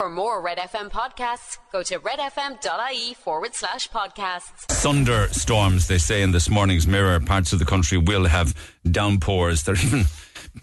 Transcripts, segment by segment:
For more Red FM podcasts, go to redfm.ie forward slash podcasts. Thunderstorms, they say in this morning's Mirror, parts of the country will have downpours. They're even,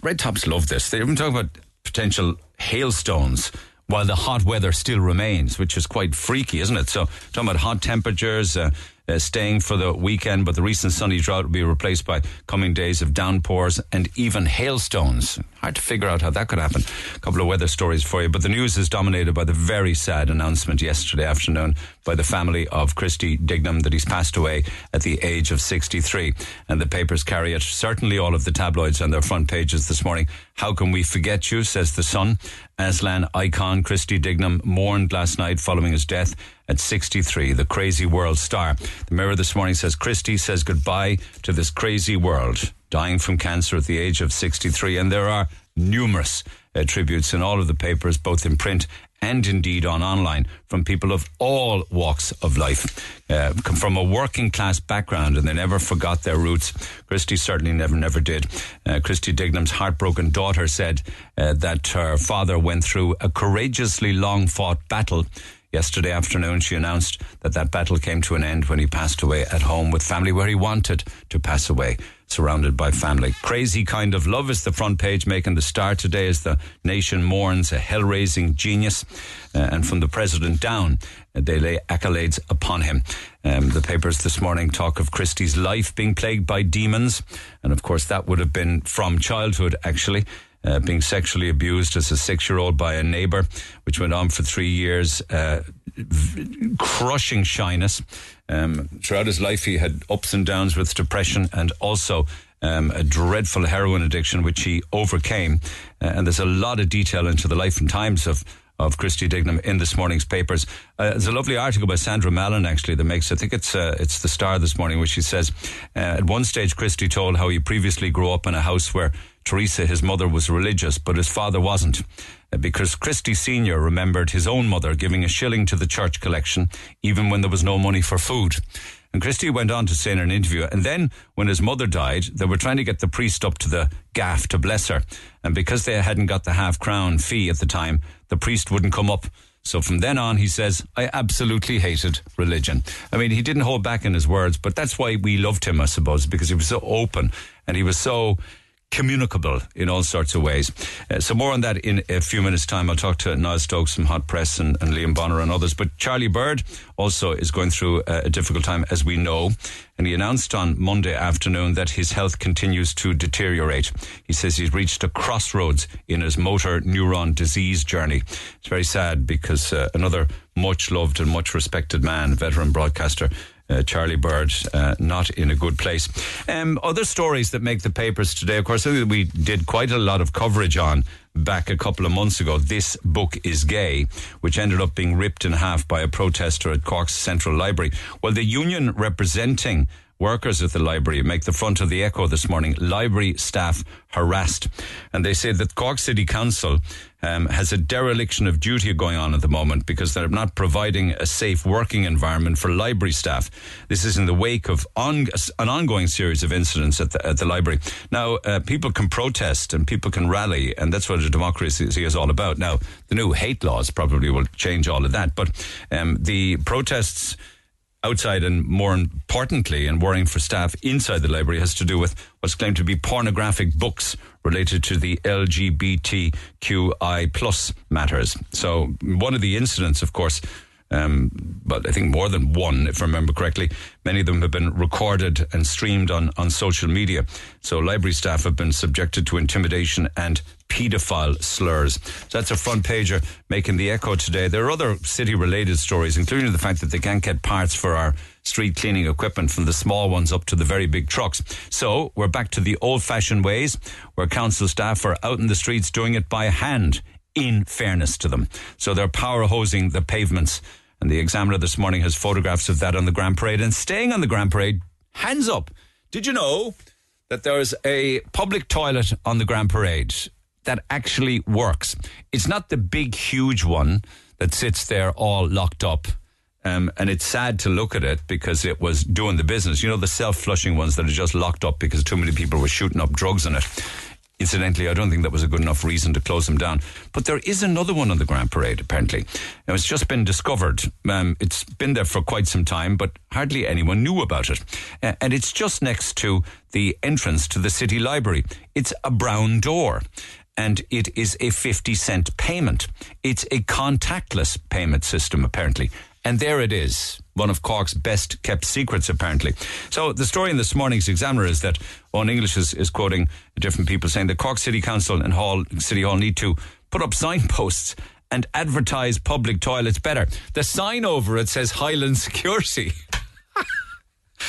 Red Tops love this. They're even talking about potential hailstones while the hot weather still remains, which is quite freaky, isn't it? So, talking about hot temperatures, uh, uh, staying for the weekend, but the recent sunny drought will be replaced by coming days of downpours and even hailstones. Hard to figure out how that could happen. A couple of weather stories for you, but the news is dominated by the very sad announcement yesterday afternoon by the family of Christy Dignam that he's passed away at the age of 63. And the papers carry it. Certainly all of the tabloids on their front pages this morning. How can we forget you, says the Sun. Aslan icon Christy Dignam mourned last night following his death at 63, the crazy world star. The Mirror this morning says Christy says goodbye to this crazy world, dying from cancer at the age of 63. And there are numerous uh, tributes in all of the papers, both in print and indeed on online from people of all walks of life, uh, come from a working class background and they never forgot their roots. Christy certainly never, never did. Uh, Christy Dignam's heartbroken daughter said uh, that her father went through a courageously long fought battle Yesterday afternoon, she announced that that battle came to an end when he passed away at home with family where he wanted to pass away, surrounded by family. Crazy kind of love is the front page making the star today as the nation mourns a hell raising genius. Uh, and from the president down, uh, they lay accolades upon him. Um, the papers this morning talk of Christy's life being plagued by demons. And of course, that would have been from childhood, actually uh, being sexually abused as a six year old by a neighbour, which went on for three years, uh, v- crushing shyness. Um, throughout his life, he had ups and downs with depression and also um, a dreadful heroin addiction, which he overcame. Uh, and there's a lot of detail into the life and times of of Christy Dignam in this morning's papers. Uh, there's a lovely article by Sandra Mallon actually that makes I think it's uh, it's the Star this morning, which she says uh, at one stage Christy told how he previously grew up in a house where Teresa, his mother, was religious, but his father wasn't. Uh, because Christy Sr. remembered his own mother giving a shilling to the church collection, even when there was no money for food. And Christy went on to say in an interview, and then when his mother died, they were trying to get the priest up to the gaff to bless her. And because they hadn't got the half crown fee at the time, the priest wouldn't come up. So from then on, he says, I absolutely hated religion. I mean, he didn't hold back in his words, but that's why we loved him, I suppose, because he was so open and he was so communicable in all sorts of ways. Uh, so more on that in a few minutes' time. I'll talk to Niall Stokes from Hot Press and, and Liam Bonner and others. But Charlie Bird also is going through a, a difficult time, as we know. And he announced on Monday afternoon that his health continues to deteriorate. He says he's reached a crossroads in his motor neuron disease journey. It's very sad because uh, another much loved and much respected man, veteran broadcaster, uh, Charlie Bird, uh, not in a good place. Um, other stories that make the papers today, of course, we did quite a lot of coverage on back a couple of months ago. This book is gay, which ended up being ripped in half by a protester at Cork's Central Library. Well, the union representing workers at the library make the front of the echo this morning. Library staff harassed. And they say that Cork City Council um, has a dereliction of duty going on at the moment because they're not providing a safe working environment for library staff. This is in the wake of on, an ongoing series of incidents at the, at the library. Now, uh, people can protest and people can rally, and that's what a democracy is all about. Now, the new hate laws probably will change all of that, but um, the protests outside and more importantly and worrying for staff inside the library has to do with what's claimed to be pornographic books related to the LGBTQI plus matters. So one of the incidents, of course, um, but I think more than one, if I remember correctly. Many of them have been recorded and streamed on, on social media. So library staff have been subjected to intimidation and paedophile slurs. So that's a front pager making the echo today. There are other city related stories, including the fact that they can't get parts for our street cleaning equipment from the small ones up to the very big trucks. So we're back to the old fashioned ways where council staff are out in the streets doing it by hand in fairness to them. So they're power hosing the pavements and the Examiner this morning has photographs of that on the Grand Parade. And staying on the Grand Parade, hands up. Did you know that there's a public toilet on the Grand Parade that actually works? It's not the big, huge one that sits there all locked up. Um, and it's sad to look at it because it was doing the business. You know, the self flushing ones that are just locked up because too many people were shooting up drugs in it Incidentally, I don't think that was a good enough reason to close them down. But there is another one on the Grand Parade, apparently. Now, it's just been discovered. Um, it's been there for quite some time, but hardly anyone knew about it. Uh, and it's just next to the entrance to the City Library. It's a brown door and it is a 50 cent payment. It's a contactless payment system, apparently. And there it is, one of Cork's best kept secrets, apparently. So the story in this morning's Examiner is that oh, Eoin English is, is quoting different people saying the Cork City Council and Hall, City Hall need to put up signposts and advertise public toilets better. The sign over it says Highland Security.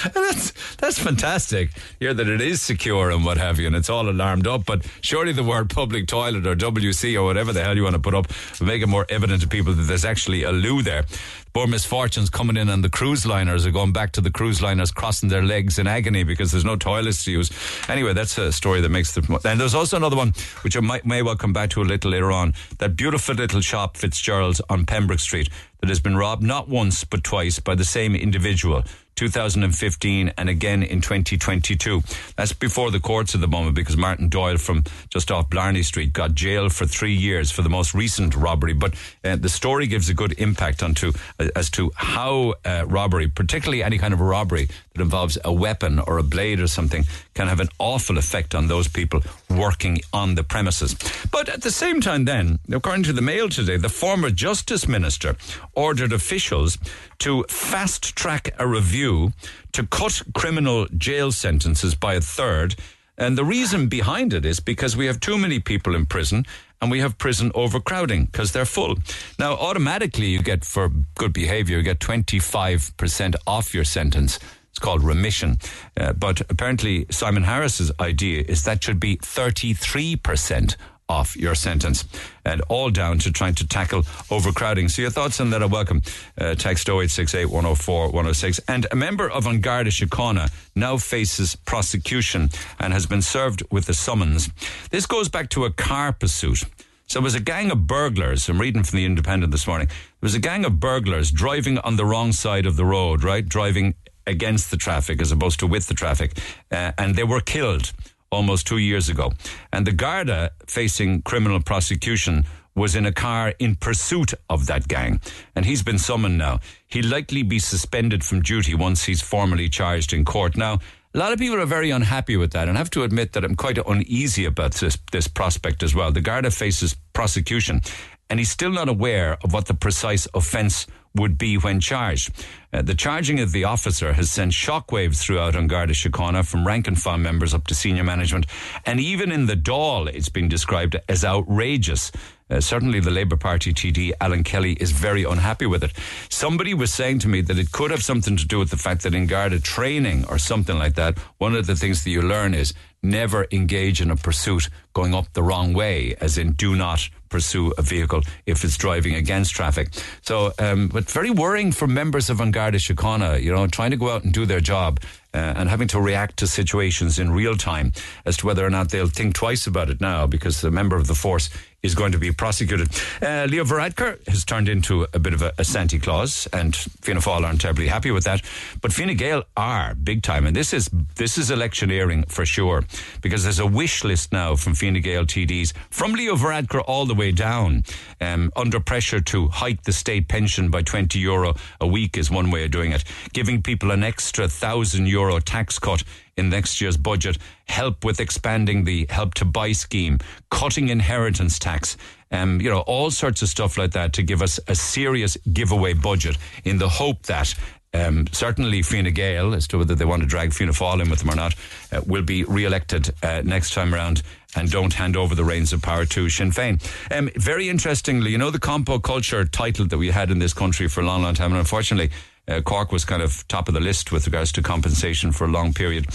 And that's that's fantastic. Hear that it is secure and what have you, and it's all alarmed up. But surely the word public toilet or WC or whatever the hell you want to put up make it more evident to people that there's actually a loo there. More misfortunes coming in, and the cruise liners are going back to the cruise liners crossing their legs in agony because there's no toilets to use. Anyway, that's a story that makes the. And there's also another one which I might, may well come back to a little later on. That beautiful little shop Fitzgerald's on Pembroke Street that has been robbed not once but twice by the same individual 2015 and again in 2022. That's before the courts at the moment because Martin Doyle from just off Blarney Street got jailed for three years for the most recent robbery. But uh, the story gives a good impact onto as to how uh, robbery, particularly any kind of robbery that involves a weapon or a blade or something, can have an awful effect on those people working on the premises. But at the same time, then, according to the Mail today, the former Justice Minister ordered officials to fast track a review to cut criminal jail sentences by a third. And the reason behind it is because we have too many people in prison and we have prison overcrowding because they're full. Now, automatically, you get for good behavior, you get 25% off your sentence. It's called remission. Uh, but apparently, Simon Harris's idea is that should be 33% off your sentence. And all down to trying to tackle overcrowding. So your thoughts on that are welcome. Uh, text 0868 104 106. And a member of An Síochána now faces prosecution and has been served with a summons. This goes back to a car pursuit. So it was a gang of burglars. I'm reading from the Independent this morning. There was a gang of burglars driving on the wrong side of the road, right? Driving against the traffic as opposed to with the traffic. Uh, and they were killed almost two years ago. And the Garda facing criminal prosecution was in a car in pursuit of that gang. And he's been summoned now. He'll likely be suspended from duty once he's formally charged in court. Now, a lot of people are very unhappy with that, and I have to admit that I'm quite uneasy about this, this prospect as well. The Garda faces prosecution, and he's still not aware of what the precise offence would be when charged. Uh, the charging of the officer has sent shockwaves throughout An Garda Síochána, from rank and file members up to senior management, and even in the Dáil, it's been described as outrageous. Uh, certainly, the Labour Party TD Alan Kelly is very unhappy with it. Somebody was saying to me that it could have something to do with the fact that in Garda training or something like that, one of the things that you learn is never engage in a pursuit going up the wrong way, as in do not pursue a vehicle if it's driving against traffic. So, um, but very worrying for members of An Garda Síochána, you know, trying to go out and do their job. Uh, and having to react to situations in real time as to whether or not they'll think twice about it now because the member of the force is going to be prosecuted. Uh, Leo Varadkar has turned into a bit of a, a Santa Claus, and Fianna Fáil aren't terribly happy with that. But Fine Gael are big time, and this is this is electioneering for sure, because there's a wish list now from Fine Gael TDs, from Leo Varadkar all the way down, um, under pressure to hike the state pension by 20 euro a week is one way of doing it. Giving people an extra thousand euro tax cut in next year's budget, help with expanding the help to buy scheme, cutting inheritance tax, um, you know, all sorts of stuff like that to give us a serious giveaway budget in the hope that um, certainly Fine Gael, as to whether they want to drag Fianna Fáil in with them or not, uh, will be re-elected uh, next time around and don't hand over the reins of power to Sinn Féin. Um, very interestingly, you know the compo culture title that we had in this country for a long, long time, and unfortunately, uh, Cork was kind of top of the list with regards to compensation for a long period.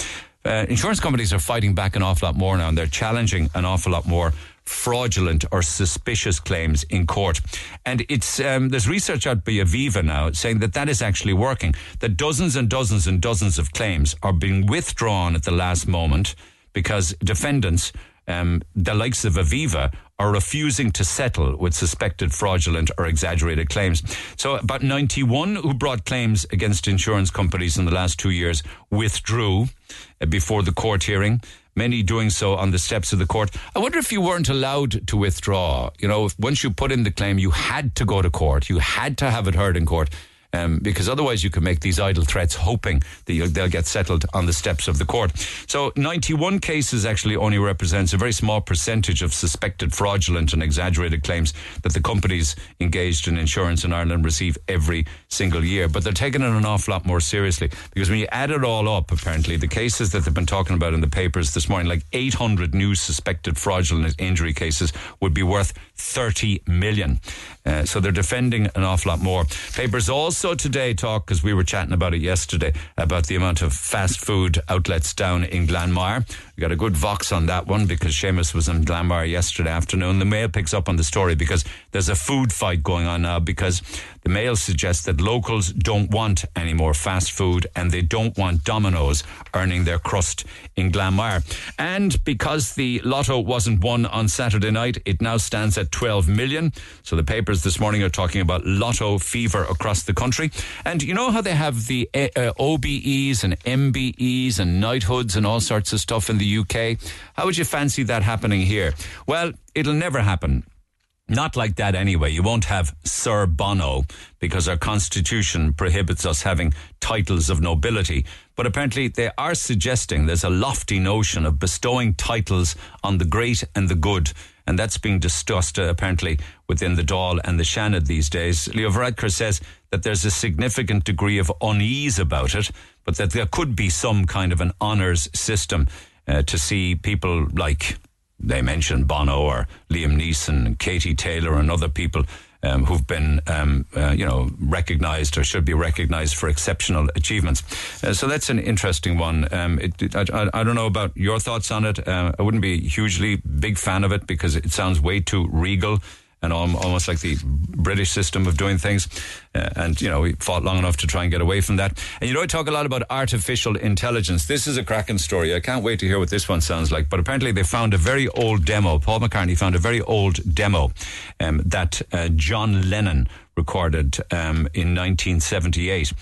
Uh, insurance companies are fighting back an awful lot more now, and they're challenging an awful lot more fraudulent or suspicious claims in court. And it's um, there's research out by Aviva now saying that that is actually working. That dozens and dozens and dozens of claims are being withdrawn at the last moment because defendants um, the likes of Aviva are refusing to settle with suspected fraudulent or exaggerated claims. So about 91 who brought claims against insurance companies in the last two years withdrew uh, before the court hearing. many doing so on the steps of the court. I wonder if you weren't allowed to withdraw. You know, once you put in the claim, you had to go to court, you had to have it heard in court um, because otherwise you could make these idle threats hoping that they'll get settled on the steps of the court. So 91 cases actually only represents a very small percentage of suspected fraudulent and exaggerated claims that the companies engaged in insurance in Ireland receive every single year. But they're taking it an awful lot more seriously because when you add it all up, apparently, the cases that they've been talking about in the papers this morning, like 800 new suspected fraudulent injury cases, would be worth 30 million. Uh, so they're defending an awful lot more. Papers also today talk, because we were chatting about it yesterday, about the amount of fast food outlets down in Glanmire. We got a good vox on that one because Seamus was in Glanmire yesterday afternoon. The Mail picks up on the story because there's a food fight going on now because the Mail suggests that locals don't want any more fast food and they don't want Domino's earning their crust in Glanmire. And because the lotto wasn't won on Saturday night, it now stands at 12 million. So the papers this morning are talking about lotto fever across the country. And you know how they have the uh, OBEs and MBEs and knighthoods and all sorts of stuff in the UK. How would you fancy that happening here? Well, it'll never happen. Not like that anyway. You won't have Sir Bono because our constitution prohibits us having titles of nobility. But apparently they are suggesting there's a lofty notion of bestowing titles on the great and the good. And that's being discussed uh, apparently within the Dáil and the Seanad these days. Leo Varadkar says that there's a significant degree of unease about it, but that there could be some kind of an honours system uh, to see people like they mentioned Bono or Liam Neeson and Katie Taylor and other people um, who've been, um, uh, you know, recognised or should be recognised for exceptional achievements. Uh, so that's an interesting one. Um, it, it, I, I, don't know about your thoughts on it. Uh, I wouldn't be hugely big fan of it because it sounds way too regal and almost like the British system of doing things. Uh, and, you know, we fought long enough to try and get away from that. And, you know, I talk a lot about artificial intelligence. This is a cracking story. I can't wait to hear what this one sounds like. But apparently they found a very old demo. Paul McCartney found a very old demo um, that uh, John Lennon recorded um, in 1978.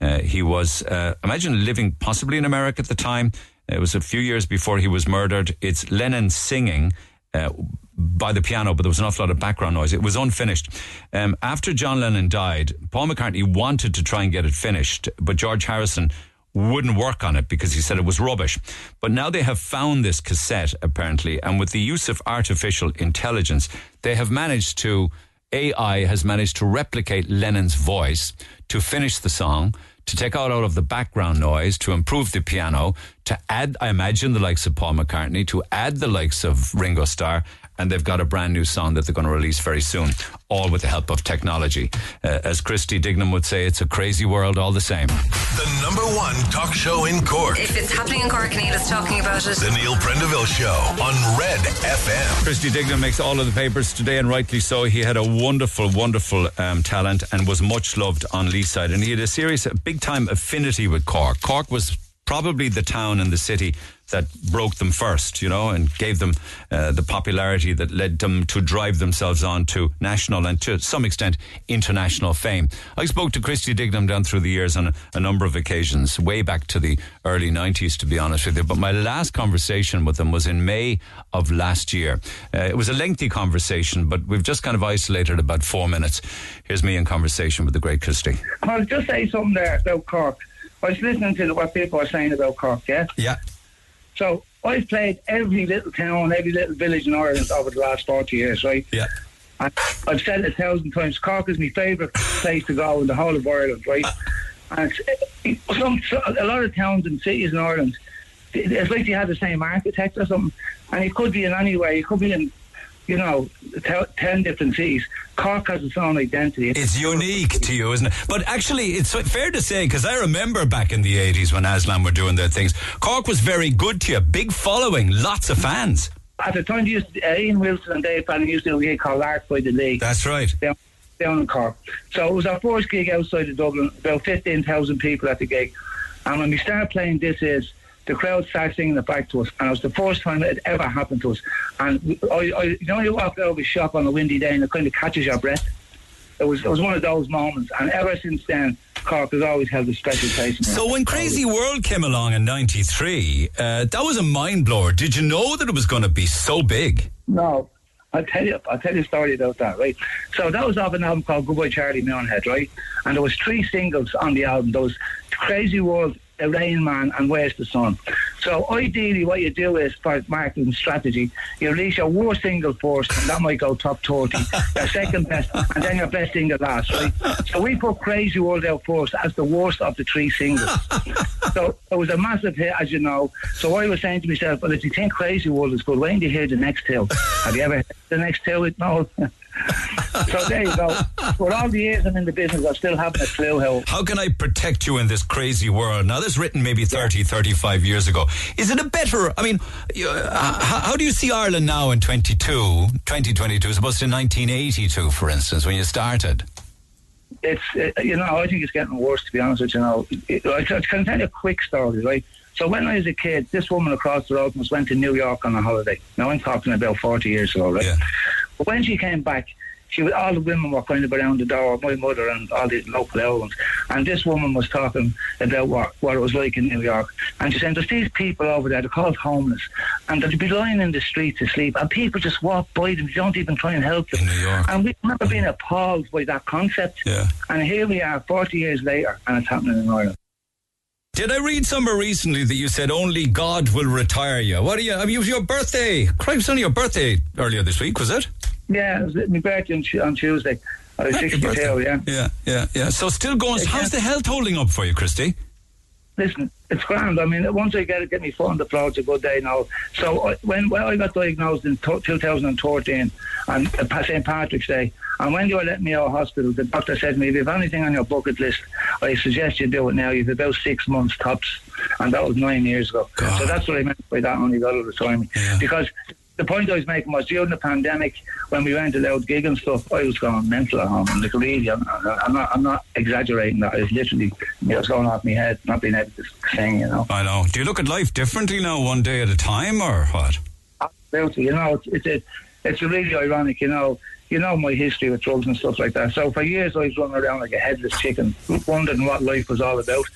Uh, he was, uh, imagine living possibly in America at the time. It was a few years before he was murdered. It's Lennon singing. Uh, by the piano, but there was an awful lot of background noise. It was unfinished. Um, after John Lennon died, Paul McCartney wanted to try and get it finished, but George Harrison wouldn't work on it because he said it was rubbish. But now they have found this cassette, apparently, and with the use of artificial intelligence, they have managed to, AI has managed to replicate Lennon's voice to finish the song to take out all of the background noise, to improve the piano, to add, I imagine, the likes of Paul McCartney, to add the likes of Ringo Starr, and they've got a brand new song that they're going to release very soon, all with the help of technology. Uh, as Christy Dignam would say, it's a crazy world all the same. The number one talk show in Cork. If it's happening in Cork, Neil is talking about it. The Neil Prendeville Show on Red FM. Christy Dignam makes all of the papers today, and rightly so. He had a wonderful, wonderful um, talent and was much loved on Leeside. And he had a serious, big time affinity with Cork. Cork was probably the town and the city that broke them first, you know, and gave them uh, the popularity that led them to drive themselves on to national and to some extent international fame. I spoke to Christy Dignam down through the years on a, a number of occasions, way back to the early 90s, to be honest with you. But my last conversation with them was in May of last year. Uh, it was a lengthy conversation, but we've just kind of isolated about four minutes. Here's me in conversation with the great Christy. I'll just say something there about Cork. I was listening to what people are saying about Cork, yeah? Yeah. So I've played every little town, every little village in Ireland over the last 40 years, right? Yeah. And I've said it a thousand times. Cork is my favourite place to go in the whole of Ireland, right? Ah. And it's, some, a lot of towns and cities in Ireland, it's like they have the same architect or something. And it could be in any way. It could be in you know, t- 10 different cities. Cork has its own identity. It's unique to you, isn't it? But actually, it's fair to say, because I remember back in the 80s when Aslan were doing their things, Cork was very good to you. Big following, lots of fans. At the time, used to, uh, Ian Wilson and Dave Fanning used to do a gig called Lark by the Lee. That's right. Down, down in Cork. So it was our first gig outside of Dublin, about 15,000 people at the gig. And when we started playing This Is, the crowd started singing it back to us, and it was the first time it had ever happened to us. And I, I, you know, you walk out of a shop on a windy day and it kind of catches your breath. It was, it was one of those moments, and ever since then, Cork has always held a special place. So when Crazy World came along in '93, uh, that was a mind blower. Did you know that it was going to be so big? No, I'll tell you. I'll tell you a story about that, right? So that was off an album called Goodbye Charlie Moonhead, right? And there was three singles on the album. There was Crazy World, A Rain Man, and Where's the Sun. So ideally, what you do is for marketing strategy, you release your worst single first, and that might go top thirty. your second best, and then your best single last, right? So we put Crazy World out first as the worst of the three singles. so it was a massive hit, as you know. So I was saying to myself, well, if you think Crazy World is good, why don't you hear the next two? Have you ever heard the next two? No. so there you go. For all the years I'm in the business, I still haven't a clue how. How can I protect you in this crazy world? Now, this is written maybe 30, 35 years ago. Is it a better, I mean, uh, how, how do you see Ireland now in 22, 2022, as opposed to 1982, for instance, when you started? It's, uh, you know, I think it's getting worse, to be honest with you. Now, it, I can tell you a quick story, right? So when I was a kid, this woman across the road from went to New York on a holiday. Now I'm talking about 40 years ago, right? Yeah. But when she came back, she was, all the women were kind of around the door, my mother and all these local elements. And this woman was talking about what, what it was like in New York. And she said, there's these people over there, they're called homeless. And they'd be lying in the streets asleep. And people just walk by them, you don't even try and help them. In New York. And we remember being appalled by that concept. Yeah. And here we are, 40 years later, and it's happening in Ireland. Did I read somewhere recently that you said only God will retire you? What are you? I mean, it was your birthday. Crime, it's only your birthday earlier this week, was it? Yeah, it was my birthday on, on Tuesday. I was Happy 62, birthday. yeah. Yeah, yeah, yeah. So still going. Yeah. How's the health holding up for you, Christy? Listen, it's grand. I mean, once I get get my foot on the floor, it's a good day now. So I, when, when I got diagnosed in to 2013 on uh, St. Patrick's Day, and when they were letting me out of hospital, the doctor said to me, if you have anything on your bucket list, I suggest you do it now. You've about six months tops. And that was nine years ago. God. So that's what I meant by that only got over time. Yeah. Because the point I was making was during the pandemic, when we went allowed gig and stuff, I was going mental at home. And like, really, I'm, I'm, not, I'm not exaggerating that. I was literally, it was going off my head, not being able to sing, you know. I know. Do you look at life differently now, one day at a time, or what? Absolutely, you know, it's, it's, it, it's really ironic, you know. You know my history with drugs and stuff like that. So for years I was running around like a headless chicken, wondering what life was all about.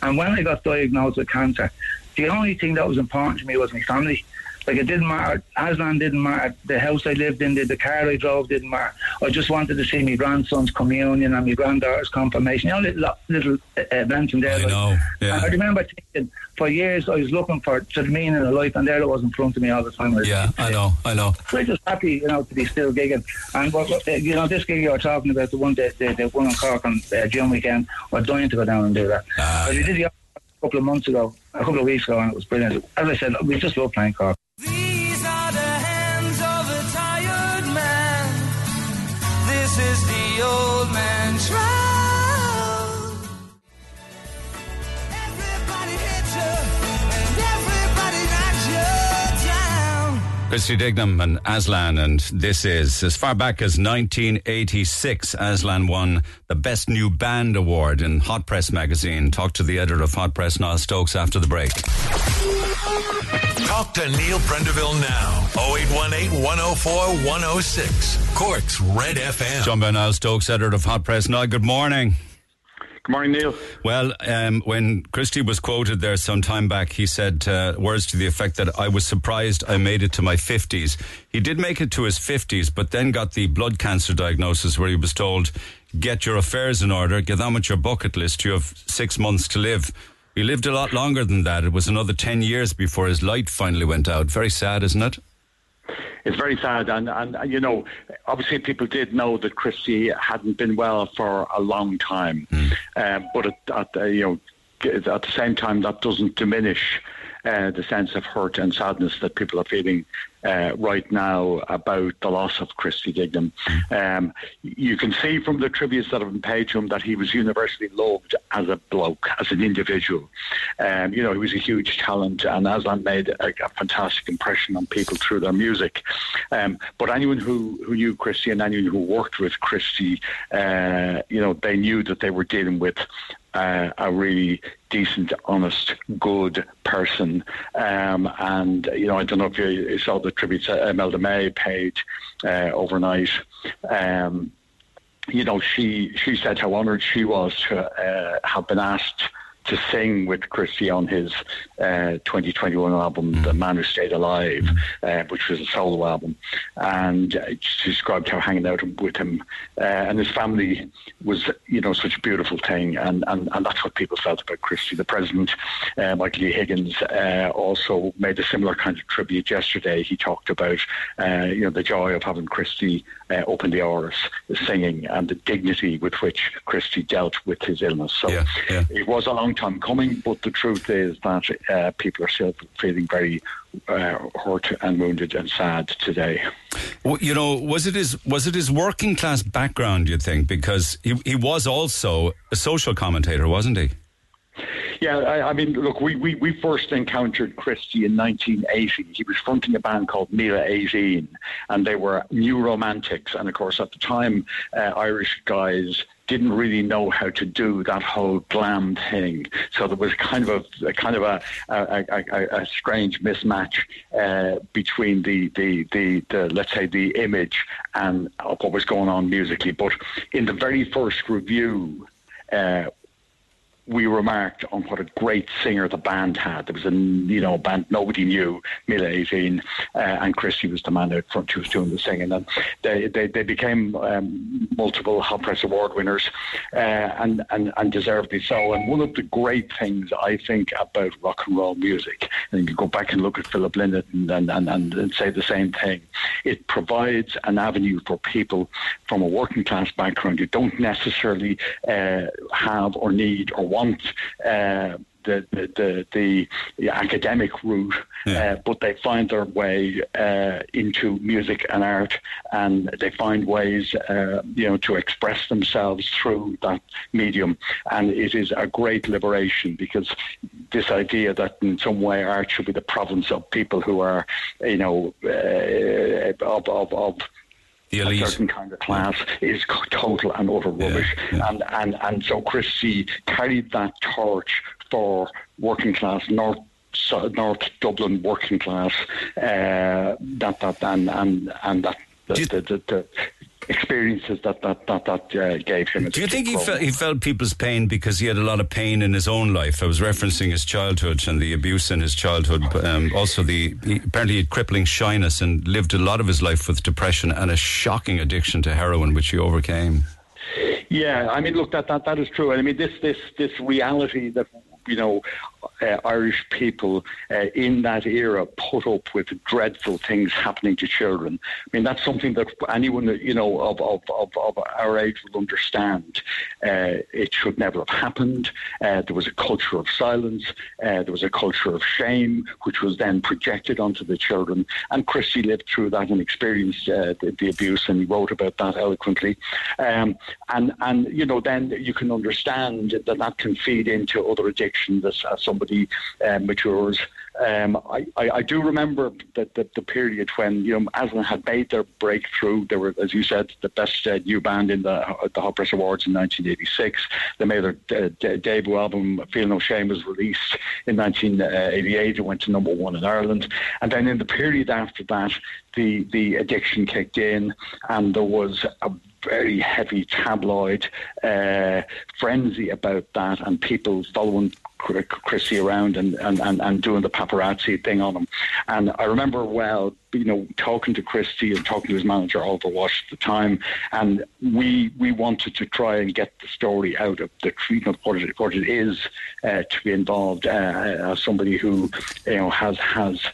And when I got diagnosed with cancer, the only thing that was important to me was my family. Like it didn't matter. Aslan didn't matter. The house I lived in, the, the car I drove didn't matter. I just wanted to see my grandson's communion and my granddaughter's confirmation. You know, little, little uh, events in there. I like- know, yeah. And I remember thinking for years I was looking for to the meaning of life, and there it was in front of me all the time. Yeah, I know, I know. We're just happy, you know, to be still gigging. And what, what, uh, you know, this gig you're talking about, the one that the, the one in Cork on uh, June weekend, we're dying to go down and do that. Ah, but we did the a couple of months ago, a couple of weeks ago, and it was brilliant. As I said, we just love playing Cork. Old man. Christy Dignam and Aslan, and this is as far back as 1986. Aslan won the Best New Band Award in Hot Press magazine. Talk to the editor of Hot Press, Niall Stokes, after the break. Talk to Neil Prendeville now. 0818 104 106. Cork's Red FM. John by Stokes, editor of Hot Press. Niall, good morning. Good morning, Neil. Well, um, when Christy was quoted there some time back, he said uh, words to the effect that I was surprised I made it to my 50s. He did make it to his 50s, but then got the blood cancer diagnosis where he was told, get your affairs in order, get on with your bucket list, you have six months to live. He lived a lot longer than that. It was another 10 years before his light finally went out. Very sad, isn't it? It's very sad, and, and and, you know, obviously people did know that Christy hadn't been well for a long time, um, but at, at the, you know, at the same time that doesn't diminish uh, the sense of hurt and sadness that people are feeling uh, right now about the loss of Christy Dignam. Um, you can see from the tributes that have been paid to him that he was universally loved as a bloke, as an individual. Um, you know, he was a huge talent, and Aslan made a, a fantastic impression on people through their music. Um, but anyone who, who knew Christy and anyone who worked with Christy, uh, you know, they knew that they were dealing with uh, a really decent, honest, good person. Um, and, you know, I don't know if you, saw the tribute uh, Imelda May paid uh, overnight. Um, you know, she she said how honoured she was to uh, have been asked to sing with Christy on his uh, 2021 album, The Man Who Stayed Alive, uh, which was a solo album. And uh, she described how hanging out with him uh, and his family was, you know, such a beautiful thing. And, and, and that's what people felt about Christy. The president, uh, Michael E. Higgins, uh, also made a similar kind of tribute yesterday. He talked about, you know, the joy of having Christy open the Áras singing and the dignity with which Christy dealt with his illness. So Yeah, yeah. it was a long time coming, but the truth is that uh, people are still feeling very uh, hurt and wounded and sad today. W- You know, was it his was it his working class background? You think because he he was also a social commentator, wasn't he? Yeah, I, I mean, look, we, we, we first encountered Christy in 1980. He was fronting a band called Mila 18, and they were new romantics. And of course, at the time, uh, Irish guys didn't really know how to do that whole glam thing. So there was kind of a, a kind of a, a, a, strange mismatch uh, between the, the, the, the, let's say, the image and what was going on musically. But in the very first review, uh, we remarked on what a great singer the band had. There was a you know band nobody knew, Mila 18, uh, and Christy was the man out front who was doing the singing. And they they, they became um, multiple Hot Press Award winners, uh, and, and and deservedly so. And one of the great things I think about rock and roll music, and you can go back and look at Philip Lynott and and, and, and, and say the same thing. It provides an avenue for people from a working class background who don't necessarily uh, have or need or want uh, the, the, the, the, academic route, Yeah. uh, but they find their way uh, into music and art, and they find ways, uh, you know, to express themselves through that medium. And it is a great liberation because this idea that in some way art should be the province of people who are, you know, uh, of, of, of The a certain kind of class is total and utter rubbish. yeah. And, and, and so Christy carried that torch for working class North. North Dublin working class, uh, that that and and and that the, the, the experiences that that that, that uh, gave him. Do you think he felt, he felt people's pain because he had a lot of pain in his own life? I was referencing his childhood and the abuse in his childhood. but, Um, also, the he, apparently had crippling shyness and lived a lot of his life with depression and a shocking addiction to heroin, which he overcame. Yeah, I mean, look, that that, that is true. I mean, this this this reality that you know uh, Irish people uh, in that era put up with dreadful things happening to children. I mean, that's something that anyone you know of of, of, of our age will understand. Uh, it should never have happened. Uh, there was a culture of silence. Uh, there was a culture of shame, which was then projected onto the children. And Christy lived through that and experienced uh, the, the abuse, and he wrote about that eloquently. Um, and and you know, then you can understand that that can feed into other addictions as, as somebody uh, matures. Um, I, I, I do remember that the, the period when you know Aslan had made their breakthrough. They were, as you said, the best uh, new band in the the Hot Press Awards in 1986. They made their de- debut album, "Feel No Shame," was released in 1988. It went to number one in Ireland, and then in the period after that, the the addiction kicked in, and there was a very heavy tabloid uh, frenzy about that, and people following Chrissy around and, and, and, and doing the paparazzi thing on him. And I remember well, you know, talking to Christy and talking to his manager Oliver Wash at the time, and we we wanted to try and get the story out of the treatment what it, what it is uh, to be involved uh, as somebody who you know has has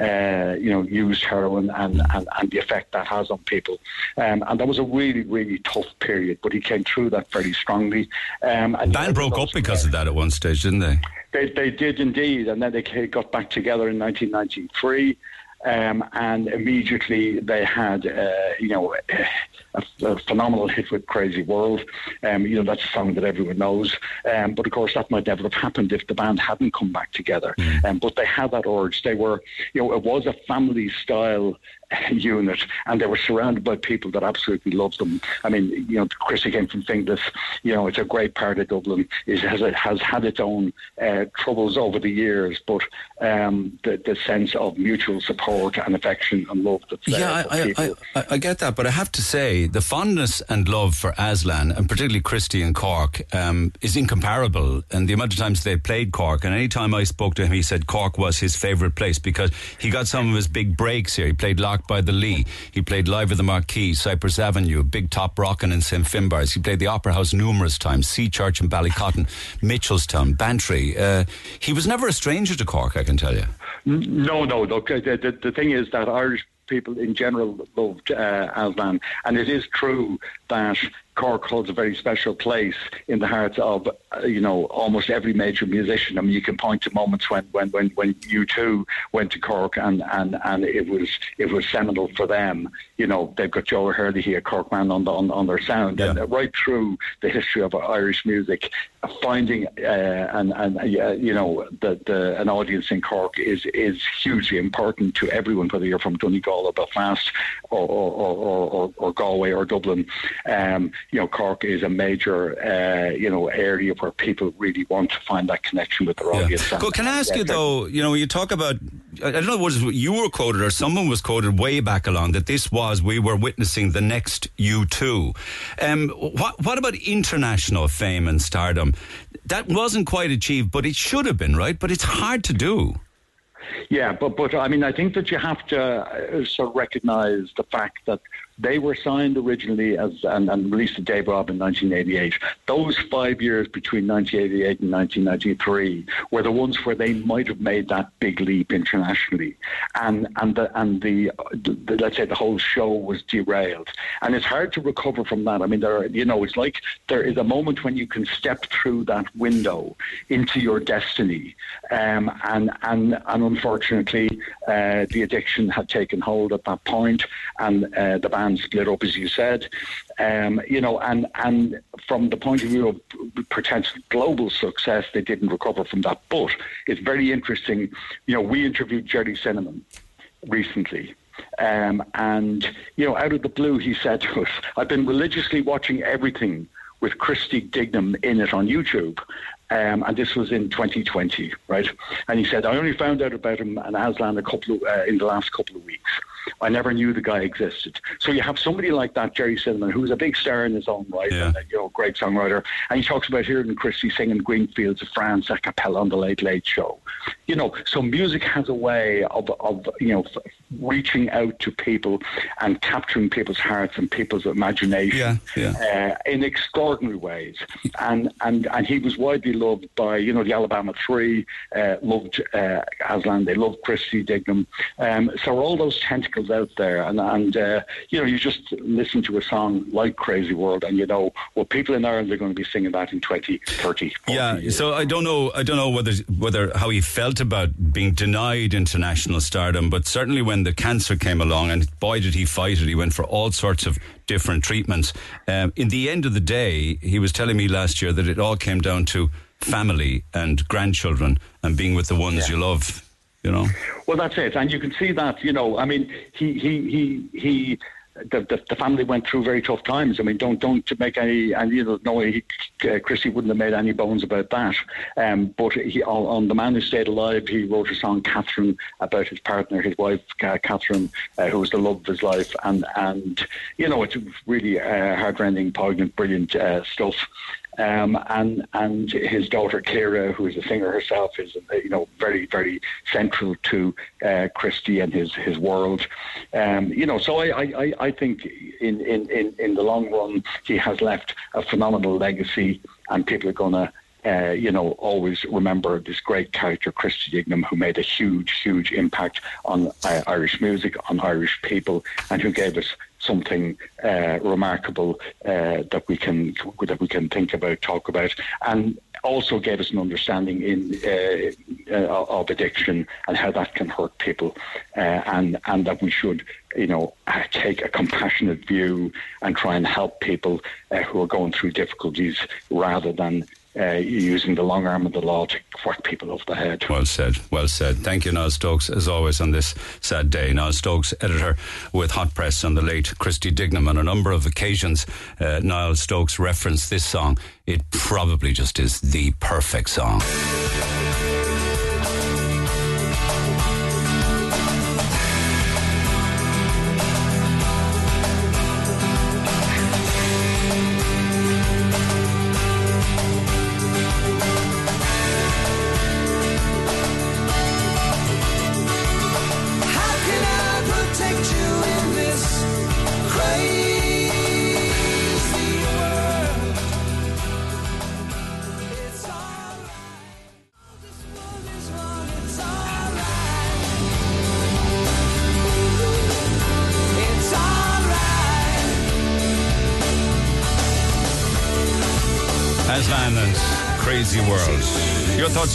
uh, you know used heroin and, and, and the effect that has on people. Um, and that was a really really tough period, but he came through that very strongly. Um, and Band broke up because of that at one stage, didn't they? They, they did indeed, and then they got back together in 1993. Um, and immediately they had, uh, you know, a, a phenomenal hit with "Crazy World." Um, you know, that's a song that everyone knows. Um, but of course, that might never have happened if the band hadn't come back together. Um, but they had that urge. They were, you know, it was a family-style unit, and they were surrounded by people that absolutely loved them. I mean, you know, Chrissy came from Finglas. You know, it's a great part of Dublin. It has it has had its own uh, troubles over the years, but um, the the sense of mutual support and affection and love that's there Yeah, I, I. I, I get that, but I have to say the, fondness and love for Aslan, and particularly Christy and Cork, um, is incomparable. And the amount of times they played Cork, and any time I spoke to him, he said Cork was his favourite place because he got some of his big breaks here. He played By the Lee, he played live at the Marquee, Cypress Avenue, Big Top Rockin' and St Finbarrs. He played the Opera House numerous times, Sea Church in Ballycotton, Mitchelstown, Bantry. Uh, he was never a stranger to Cork, I can tell you. No, no. Look, the, the, the thing is that Irish people in general loved uh, Aslan, and it is true that Cork holds a very special place in the hearts of uh, you know almost every major musician. I mean, you can point to moments when when when when U2 went to Cork and and and it was it was seminal for them. You know, they've got Joe O'Herlihy here, Corkman on the, on, on their sound, Yeah. and uh, right through the history of Irish music, finding uh, and and uh, you know the, the an audience in Cork is is hugely important to everyone, whether you're from Donegal or Belfast or or, or, or, or, or Galway or Dublin. Um, you know, Cork is a major uh, you know area where people really want to find that connection with their audience. Go- can I ask yeah, you though? You know, you talk about I I don't know was you were quoted or someone was quoted way back along that this was we were witnessing the next U two. Um, what what about international fame and stardom? That wasn't quite achieved, but it should have been, right? But it's hard to do. Yeah, but but I mean, I think that you have to uh, sort of recognise the fact that they were signed originally as and, and released to Dave Robb in 1988. Those five years between 1988 and 1993 were the ones where they might have made that big leap internationally, and and the and the, the let's say the whole show was derailed, and it's hard to recover from that. I mean, there are, you know, it's like there is a moment when you can step through that window into your destiny, um, and and and unfortunately, uh, the addiction had taken hold at that point, and uh, the band split up, as you said, um, you know, and and from the point of view of potential global success, they didn't recover from that. But it's very interesting. You know, we interviewed Gerry Cinnamon recently. Um, and, you know, out of the blue, he said to us, I've been religiously watching everything with Christy Dignam in it on YouTube. Um, and this was in 2020, right? And he said, I only found out about him and Aslan a couple of, uh, in the last couple of weeks. I never knew the guy existed. So you have somebody like that, Gerry Cinnamon, who's a big star in his own right, Yeah. and a you know, great songwriter. And he talks about hearing Christy singing Greenfields of France a cappella on the Late Late Show. You know, so music has a way of, of you know, reaching out to people and capturing people's hearts and people's imagination Yeah, Uh, in extraordinary ways. And, and, and he was widely loved by, you know, the Alabama Three, uh, loved uh, Aslan, they loved Christy Dignam. Um, so all those tentacles out there. And, and uh, you know, you just listen to a song like Crazy World and you know, well, people in Ireland are going to be singing that in 20, 30, 40 Yeah, years. so I don't know. I don't know whether whether how he felt about being denied international stardom, but certainly when the cancer came along, and boy did he fight it. He went for all sorts of different treatments. Um, in the end of the day, he was telling me last year that it all came down to family and grandchildren and being with the ones you love. You know. Well, that's it, and you can see that. You know, I mean, he he he he. The, the, the family went through very tough times. I mean, don't don't make any and you know no, he, uh, Chrissy wouldn't have made any bones about that. Um, but he on, on the man who stayed alive, he wrote a song, Catherine, about his partner, his wife, uh, Catherine, uh, who was the love of his life, and and you know it's really uh, heartrending, poignant, brilliant uh, stuff. Um, and and his daughter Kiera, who is a singer herself, is uh, you know very very central to uh, Christy and his his world. Um, you know, so I, I, I- think in, in, in, in the long run he has left a phenomenal legacy, and people are gonna. Uh, you know, always remember this great character, Christy Dignam, who made a huge, huge impact on uh, Irish music, on Irish people, and who gave us something uh, remarkable uh, that we can that we can think about, talk about, and also gave us an understanding in uh, uh, of addiction and how that can hurt people, uh, and and that we should, you know, take a compassionate view and try and help people uh, who are going through difficulties rather than. Uh, using the long arm of the law to whack people over the head. Well said. Well said. Thank you, Niall Stokes, as always on this sad day. Niall Stokes, editor with Hot Press on the late Christy Dignam. On a number of occasions, uh, Niall Stokes referenced this song. It probably just is the perfect song.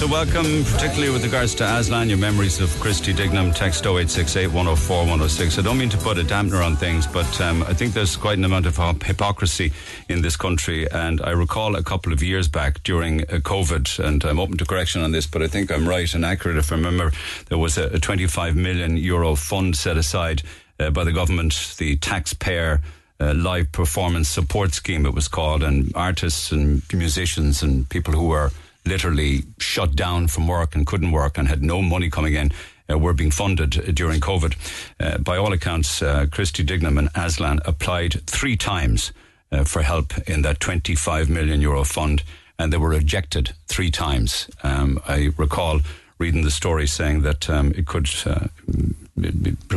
Are welcome, particularly with regards to Aslan, your memories of Christy Dignam. Text 0868 104 106. I don't mean to put a dampener on things, but um, I think there's quite an amount of hypocrisy in this country. And I recall a couple of years back during uh, COVID, and I'm open to correction on this, but I think I'm right and accurate if I remember, there was a, a 25 million euro fund set aside uh, by the government, the taxpayer uh, live performance support scheme, it was called, and artists and musicians and people who were literally shut down from work and couldn't work and had no money coming in. Uh, were being funded during COVID. Uh, by all accounts, uh, Christy Dignam and Aslan applied three times uh, for help in that 25 million euro fund, and they were rejected three times. Um, I recall reading the story saying that um, it could. Uh,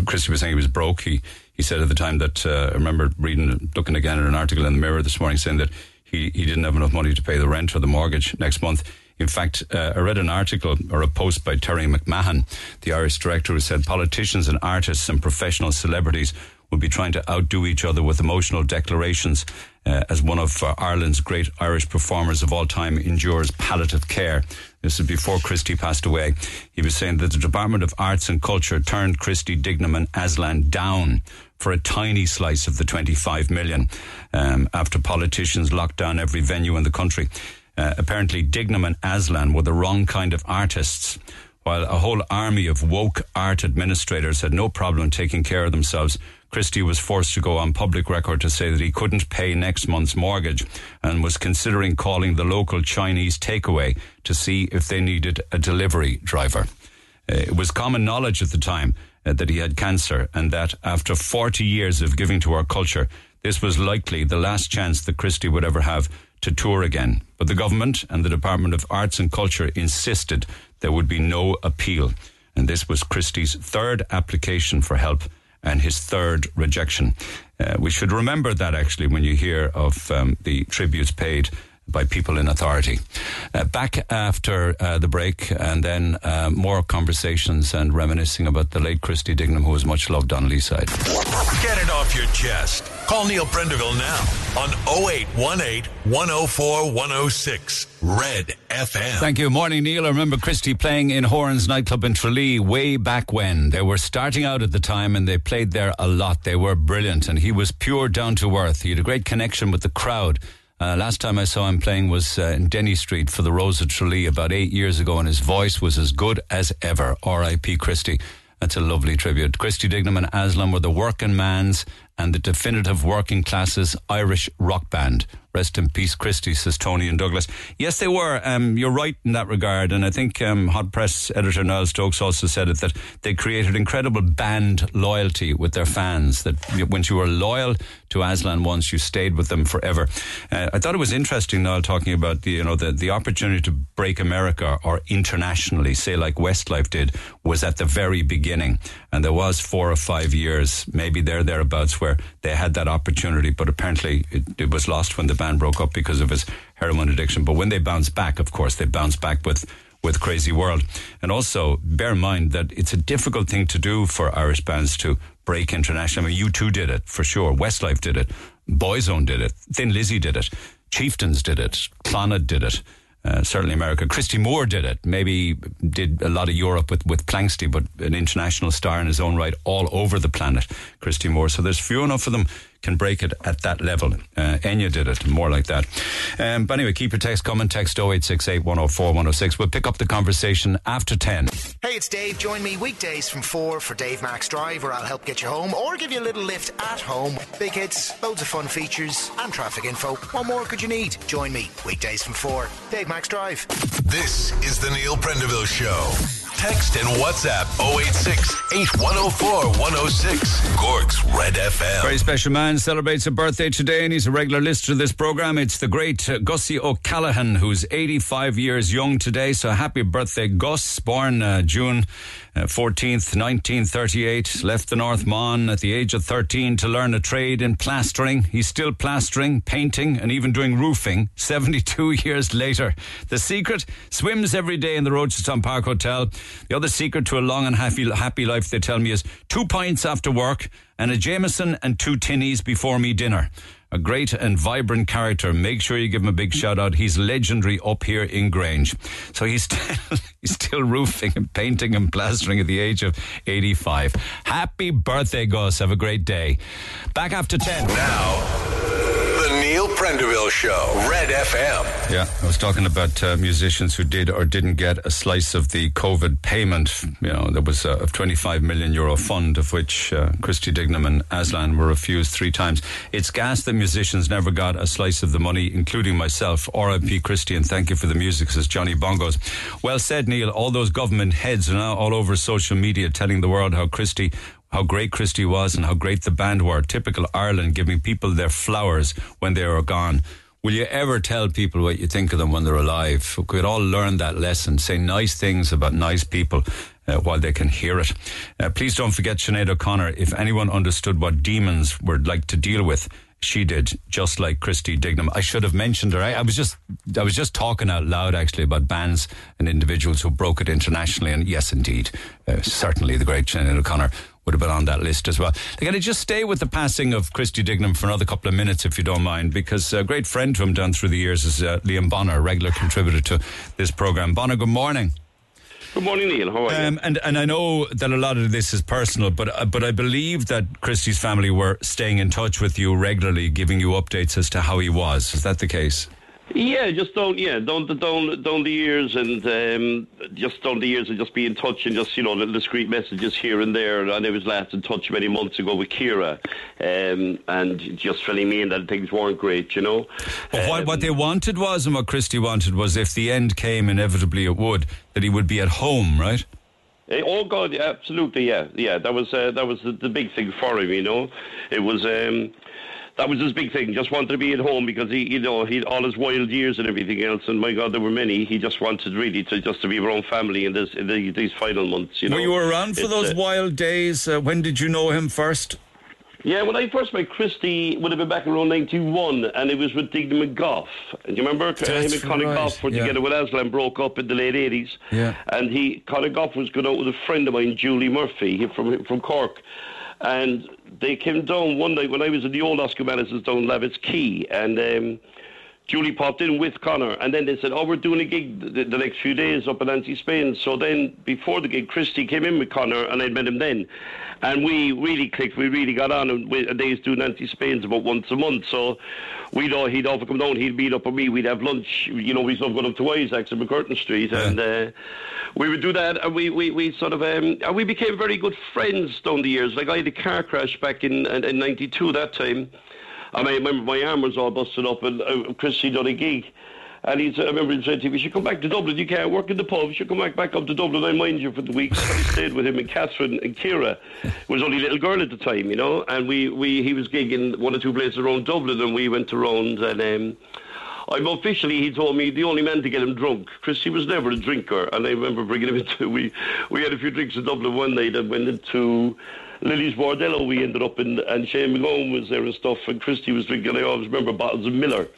Christy was saying he was broke. He he said at the time that uh, I remember reading, looking again at an article in the Mirror this morning saying that he, he didn't have enough money to pay the rent or the mortgage next month. In fact, uh, I read an article or a post by Terry McMahon, the Irish director, who said politicians and artists and professional celebrities would be trying to outdo each other with emotional declarations uh, as one of uh, Ireland's great Irish performers of all time endures palliative care. This is before Christy passed away. He was saying that the Department of Arts and Culture turned Christy Dignam and Aslan down for a tiny slice of the 25 million um, after politicians locked down every venue in the country. Uh, apparently, Dignam and Aslan were the wrong kind of artists, while a whole army of woke art administrators had no problem taking care of themselves. Christy was forced to go on public record to say that he couldn't pay next month's mortgage and was considering calling the local Chinese takeaway to see if they needed a delivery driver. Uh, it was common knowledge at the time uh, that he had cancer and that after 40 years of giving to our culture, this was likely the last chance that Christy would ever have to tour again. But the government and the Department of Arts and Culture insisted there would be no appeal. And this was Christy's third application for help and his third rejection. Uh, we should remember that actually when you hear of um, the tributes paid by people in authority. Uh, back after uh, the break, and then uh, more conversations and reminiscing about the late Christy Dignam, who was much loved on Leeside. Get it off your chest. Call Neil Prendeville now on 0818 104 106 Red FM. Thank you. Morning, Neil. I remember Christy playing in Horan's nightclub in Tralee way back when. They were starting out at the time and they played there a lot. They were brilliant and he was pure down to earth. He had a great connection with the crowd. Uh, last time I saw him playing was uh, in Denny Street for the Rose of Tralee about eight years ago, and his voice was as good as ever. R.I.P. Christy. That's a lovely tribute. Christy Dignam and Aslan were the working man's and the definitive working classes Irish rock band. Rest in peace, Christy, says Tony and Douglas. Yes, they were. Um, you're right in that regard. And I think um, Hot Press editor Niall Stokes also said it that they created incredible band loyalty with their fans. That when you were loyal to Aslan once, you stayed with them forever. Uh, I thought it was interesting, Niall, talking about the, you know, the, the opportunity to break America or internationally, say like Westlife did, was at the very beginning. And there was four or five years, maybe there, thereabouts, where they had that opportunity, but apparently it, it was lost when the band broke up because of his heroin addiction. But when they bounce back, of course, they bounce back with with Crazy World. And also bear in mind that it's a difficult thing to do for Irish bands to break international. I mean, U2 did it for sure. Westlife did it. Boyzone did it. Thin Lizzy did it. Chieftains did it. Clannad did it. Uh, certainly America. Christy Moore did it. Maybe did a lot of Europe with, with but an international star in his own right all over the planet, Christy Moore. So there's few enough of them can break it at that level. Uh, Enya did it, more like that. Um, but anyway, keep your text coming. Text 0868 104 106. We'll pick up the conversation after 10. Hey, it's Dave. Join me weekdays from 4 for Dave Max Drive, where I'll help get you home or give you a little lift at home. Big hits, loads of fun features, and traffic info. What more could you need? Join me weekdays from 4. Dave Max Drive. This is the Neil Prendeville Show. Text and WhatsApp 086 8104 106. Cork's Red FM. Very special man celebrates a birthday today, and he's a regular listener to this program. It's the great Gussie O'Callaghan, who's 85 years young today. So happy birthday, Gus. Born uh, June uh, 14th, 1938. Left the North Mon at the age of 13 to learn a trade in plastering. He's still plastering, painting, and even doing roofing 72 years later. The secret swims every day in the Rochestown Park Hotel. The other secret to a long and happy, happy life, they tell me, is two pints after work and a Jameson and two tinnies before me dinner. A great and vibrant character. Make sure you give him a big shout out. He's legendary up here in Grange. So he's still, he's still roofing and painting and plastering at the age of 85. Happy birthday, Gus. Have a great day. Back after 10. Now, the Neil Prendeville Show, Red FM. Yeah, I was talking about uh, musicians who did or didn't get a slice of the COVID payment. You know, there was a, a 25 million euro fund of which uh, Christy Dignam and Aslan were refused three times. It's gas that musicians never got a slice of the money, including myself. R.I.P. Christy, and thank you for the music, says Johnny Bongos. Well said, Neil. All those government heads are now all over social media telling the world how Christy how great Christy was and how great the band were. Typical Ireland, giving people their flowers when they are gone. Will you ever tell people what you think of them when they're alive? We could all learn that lesson. Say nice things about nice people uh, while they can hear it. Uh, please don't forget Sinead O'Connor. If anyone understood what demons were like to deal with, she did, just like Christy Dignam. I should have mentioned her. I, I was just, I was just talking out loud actually about bands and individuals who broke it internationally. And yes, indeed, uh, certainly the great Sinead O'Connor would have been on that list as well. Can I just stay with the passing of Christy Dignam for another couple of minutes, if you don't mind? Because a great friend to him down through the years is uh, Liam Bonner, a regular contributor to this program. Bonner, good morning. Good morning, Neil. How are Um, and and I know that a lot of this is personal, but uh, but I believe that Christy's family were staying in touch with you regularly, giving you updates as to how he was. Is that the case? Yeah, just don't. yeah, don't don't don't the years, and um, just down the years, and just be in touch, and just you know, little discreet messages here and there. And I was last in touch many months ago with Kiera, um, and just filling me in that things weren't great, you know. But what, Um, what they wanted was, and what Christy wanted was, if the end came, inevitably it would, that he would be at home, right? Eh, Oh God, yeah, absolutely, yeah, yeah. That was uh, that was the, the big thing for him, you know. It was um, that was his big thing. Just wanted to be at home because he, you know, he all his wild years and everything else. And my God, there were many. He just wanted really to just to be around family in this in the, these final months. You know. Were you around for It's, those uh, wild days? Uh, when did you know him first? Yeah, when I first met Christy, would have been back around '91, and it was with Dignam McGough. And you remember uh, him That's and Conor right, Goff were yeah. together with Aslan, broke up in the late '80s. Yeah. And he, Conor Goff, was going out with a friend of mine, Julie Murphy, from from Cork, and they came down one night when I was in the old Oscar Madison's down Lavitt's Quay, and. Um, Julie popped in with Conor, and then they said, "Oh, we're doing a gig the, the next few days up in Nancy Spain." So then, before the gig, Christy came in with Conor, and I'd met him then, and we really clicked. We really got on, and, we, and they used to do Nancy Spain's about once a month. So we'd all, he'd often come down, he'd meet up with me, we'd have lunch. You know, we sort of going up to Isaacs in MacCurtain Street, and uh, we would do that, and we, we, we sort of um, and we became very good friends down the years. Like I had a car crash back in in '92 that time. I mean, my arm was all busted up, and uh, Christy done a gig. And he said, I remember he said to me, you should come back to Dublin. You can't work in the pub. You should come back, back up to Dublin. I mind you for the week. So I stayed with him and Catherine and Kiera was only a little girl at the time, you know. And we, we he was gigging one or two places around Dublin, and we went around. And um, I'm officially, he told me, the only man to get him drunk. Christy was never a drinker. And I remember bringing him into, we, we had a few drinks in Dublin one night and went into Lily's Bordello. We ended up in, and Shane MacGowan was there and stuff, and Christy was drinking. I always remember bottles of Miller.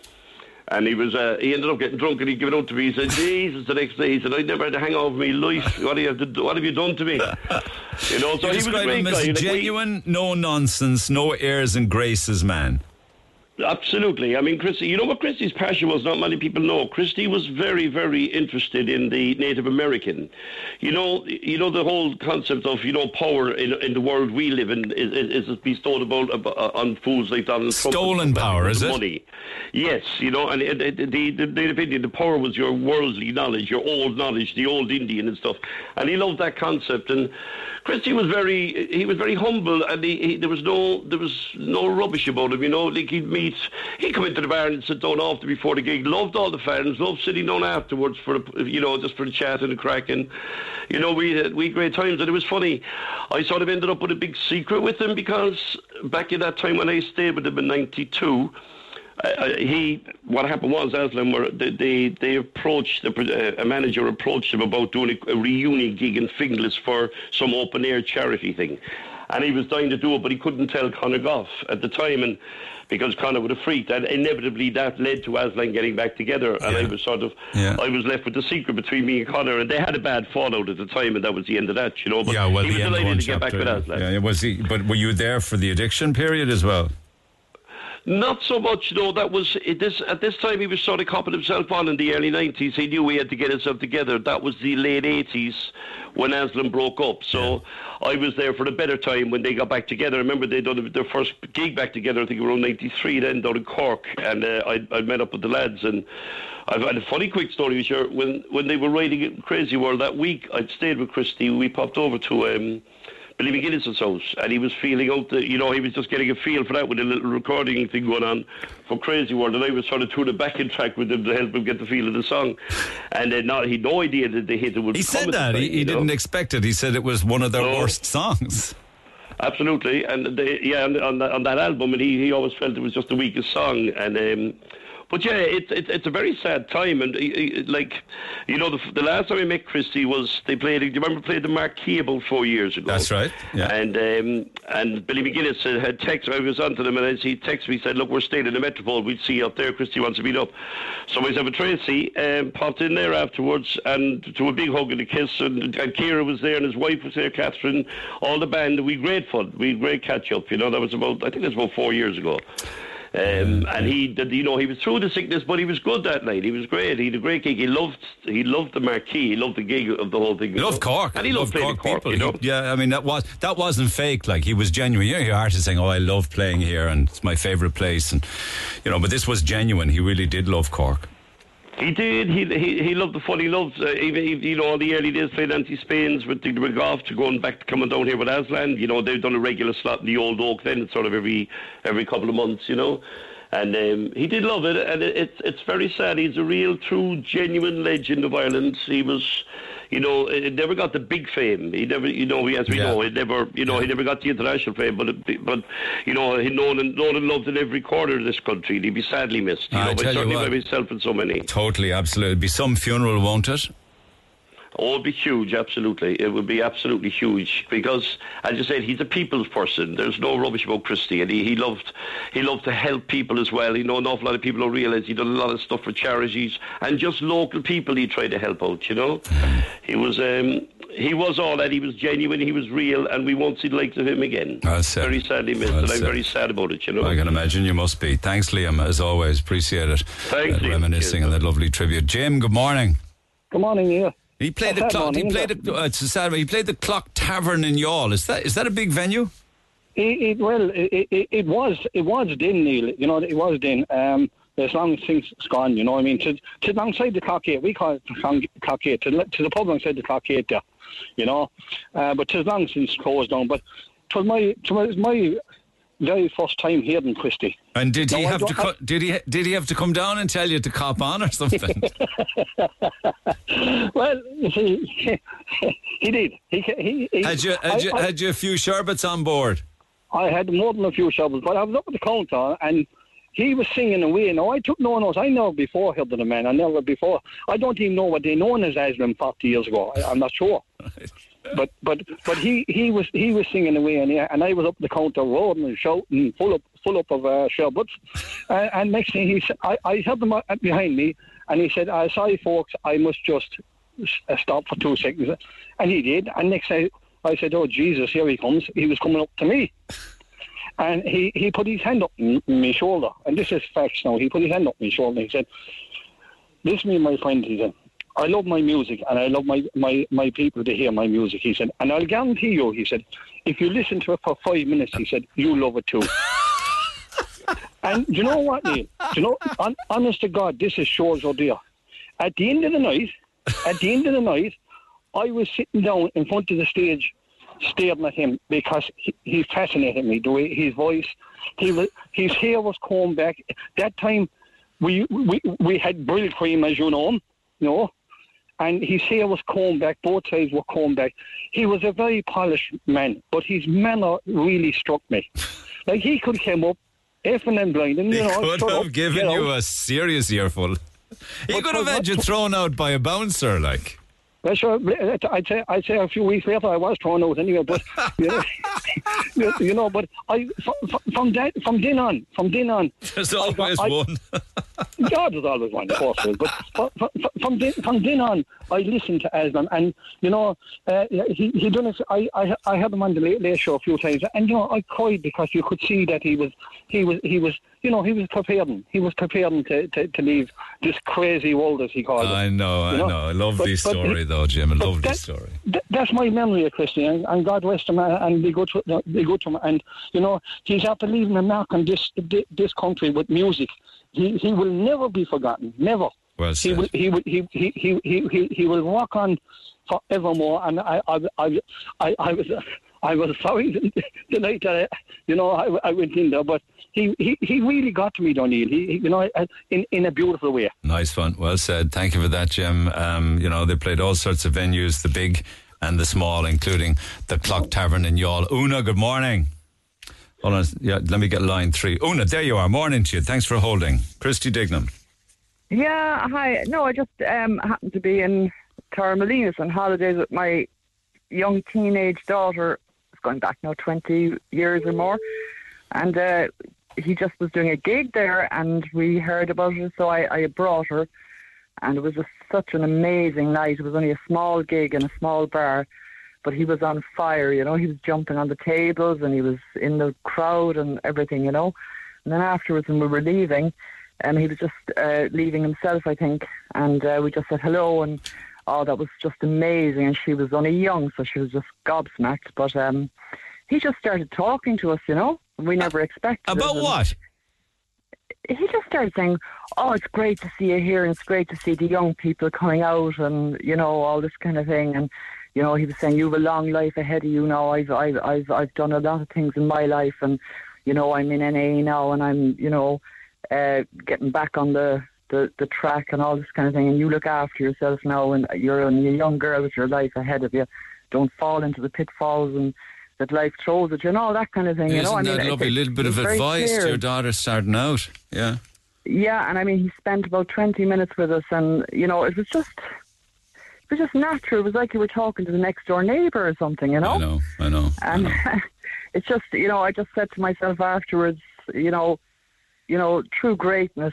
And he was, uh, he ended up getting drunk and he gave it out to me. He said, Jesus, the next day, he said, I never had to hang over me life. What have you, to do- what have you done to me? You know, so you he was a great guy. as Like, genuine, no nonsense, no airs and graces man. Absolutely. I mean, Christy, you know what Christy's passion was? Not many people know. Christy was very, very interested in the Native American. You know, you know the whole concept of you know power in, in the world we live in is, is, bestowed about, about on fools like Donald Trump. Stolen power, is with it? Money. Yes, you know, and the, the Native Indian, the power was your worldly knowledge, your old knowledge, the old Indian and stuff, and he loved that concept. And Christy was very, he was very humble, and he, he, there was no, there was no rubbish about him. You know, like he'd meet, he'd come into the bar and sit down after before the gig. Loved all the fans, loved sitting down afterwards for, you know, just for a chat and a crack. And you know, we had we had great times, and it was funny. I sort of ended up with a big secret with him because back in that time when I stayed with him in '92. Uh, he, what happened was, Aslan, were they, they, approached, the, uh, a manager approached him about doing a, a reunion gig in Finglas for some open air charity thing. And he was dying to do it, but he couldn't tell Conor Goff at the time. And because Conor would have freaked, and inevitably that led to Aslan getting back together. And I was sort of, Yeah. I was left with the secret between me and Conor. And they had a bad fallout at the time, and that was the end of that, you know. But yeah, well, he was delighted to get back with Aslan. Yeah, was he? But were you there for the addiction period as well? Not so much, no. That was it, this at this time he was sort of copping himself on in the early nineties. He knew he had to get himself together. That was the late eighties when Aslan broke up. So I was there for the better time when they got back together. I remember they done their first gig back together. I think it was around ninety three then down in Cork, and uh, I I met up with the lads and. I've had a funny quick story. Sure, when when they were writing Crazy World that week, I'd stayed with Christy. We popped over to um, Billy McGuinness's house, and he was feeling out the, you know, he was just getting a feel for that with a little recording thing going on for Crazy World, and I was sort of tune the backing track with him to help him get the feel of the song, and then not, he'd no idea that the hit would. He said that. He, he didn't expect it. He said it was one of their No. worst songs. Absolutely, and they, yeah, on, on, that, on that album, and he, he always felt it was just the weakest song, and um, but yeah, it's it, it's a very sad time, and he- like, you know, the, the last time I met Christy was they played. Do you remember played the Marquee about four years ago? That's right, yeah. And um, and Billy McGuinness had- texted. I was on to them, and as he texted me, he said, "Look, we're staying in the Metropole. We'd see you up there. Christy wants to meet up." So myself and Tracy um, popped in there afterwards, and to a big hug and a kiss, and, and Kiera was there, and his wife was there, Catherine, all the band. We had great fun. We had great catch up. You know, that was about I think it was about four years ago. Um, and he, did, you know, he was through the sickness, but he was good that night. He was great. He had a great gig. He loved, he loved the marquee. He loved the gig of the whole thing. He loved. Cork. and he, loved, playing Cork Cork. people. You know, He- yeah, I mean that was that wasn't fake. Like he was genuine. You know, your artist saying, "Oh, I love playing here, and it's my favorite place," and you know, but this was genuine. He really did love Cork. He did. He he, he loved the fun. He loved uh, even you know all the early days playing Nancy Spains with the with Goff to going back to coming down here with Aslan. You know they've done a regular slot in the old Oak then. Sort of every every couple of months. You know. And um, he did love it, and it, it's it's very sad. He's a real, true, genuine legend of Ireland. He was, you know, he never got the big fame. He never, you know, as we Yeah. know, he never, you know, he never got the international fame. But but you know, he known and known and loved in every corner of this country. He'd be sadly missed. You I know, but tell you certainly what. by myself and so many. Totally, absolutely. It'd be some funeral, won't it? Oh, it'd be huge, absolutely. It would be absolutely huge because, as you said, he's a people's person. There's no rubbish about Christy, and he, he loved he loved to help people as well. You know, an awful lot of people don't realise he done a lot of stuff for charities and just local people. He tried to help out. You know, he was um, he was all that. He was genuine. He was real, and we won't see the likes of him again. Well said. Very sadly missed, Well and I'm said. very sad about it. You know. I can imagine you must be. Thanks, Liam, as always. Appreciate it. Thanks, Uh, Liam. Reminiscing Cheers. on that lovely tribute. Jim, good morning. Good morning, Neil. He played the clock. He played the. Uh, it's a sad. He played the Clock Tavern in Youghal. Is that is that a big venue? It, it, well, it, it, it was it was then, Neil. You know, it was then. Um, as long as things has gone, you know what I mean? To, to alongside the Clock Gate, we call it the Clock Gate, to, the- to the pub alongside the Clock Gate there, you know. Uh, but to long since closed down. But it was my, it was my very first time hearing Christy. And did he No, have to? don't- did he? Did he have to come down and tell you to cop on or something? Well, he, he did. He, he, he, had you? Had I- you? I- Had you a few sherbets on board? I had more than a few shovels, but I was up at the counter and he was singing away. Now I took no notes. I never before heard of the man. I never before. I don't even know what they known as Aslan 40 years ago. I, I'm not sure. But but but he, he was he was singing away and, and I was up the counter rolling and shouting full up full up of uh, sherbets. and, and next thing he said, I, I him behind me and he said, uh, "Sorry, folks, I must just uh, stop for two seconds." And he did. And next thing I said, "Oh Jesus, here he comes." He was coming up to me. And he, he put his hand up on my shoulder. And this is facts now. He put his hand up on my shoulder and he said, "This me, my friend, he said, I love my music and I love my, my, my people to hear my music, he said. And I'll guarantee you, he said, if you listen to it for five minutes, he said, you love it too. and do you know what, Neil? Do you know, hon- honest to God, this is shows or dear. At the end of the night, at the end of the night, I was sitting down in front of the stage staring at him because he, he fascinated me. The way his voice, he was, his hair was combed back. That time, we we we had Brylcreem, as you know, you know, and his hair was combed back. Both sides were combed back. He was a very polished man, but his manner really struck me. Like he could come up, effing and blind, and you He know, could have up, given get you a serious earful. He But could have had you thrown out by a bouncer, like. Well, sure, I'd say I'd say a few weeks later I was thrown out anyway. But you know, you- you know but I from, from that from then on, from then on, There's always I- one. God was always one of the first. But fr- fr- from then, from then on, I listened to Aslan, and you know, uh, he he done it. I, I I had him on the late, late show a few times, and you know, I cried because you could see that he was he was he was you know he was preparing. He was preparing to, to, to leave this crazy world as he called it. I know, I know. A lovely But- but story, he- though, Jim. I love that- story. Th- that's my memory of Christy, and, and God rest him, uh, and be good to no, be good to him. And you know, he's after leaving a mark on this this country with music. He he will never be forgotten, never. Well He said. will he will he he he he, he, he will walk on forevermore. And I I I I, I was. I was sorry the night that I, you know I, I went in there, but he, he, he really got to me, Donneil. He, he you know in in a beautiful way. Nice one. Well said. Thank you for that, Jim. Um, you know, they played all sorts of venues, the big and the small, including the Clock Tavern in Youghal. Una, good morning. Hold on. Yeah, let me get line three. Una, there you are. Morning to you. Thanks for holding. Christy Dignam. Yeah, hi. No, I just um, happened to be in Torremolinos on holidays with my young teenage daughter. Going back now 20 years or more. And uh, he just was doing a gig there, and we heard about it, so I, I brought her. And it was just such an amazing night. It was only a small gig in a small bar, but he was on fire, you know. He was jumping on the tables and he was in the crowd and everything, you know. And then afterwards, when we were leaving, um, he was just uh, leaving himself, I think, and uh, we just said hello, and oh, that was just amazing. And she was only young, so she was just gobsmacked. But um, he just started talking to us, you know. We never expected About what? He just started saying, "Oh, it's great to see you here, and it's great to see the young people coming out, and you know all this kind of thing." And you know, he was saying, "You have a long life ahead of you now. I've, I've, I've, I've done a lot of things in my life, and you know, I'm in NA now, and I'm, you know, uh, getting back on the, the, the track and all this kind of thing. And you look after yourself now, and you're only a young girl with your life ahead of you. Don't fall into the pitfalls and that life throws at you, and all that kind of thing. Isn't know, I mean, that lovely? A little bit of advice to your daughter starting out. Yeah. Yeah, and I mean, he spent about 20 minutes with us, and, you know, it was just. It was just natural. It was like you were talking to the next door neighbour or something, you know? I know, I know. I know. it's just, you know, I just said to myself afterwards, you know, you know, true greatness,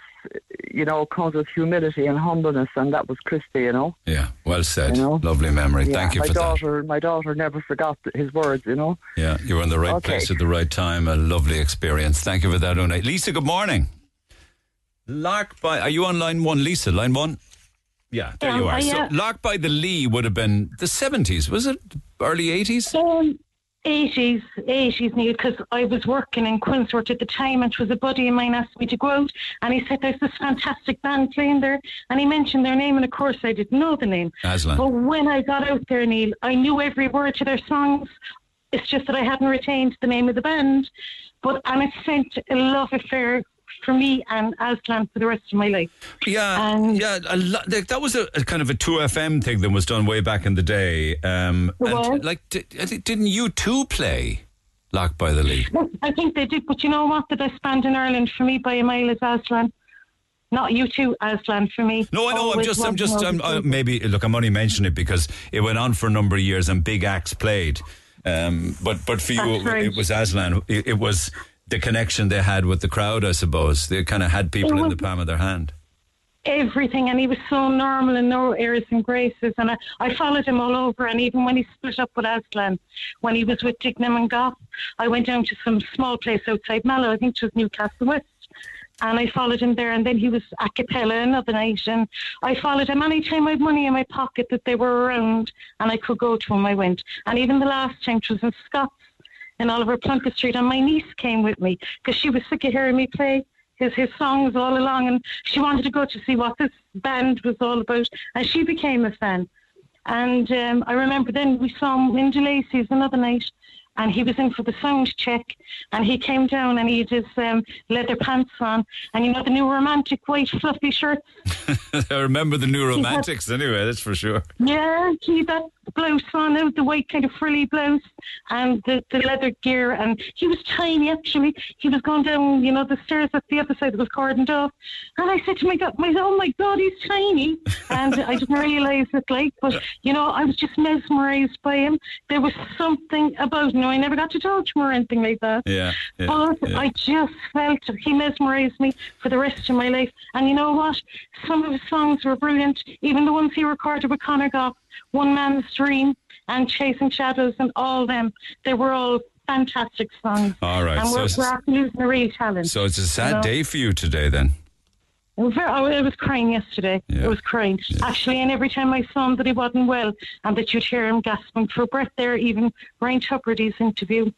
you know, comes with humility and humbleness, and that was Christy, you know. Yeah, well said. You know? Lovely memory. Yeah, Thank you my for that. daughter, My daughter never forgot his words, you know. Yeah, you were in the right Okay. place at the right time. A lovely experience. Thank you for that, Una. Lisa, good morning. Lark by, are you on line one, Lisa? Line one? Yeah, there Yeah, you are. I, So Lark by the Lee would have been the 70s, was it? Early 80s? Um, 80s, 80s, Neil, because I was working in Quinnsworth at the time, and it was a buddy of mine asked me to go out, and he said there's this fantastic band playing there, and he mentioned their name, and of course I didn't know the name. Aslan. But when I got out there, Neil, I knew every word to their songs. It's just that I hadn't retained the name of the band, but and it sent a love affair for me and Aslan for the rest of my life. Yeah, yeah. A lot, that was a, a kind of a 2FM thing that was done way back in the day. Um, and, was. like, di- didn't U2 play Lark by the Lee? I think they did, but you know what? The best band in Ireland for me by a mile is Aslan. Not U2, Aslan for me. No, I know. I'm just, I'm just, I'm, uh, maybe. Look, I'm only mentioning it because it went on for a number of years and big acts played. Um, but, but for you, That's right. it was Aslan. It, it was the connection they had with the crowd. I suppose they kind of had people in the palm of their hand. everything, and he was so normal and no airs and graces. And I, I followed him all over. And even when he split up with Aslan, when he was with Dignam and Goff, I went down to some small place outside Mallow. I think it was Newcastle West. And I followed him there, and then he was a cappella another night. And I followed him anytime I had money in my pocket that they were around and I could go to him, I went. And even the last time, it was in Scots in Oliver Plunkett Street, and my niece came with me because she was sick of hearing me play his his songs all along, and she wanted to go to see what this band was all about, and she became a fan. And um, I remember then we saw him in DeLacy's another night, and he was in for the sound check, and he came down and he had his um, leather pants on, and you know the new romantic white fluffy shirts. I remember the New Romantics anyway. That's for sure. Yeah, he had that blouse on, out the white kind of frilly blouse and the, the leather gear. And he was tiny, actually. He was going down, you know, the stairs at the other side that was cordoned off. And I said to my God, my, oh my God, he's tiny. And I didn't realise it, like, but, you know, I was just mesmerised by him. There was something about him. I never got to talk to him or anything like that. Yeah, yeah, but yeah. I just felt he mesmerised me for the rest of my life. And you know what? Some of his songs were brilliant. Even the ones he recorded with Conor Goff, One Man's Dream and Chasing Shadows and all them. They were all fantastic songs. All right, And so we're, it's- we're after losing a real talent. So it's a sad you know? day for you today, then. I was, very, oh, I was crying yesterday. Yeah. I was crying. Actually, and every time I saw him that he wasn't well and that you'd hear him gasping for breath there, even Ryan Tubridy's interview,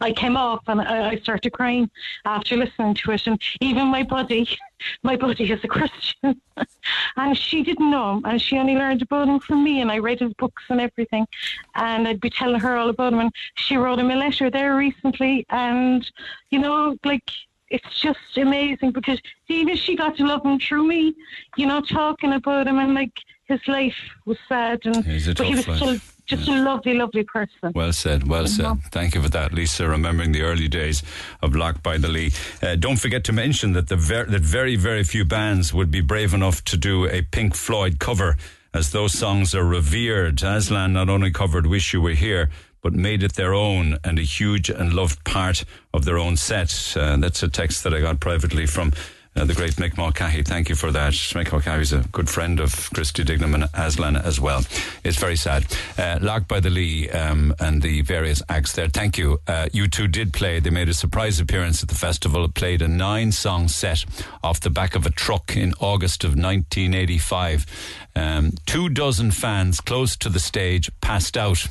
I came off and I, I started crying after listening to it. And even my buddy, my buddy is a Christian, and she didn't know him, and she only learned about him from me. And I read his books and everything, and I'd be telling her all about him. And she wrote him a letter there recently, and you know, like it's just amazing because even she got to love him through me, you know, talking about him and like his life was sad and but he was tough still just a lovely, lovely person. Well said, well said. Thank you for that, Lisa. Remembering the early days of Lark by the Lee. Uh, don't forget to mention that the ver- that very, very few bands would be brave enough to do a Pink Floyd cover, as those songs are revered. Aslan not only covered "Wish You Were Here," but made it their own and a huge and loved part of their own set. Uh, that's a text that I got privately from. Uh, the great Mick Mulcahy, thank you for that. Mick Mulcahy is a good friend of Christy Dignam and Aslan as well. It's very sad. Uh, by the Lee um, and the various acts there. Thank you. Uh, U2 did play. They made a surprise appearance at the festival. Played a nine-song set off the back of a truck in August of 1985. Um, two dozen fans close to the stage passed out.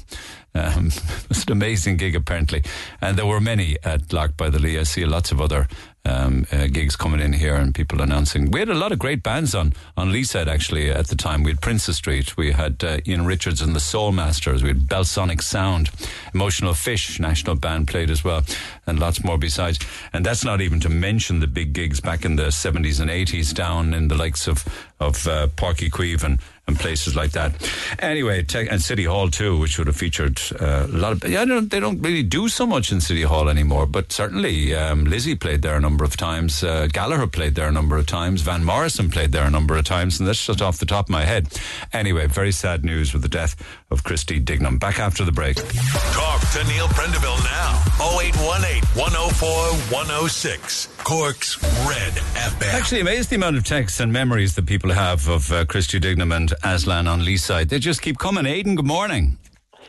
Um, it was an amazing gig, apparently. And there were many at Lark by the Lee. I see lots of other um, uh, gigs coming in here and people announcing. We had a lot of great bands on, on Lee side, actually, at the time. We had Princess Street. We had uh, Ian Richards and the Soul Masters. We had Belsonic Sound. Emotional Fish, national band played as well. And lots more besides. And that's not even to mention the big gigs back in the 70s and 80s down in the likes of, of uh, Porky Queeve and, and places like that. Anyway, and City Hall too, which would have featured uh, a lot of. Yeah, I don't, they don't really do so much in City Hall anymore, but certainly um, Lizzy played there a number of times. Uh, Gallagher played there a number of times. Van Morrison played there a number of times, and that's just off the top of my head. Anyway, very sad news with the death of Christy Dignam. Back after the break. Talk to Neil Prendeville now. 0818 104 106. Cork's Red FM. Actually, amazed the amount of texts and memories that people have of uh, Christy Dignam and Aslan on Lee's side. They just keep coming. Aidan, good morning.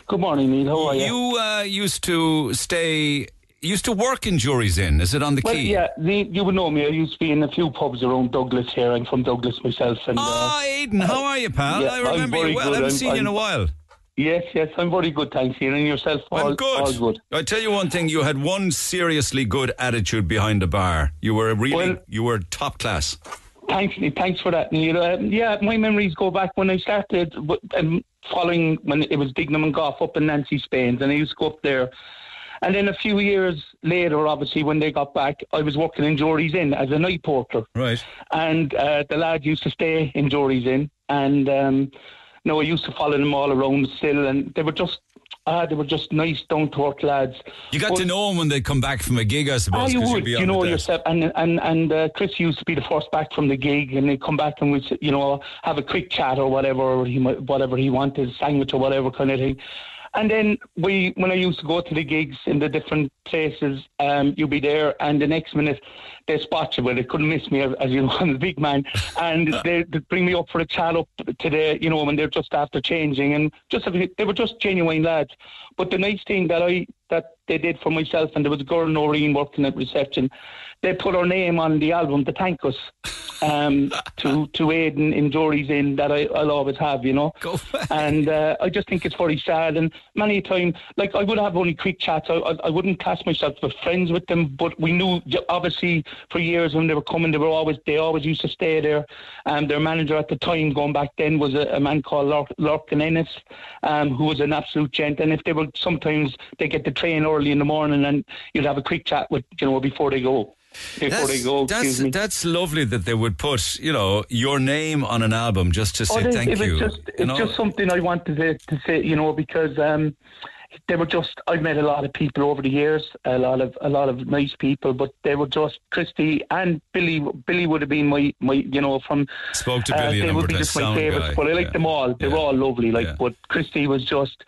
Good morning, Neil. How are you? You uh, used to stay, used to work in Jury's Inn. Is it on the Well, key? yeah, the, you would know me. I used to be in a few pubs around Douglas here. I'm from Douglas myself. And, Oh, Aidan, how are you, pal? yeah, I I'm remember you well. good. I haven't I'm- seen you in a I'm- while. Yes, yes, I'm very good, thanks, Ian. And yourself? I'm good. All good. I tell you one thing: you had one seriously good attitude behind the bar. You were really, Well- you were top class. Thanks, Thanks for that, Neil. Um, yeah, my memories go back when I started um, following when it was Dignam and Goff up in Nancy Spain's, and I used to go up there. And then a few years later, obviously, when they got back, I was working in Jury's Inn as a night porter. Right. And uh, the lad used to stay in Jury's Inn. And um, no, I used to follow them all around still. And they were just, ah, they were just nice, down to earth lads. You got But- to know them when they come back from a gig, I Oh, suppose. you'd would, you know yourself, and and and uh, Chris used to be the first back from the gig, and he'd come back and we'd you know have a quick chat or whatever, or he might, whatever he wanted, sandwich or whatever kind of thing. And then we, when I used to go to the gigs in the different places, um, you'd be there, and the next minute they spot you, but they couldn't miss me, as you know, I'm a big man, and they they bring me up for a chat up to the, you know, when they're just after changing, and just they were just genuine lads. But the nice thing that I that they did for myself, and there was a girl Noreen working at reception. They put her name on the album to thank us um, to to Aidan in Jury's Inn that I, I'll always have, you know. and uh, I just think it's very sad. And many a time, like I would have only quick chats. I, I, I wouldn't class myself as friends with them, but we knew obviously for years when they were coming, they were always they always used to stay there. Um, their manager at the time, going back then, was a, a man called Lor- Lorcan Ennis, um, who was an absolute gent. And if they were sometimes they get the train early in the morning, and you'd have a quick chat with you know before they go. Before they go, that's, excuse me. that's lovely that they would put, you know, your name on an album just to say Oh, thank it you. Just, you it's know? just something I wanted to, to say, you know, because um, they were just. I've met a lot of people over the years, a lot of a lot of nice people, but they were just Christy and Billy. Billy would have been my my you know from Spoke to uh, Billy a they would be just my favourites, guy, but I like yeah. them all. They were all lovely. Like, Yeah. but Christy was just,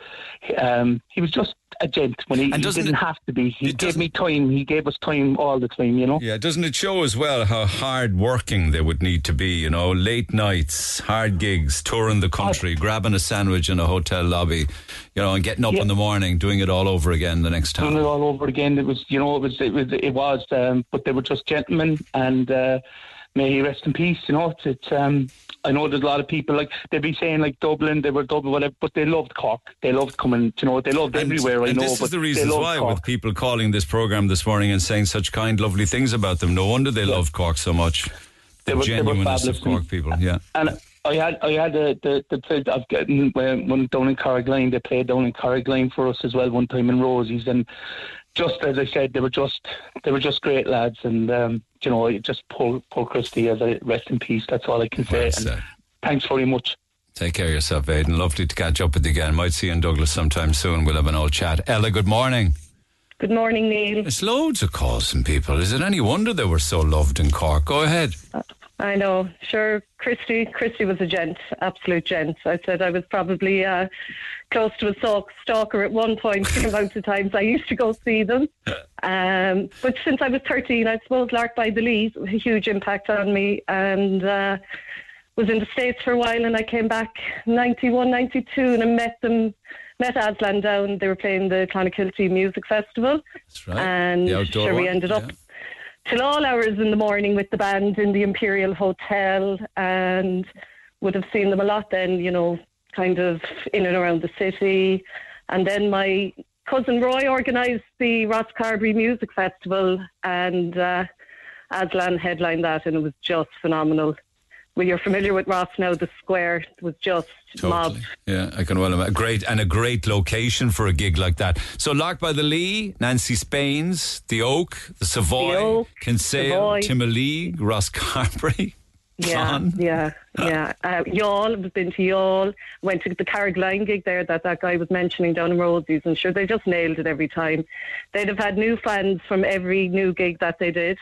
um, he was just a gent when he, he didn't it- have to be. He gave me time. He gave us time all the time. You know. Yeah, doesn't it show as well how hard working they would need to be? You know, late nights, hard gigs, touring the country, grabbing a sandwich in a hotel lobby, you know, and getting up Yeah. in the morning, doing it all over again the next time. it all over again. It was, you know, it was, it was, it was. Um, but they were just gentlemen, and uh, may he rest in peace. You know, it's, it's um, I know there's a lot of people like they'd be saying like Dublin, they were Dublin, whatever, but they loved Cork. They loved coming. You know, they loved And, everywhere. I and know, this but is the they reasons why, Cork. with people calling this program this morning and saying such kind, lovely things about them. No wonder they love Cork so much. They The were- they were genuineness of. Cork people, yeah. And I had I had the the, the play of getting when, when down in Carrigaline they played down in Carrigaline for us as well one time in Rosie's and just as I said they were just they were just great lads and um, you know just poor poor Christy as I rest in peace that's all I can say Well thanks very much. Take care of yourself, Aidan. Lovely to catch up with you again. Might see you in Douglas sometime soon. We'll have an old chat. Ella, good morning. Good morning, Neil. There's loads of calls from people. Is it any wonder they were so loved in Cork? Go ahead. I know. Sure, Christy. Christy was a gent, absolute gent. I said I was probably uh, close to a stalk, stalker at one point. The amount of times I used to go see them. Um, but since I was 13, I suppose Lark by the Lees a huge impact on me, and uh, was in the states for a while. And I came back 91, 92, and I met them. Met Aslan down. They were playing the Clonakilty Music Festival, That's right. and sure we ended up yeah. Till all hours in the morning with the band in the Imperial Hotel and would have seen them a lot then, you know, kind of in and around the city. And then my cousin Roy organised the Ross Carberry Music Festival and uh, Aslan headlined that and it was just phenomenal. Well, you're familiar with Ross now, the square was just. Totally. Yeah, I can well imagine. Great and a great location for a gig like that. So Lark by the Lee, Nancy Spains, the Oak, the Savoy, The Oak, Kinsale. Timoleague, Rosscarbery. Yeah, Fun. yeah, yeah. Uh, Youghal, I've been to Youghal. Went to the Carrigaline gig there that that guy was mentioning down in Rosie's, and sure, they just nailed it every time. They'd have had new fans from every new gig that they did.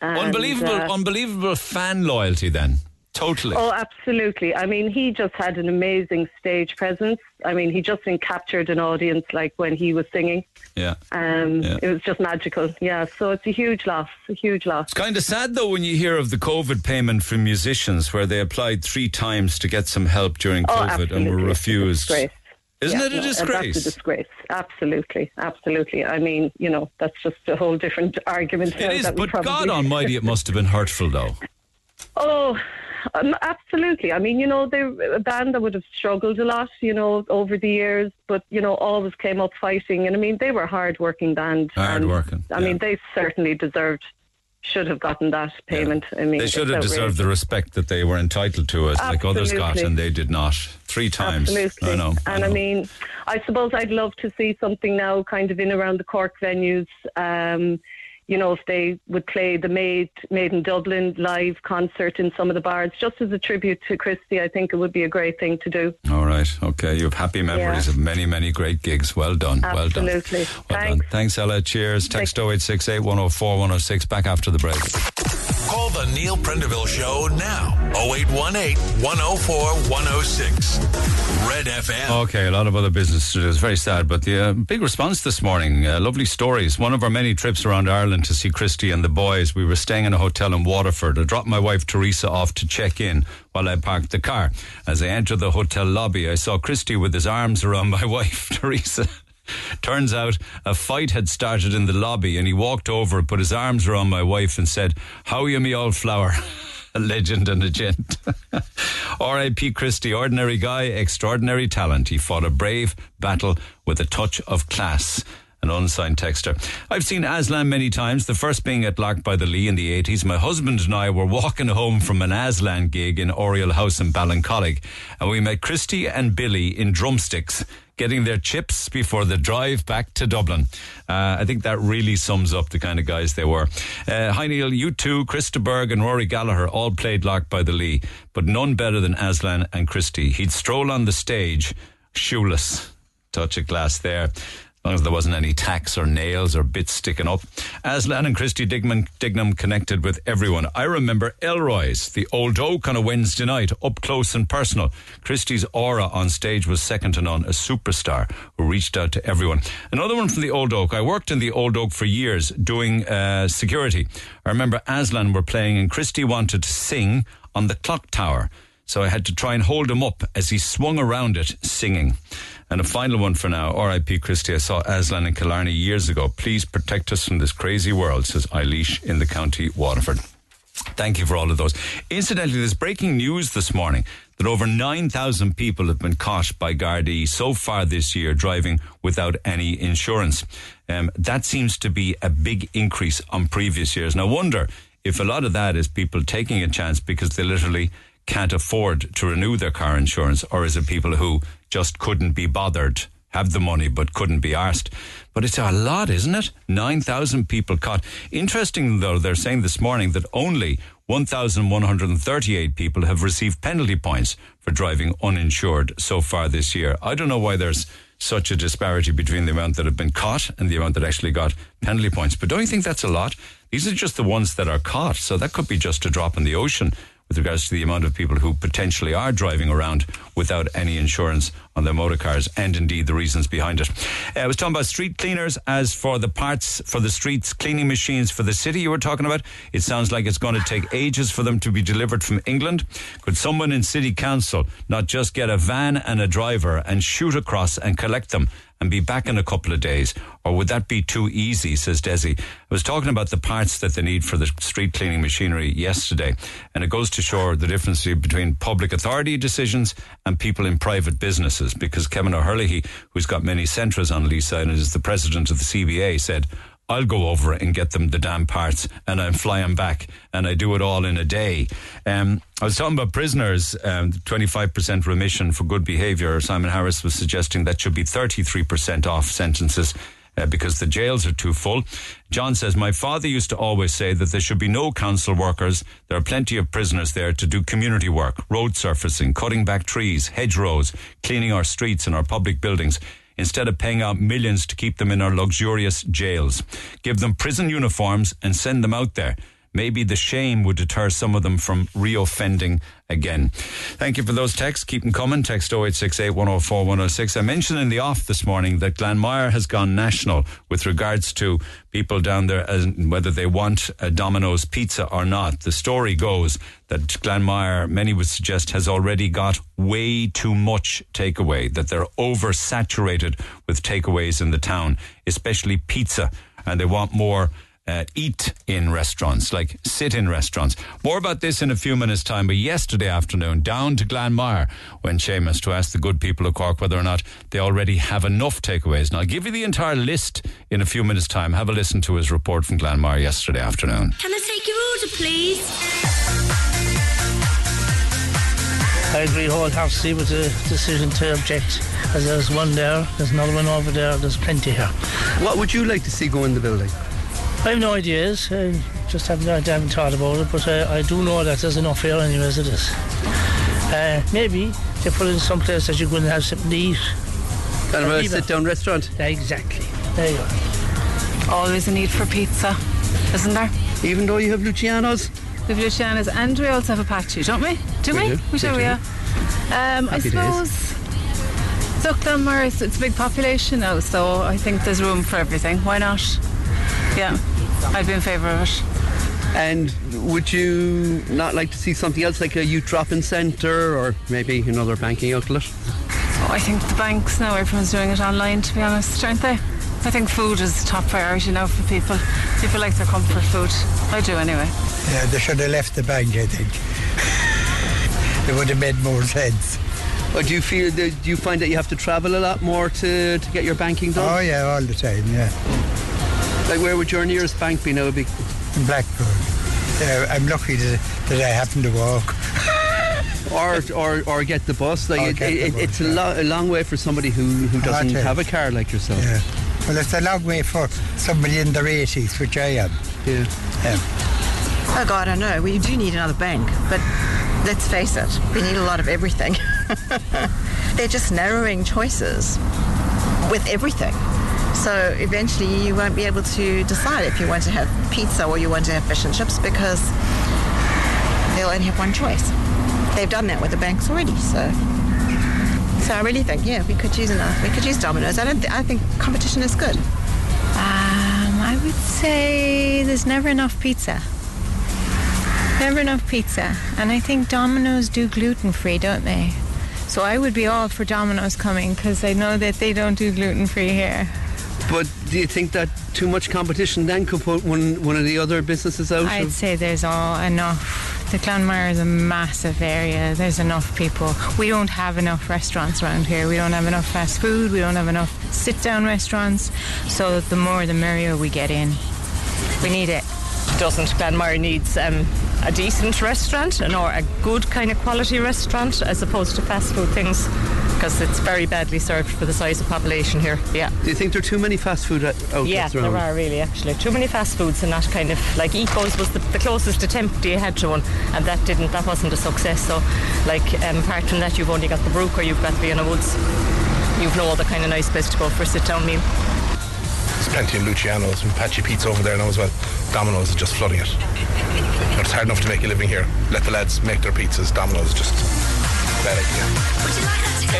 And, unbelievable, uh, unbelievable fan loyalty then. Totally. Oh, absolutely. I mean, he just had an amazing stage presence. I mean, he just captured an audience like when he was singing. Yeah. Um, Yeah. It was just magical. Yeah, so it's a huge loss, a huge loss. It's kind of sad though when you hear of the COVID payment for musicians where they applied three times to get some help during Oh, COVID and were refused. Isn't Yeah, it a no, disgrace? That's a disgrace. Absolutely, absolutely. I mean, you know, that's just a whole different argument. It is, but God Almighty, it must have been hurtful though. Oh, um, absolutely. I mean, you know, they're a band that would have struggled a lot, you know, over the years, but you know, always came up fighting. And I mean, they were a hard-working band. Hard and, I mean, they certainly deserved, should have gotten that payment. I mean, They should have deserved the respect that they were entitled to, as like others got, and they did not. Three times. Absolutely. I know. And I, mean, I suppose I'd love to see something now kind of in around the Cork venues. Um, you know, if they would play the Made, Made in Dublin live concert in some of the bars, just as a tribute to Christy, I think it would be a great thing to do. All right. Okay. You have happy memories Yeah. of many, many great gigs. Well done. Well done. Absolutely. Well Thanks. done. Thanks, Ella. Cheers. Text 0868 104 106. Back after the break. Call the Neil Prendeville Show now. 0818 104 106. Red FM. Okay, a lot of other business to do. It's very sad, but the uh, big response this morning. Uh, lovely stories. One of our many trips around Ireland to see Christy and the boys. We were staying in a hotel in Waterford. I dropped my wife Teresa off to check in while I parked the car. As I entered the hotel lobby, I saw Christy with his arms around my wife Teresa. Turns out a fight had started in the lobby, and he walked over, put his arms around my wife, and said, "How are you, me old flower?" a legend and a gent. R.I.P. Christy, ordinary guy, extraordinary talent. He fought a brave battle with a touch of class. An unsigned texter. I've seen Aslan many times, the first being at Lark by the Lee in the 80s. My husband and I were walking home from an Aslan gig in Oriel House in Ballincollig, and we met Christy and Billy in drumsticks getting their chips before the drive back to Dublin. Uh, I think that really sums up the kind of guys they were. Uh, hi Neil, U2, Krista Berg and Rory Gallagher all played Lark by the Lee, but none better than Aslan and Christy. He'd stroll on the stage shoeless. touch of glass there. Long as there wasn't any tacks or nails or bits sticking up. Aslan and Christy Dignam, Dignam connected with everyone. I remember Elroy's, the old oak on a Wednesday night, up close and personal. Christy's aura on stage was second to none, a superstar who reached out to everyone. Another one from the old oak. I worked in the old oak for years doing uh, security. I remember Aslan were playing and Christy wanted to sing on the clock tower. So I had to try and hold him up as he swung around it singing. And a final one for now. R.I.P. Christy. I saw Aslan in Killarney years ago. Please protect us from this crazy world, says Eilish in the county Waterford. Thank you for all of those. Incidentally, there's breaking news this morning that over 9,000 people have been caught by Gardaí so far this year driving without any insurance. Um, that seems to be a big increase on previous years. And I wonder if a lot of that is people taking a chance because they literally can't afford to renew their car insurance, or is it people who just couldn't be bothered, have the money but couldn't be asked? But it's a lot, isn't it? 9,000 people caught. Interesting, though, they're saying this morning that only 1,138 people have received penalty points for driving uninsured so far this year. I don't know why there's such a disparity between the amount that have been caught and the amount that actually got penalty points. But don't you think that's a lot? These are just the ones that are caught. So that could be just a drop in the ocean with regards to the amount of people who potentially are driving around without any insurance on their motor cars and indeed the reasons behind it. Uh, I was talking about street cleaners. As for the parts for the streets, cleaning machines for the city you were talking about, it sounds like it's going to take ages for them to be delivered from England. Could someone in city council not just get a van and a driver and shoot across and collect them and be back in a couple of days? Or would that be too easy, says Desi? I was talking about the parts that they need for the street cleaning machinery yesterday, and it goes to show the difference between public authority decisions and people in private businesses, because Kevin O'Herlihy, who's got many centres on Leeside and is the president of the CBA, said, I'll go over and get them the damn parts and I'm flying back and I do it all in a day. Um, I was talking about prisoners, um, 25% remission for good behaviour. Simon Harris was suggesting that should be 33% off sentences. Uh, because the jails are too full. John says, My father used to always say that there should be no council workers. There are plenty of prisoners there to do community work, road surfacing, cutting back trees, hedgerows, cleaning our streets and our public buildings instead of paying out millions to keep them in our luxurious jails. Give them prison uniforms and send them out there. Maybe the shame would deter some of them from reoffending again. Thank you for those texts. Keep them coming. Text 0868 104 106. I mentioned in the off this morning that Glanmire has gone national with regards to people down there whether they want a Domino's pizza or not. The story goes that Glanmire, many would suggest, has already got way too much takeaway, that they're oversaturated with takeaways in the town, especially pizza, and they want more uh, eat in restaurants, like sit in restaurants. More about this in a few minutes' time. But yesterday afternoon, down to Glanmire, went Seamus to ask the good people of Cork whether or not they already have enough takeaways. And I'll give you the entire list in a few minutes' time. Have a listen to his report from Glanmire yesterday afternoon. Can I take your order, please? I agree wholeheartedly with the decision to object. As there's one there, there's another one over there, there's plenty here. What would you like to see go in the building? I have no ideas. I just haven't, I haven't thought about it, but uh, I do know that there's enough here anyways it is. Uh, maybe they put it in some place that you couldn't have something to eat. Kind of a sit down restaurant? Exactly. There you are. Always a need for pizza, isn't there? Even though you have Luciano's? We have Luciano's and we also have Apache, don't we? Do We we? do, We do, we do. yeah. Um, I Happy days. suppose Zuckdammer, it's, it's a big population now, so I think there's room for everything. Why not? Yeah, I'd be in favour of it. And would you not like to see something else like a youth drop-in centre or maybe another banking outlet? Oh, I think the banks now, everyone's doing it online, to be honest, aren't they? I think food is the top priority now for people. People like their comfort food. I do anyway. Yeah, they should have left the bank, I think. it would have made more sense. Or do you feel that, do you find that you have to travel a lot more to, to get your banking done? Oh, yeah, all the time, yeah. Like where would your nearest bank be now? Big In Blackpool. Yeah, uh, I'm lucky that, that I happen to walk. or, or or get the bus. Like it, get the it, bus, it's a, lo- a long way for somebody who, who doesn't it have a car like yourself. Yeah. Well, it's a long way for somebody in their 80s, which I am. Yeah. yeah. Oh God, I know. We do need another bank, but let's face it, we need a lot of everything. They're just narrowing choices. with everything. So eventually you won't be able to decide if you want to have pizza or you want to have fish and chips because they'll only have one choice. They've done that with the banks already, so so I really think yeah we could use enough. We could use Domino's. I don't. Th- I think competition is good. Um, I would say there's never enough pizza. Never enough pizza. And I think Domino's do gluten free, don't they? So I would be all for Domino's coming because I know that they don't do gluten free here. But do you think that too much competition then could put one one of the other businesses out? I'd of- say there's all enough. The Glanmire is a massive area. There's enough people. We don't have enough restaurants around here. We don't have enough fast food. We don't have enough sit down restaurants. So the more the merrier we get in. We need it. doesn't Glanmire needs um, a decent restaurant and or a good kind of quality restaurant as opposed to fast food things because it's very badly served for the size of population here. Yeah. Do you think there are too many fast food out- outlets Yeah, around? there are really actually too many fast foods and that kind of like Ecos was the, the closest attempt you had to one, and that didn't that wasn't a success. So, like um, apart from that, you've only got the Brook or you've got Vienna Woods. You've no other kind of nice place to go for a sit down meal. There's plenty of Luciano's and Patchy Pizza over there now as well. Domino's is just flooding it. But it's hard enough to make a living here. Let the lads make their pizzas. Domino's is just a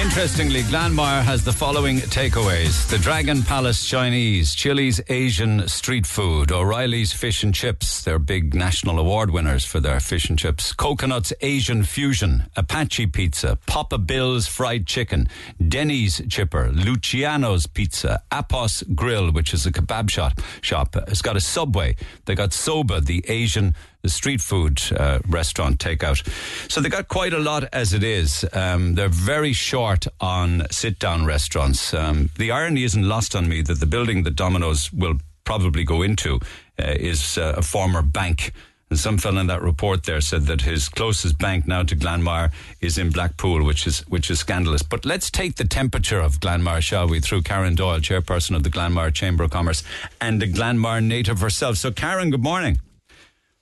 Interestingly, Glanmire has the following takeaways the Dragon Palace Chinese, Chili's Asian street food, O'Reilly's Fish and Chips, they're big national award winners for their fish and chips, Coconut's Asian Fusion, Apache Pizza, Papa Bill's Fried Chicken, Denny's Chipper, Luciano's Pizza, Apos Grill, which is a kebab shop. shop. It's got a Subway. They got Soba, the Asian the street food uh, restaurant takeout. So they got quite a lot as it is. Um, they're very short on sit down restaurants. Um, the irony isn't lost on me that the building that Domino's will probably go into uh, is uh, a former bank. And some fellow in that report there said that his closest bank now to Glanmire is in Blackpool, which is which is scandalous. But let's take the temperature of Glanmire, shall we, through Karen Doyle, chairperson of the Glanmire Chamber of Commerce, and a Glanmire native herself. So, Karen, good morning.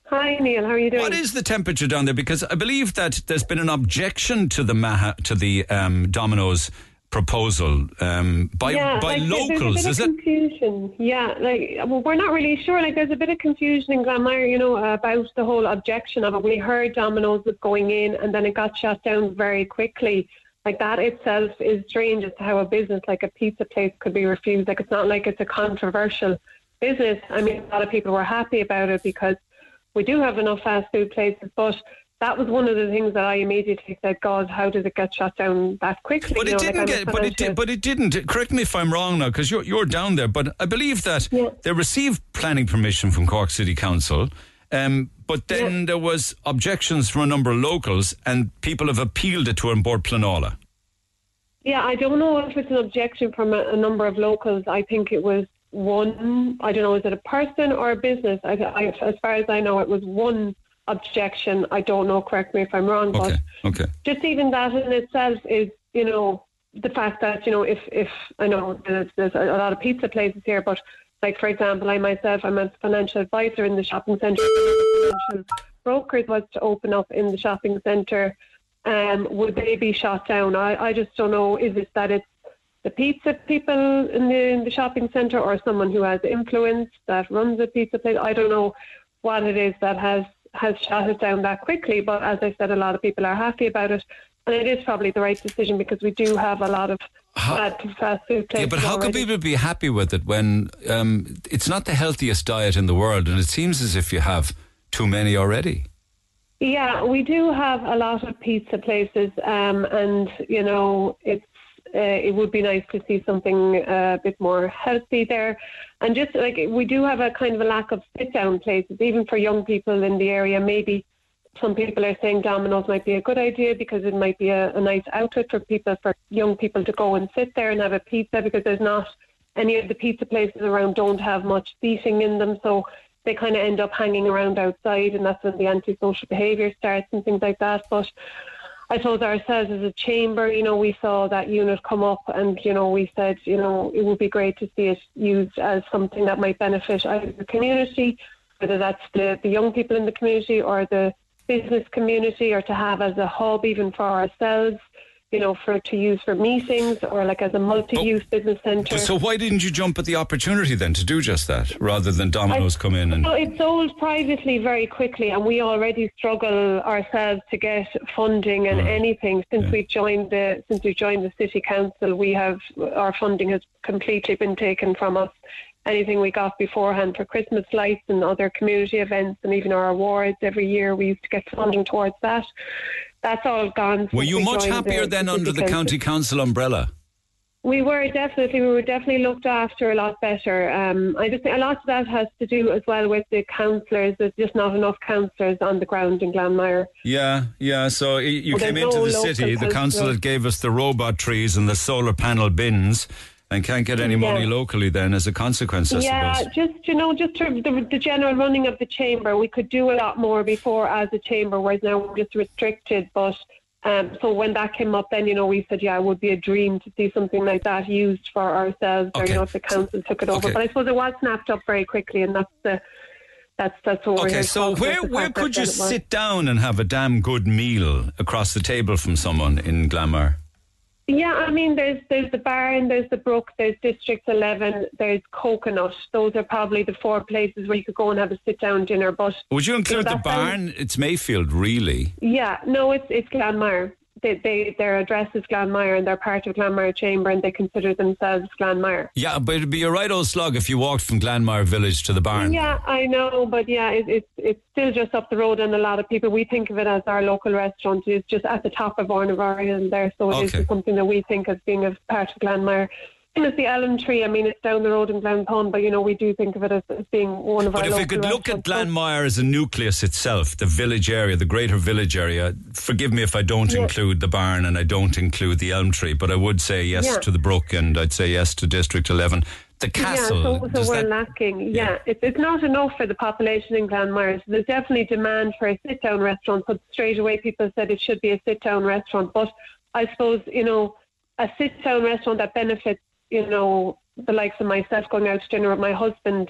Hi Neil, how are you doing? What is the temperature down there? Because I believe that there's been an objection to the Maha, to the um, Domino's proposal um, by yeah, by like, locals. There's a bit it? of confusion. Yeah, like well, we're not really sure. Like, there's a bit of confusion in Glanmire, you know, about the whole objection of it. We heard Domino's was going in, and then it got shut down very quickly. Like that itself is strange as to how a business like a pizza place could be refused. Like it's not like it's a controversial business. I mean, a lot of people were happy about it because we do have enough fast food places, but that was one of the things that I immediately said, God, how did it get shut down that quickly? But You it know, didn't I'm get. But it did. But it didn't. Correct me if I'm wrong now, because you're you're down there. But I believe that they received planning permission from Cork City Council. Um, but then there was objections from a number of locals, and people have appealed it to An Bord Pleanála. Yeah, I don't know if it's an objection from a, a number of locals. I think it was one. I don't know, is it a person or a business? I, I, as far as I know, it was one objection. I don't know. Correct me if I'm wrong, Okay. but Okay. just even that in itself is, you know, the fact that you know, if if I know there's, there's a lot of pizza places here, but like for example, I myself, I'm a financial advisor in the shopping centre. Brokers was to open up in the shopping centre. Um, would they be shot down? I, I just don't know. Is it that it's the pizza people in the in the shopping centre, or someone who has influence that runs a pizza place? I don't know what it is that has has shot it down that quickly. But as I said, a lot of people are happy about it, and it is probably the right decision because we do have a lot of bad fast food places. Yeah, but how can people be happy with it when um, it's not the healthiest diet in the world, and it seems as if you have too many already? Yeah, we do have a lot of pizza places, um, and you know, it's it would be nice to see something uh, a bit more healthy there, and just like we do have a kind of a lack of sit down places, even for young people in the area. Maybe some people are saying Domino's might be a good idea because it might be a, a nice outlet for people, for young people to go and sit there and have a pizza because there's not any of the pizza places around don't have much seating in them, so they kind of end up hanging around outside, and that's when the antisocial behaviour starts and things like that. But I suppose ourselves as a chamber, you know, we saw that unit come up, and you know, we said, you know, it would be great to see it used as something that might benefit either the community, whether that's the, the young people in the community or the business community, or to have as a hub even for ourselves. You know, for to use for meetings or like as a multi-use oh, business centre. So why didn't you jump at the opportunity then to do just that, rather than Domino's come in and? So it sold privately very quickly, and we already struggle ourselves to get funding and anything since we joined the since we joined the city council. We have our funding has completely been taken from us. Anything we got beforehand for Christmas lights and other community events, and even our awards every year, we used to get funding towards that. That's all gone. Were you we much happier the- then under the council. county council umbrella? We were definitely, we were definitely looked after a lot better. Um, I just think a lot of that has to do as well with the councillors. There's just not enough councillors on the ground in Glanmire. Yeah, yeah. So you Well, came into no the city, the council that gave us the robot trees and the solar panel bins, and can't get any money Yeah. locally then as a consequence, I yeah, suppose. just you know, just the, the general running of the chamber, we could do a lot more before as a chamber, whereas now we're just restricted. But um, so when that came up, then you know we said, yeah, it would be a dream to see something like that used for ourselves, or you know, if the council took it over. okay. But I suppose it was snapped up very quickly, and that's the that's that's what Okay, so where where could you then it was. sit down and have a damn good meal across the table from someone in Glanmire? Yeah, I mean, there's there's the Barn, there's the Brook, there's District 11, there's Coconut. Those are probably the four places where you could go and have a sit down dinner. But Would you include the that sounds- barn? It's Mayfield, really. Yeah, no, it's it's Glanmire. They, they their address is Glanmire, and they're part of Glanmire Chamber, and they consider themselves Glanmire. Yeah, but it'd be a right old slog if you walked from Glanmire Village to the barn. Yeah, I know, but yeah, it, it's it's still just up the road, and a lot of people we think of it as our local restaurant. It's just at the top of Ornavar and there, so it is Okay. something that we think as being a part of Glanmire. Same as the Elm Tree. I mean, it's down the road in Glounthaune, but you know we do think of it as, as being one of But our if we could look at Glanmire as a nucleus itself, the village area, the greater village area, forgive me if I don't Yeah. include the barn and I don't include the elm tree, but I would say yes Yeah. to the brook and I'd say yes to District 11. The castle, Yeah, so, so we're that- lacking. Yeah, It's, it's not enough for the population in Glanmire. So there's definitely demand for a sit down restaurant. So straight away, people said it should be a sit down restaurant. But I suppose, you know, a sit down restaurant that benefits, you know, the likes of myself going out to dinner with my husband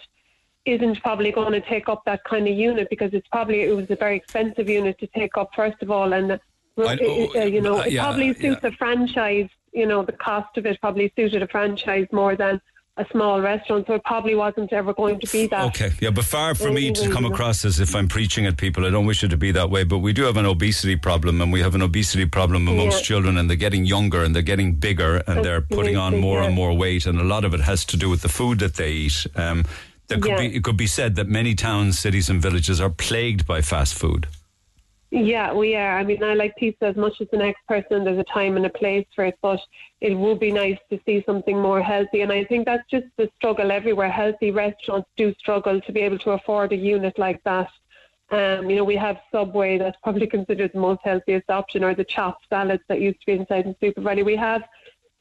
isn't probably going to take up that kind of unit because it's probably it was a very expensive unit to take up first of all and uh, I- it- uh, you know it yeah, probably suits a franchise you know the cost of it probably suited a franchise more than a small restaurant so it probably wasn't ever going to be that Okay, yeah, but far from me to come across as if I'm preaching at people. I don't wish it to be that way, but we do have an obesity problem, and we have an obesity problem amongst Yeah. children, and they're getting younger and they're getting bigger, and they're putting on more and more weight, and a lot of it has to do with the food that they eat. Um, there could Yeah. be, it could be said that many towns, cities, and villages are plagued by fast food. Yeah, we are. I mean, I like pizza as much as the next person. There's a time and a place for it, but it would be nice to see something more healthy. And I think that's just the struggle everywhere. Healthy restaurants do struggle to be able to afford a unit like that. Um, you know, we have Subway that's probably considered the most healthiest option, or the chopped salads that used to be inside the SuperValu. We have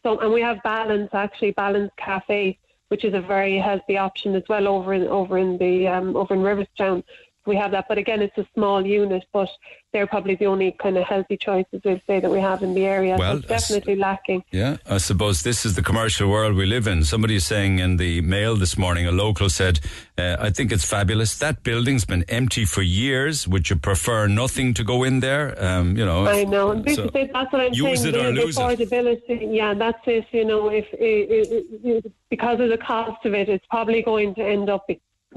so, and we have Balance actually, Balance Cafe, which is a very healthy option as well over in over in the um, over in Riverstown. We have that, but again, it's a small unit, but they're probably the only kind of healthy choices we'd say that we have in the area. Well, so it's definitely lacking. Yeah, I suppose this is the commercial world we live in. Somebody is saying in the mail this morning, a local said, uh, I think it's fabulous. That building's been empty for years. Would you prefer nothing to go in there? Um, you know, I know. And so. That's what I'm use saying. it or the, lose it. Yeah, that's it. You know, if it, because of the cost of it, it's probably going to end up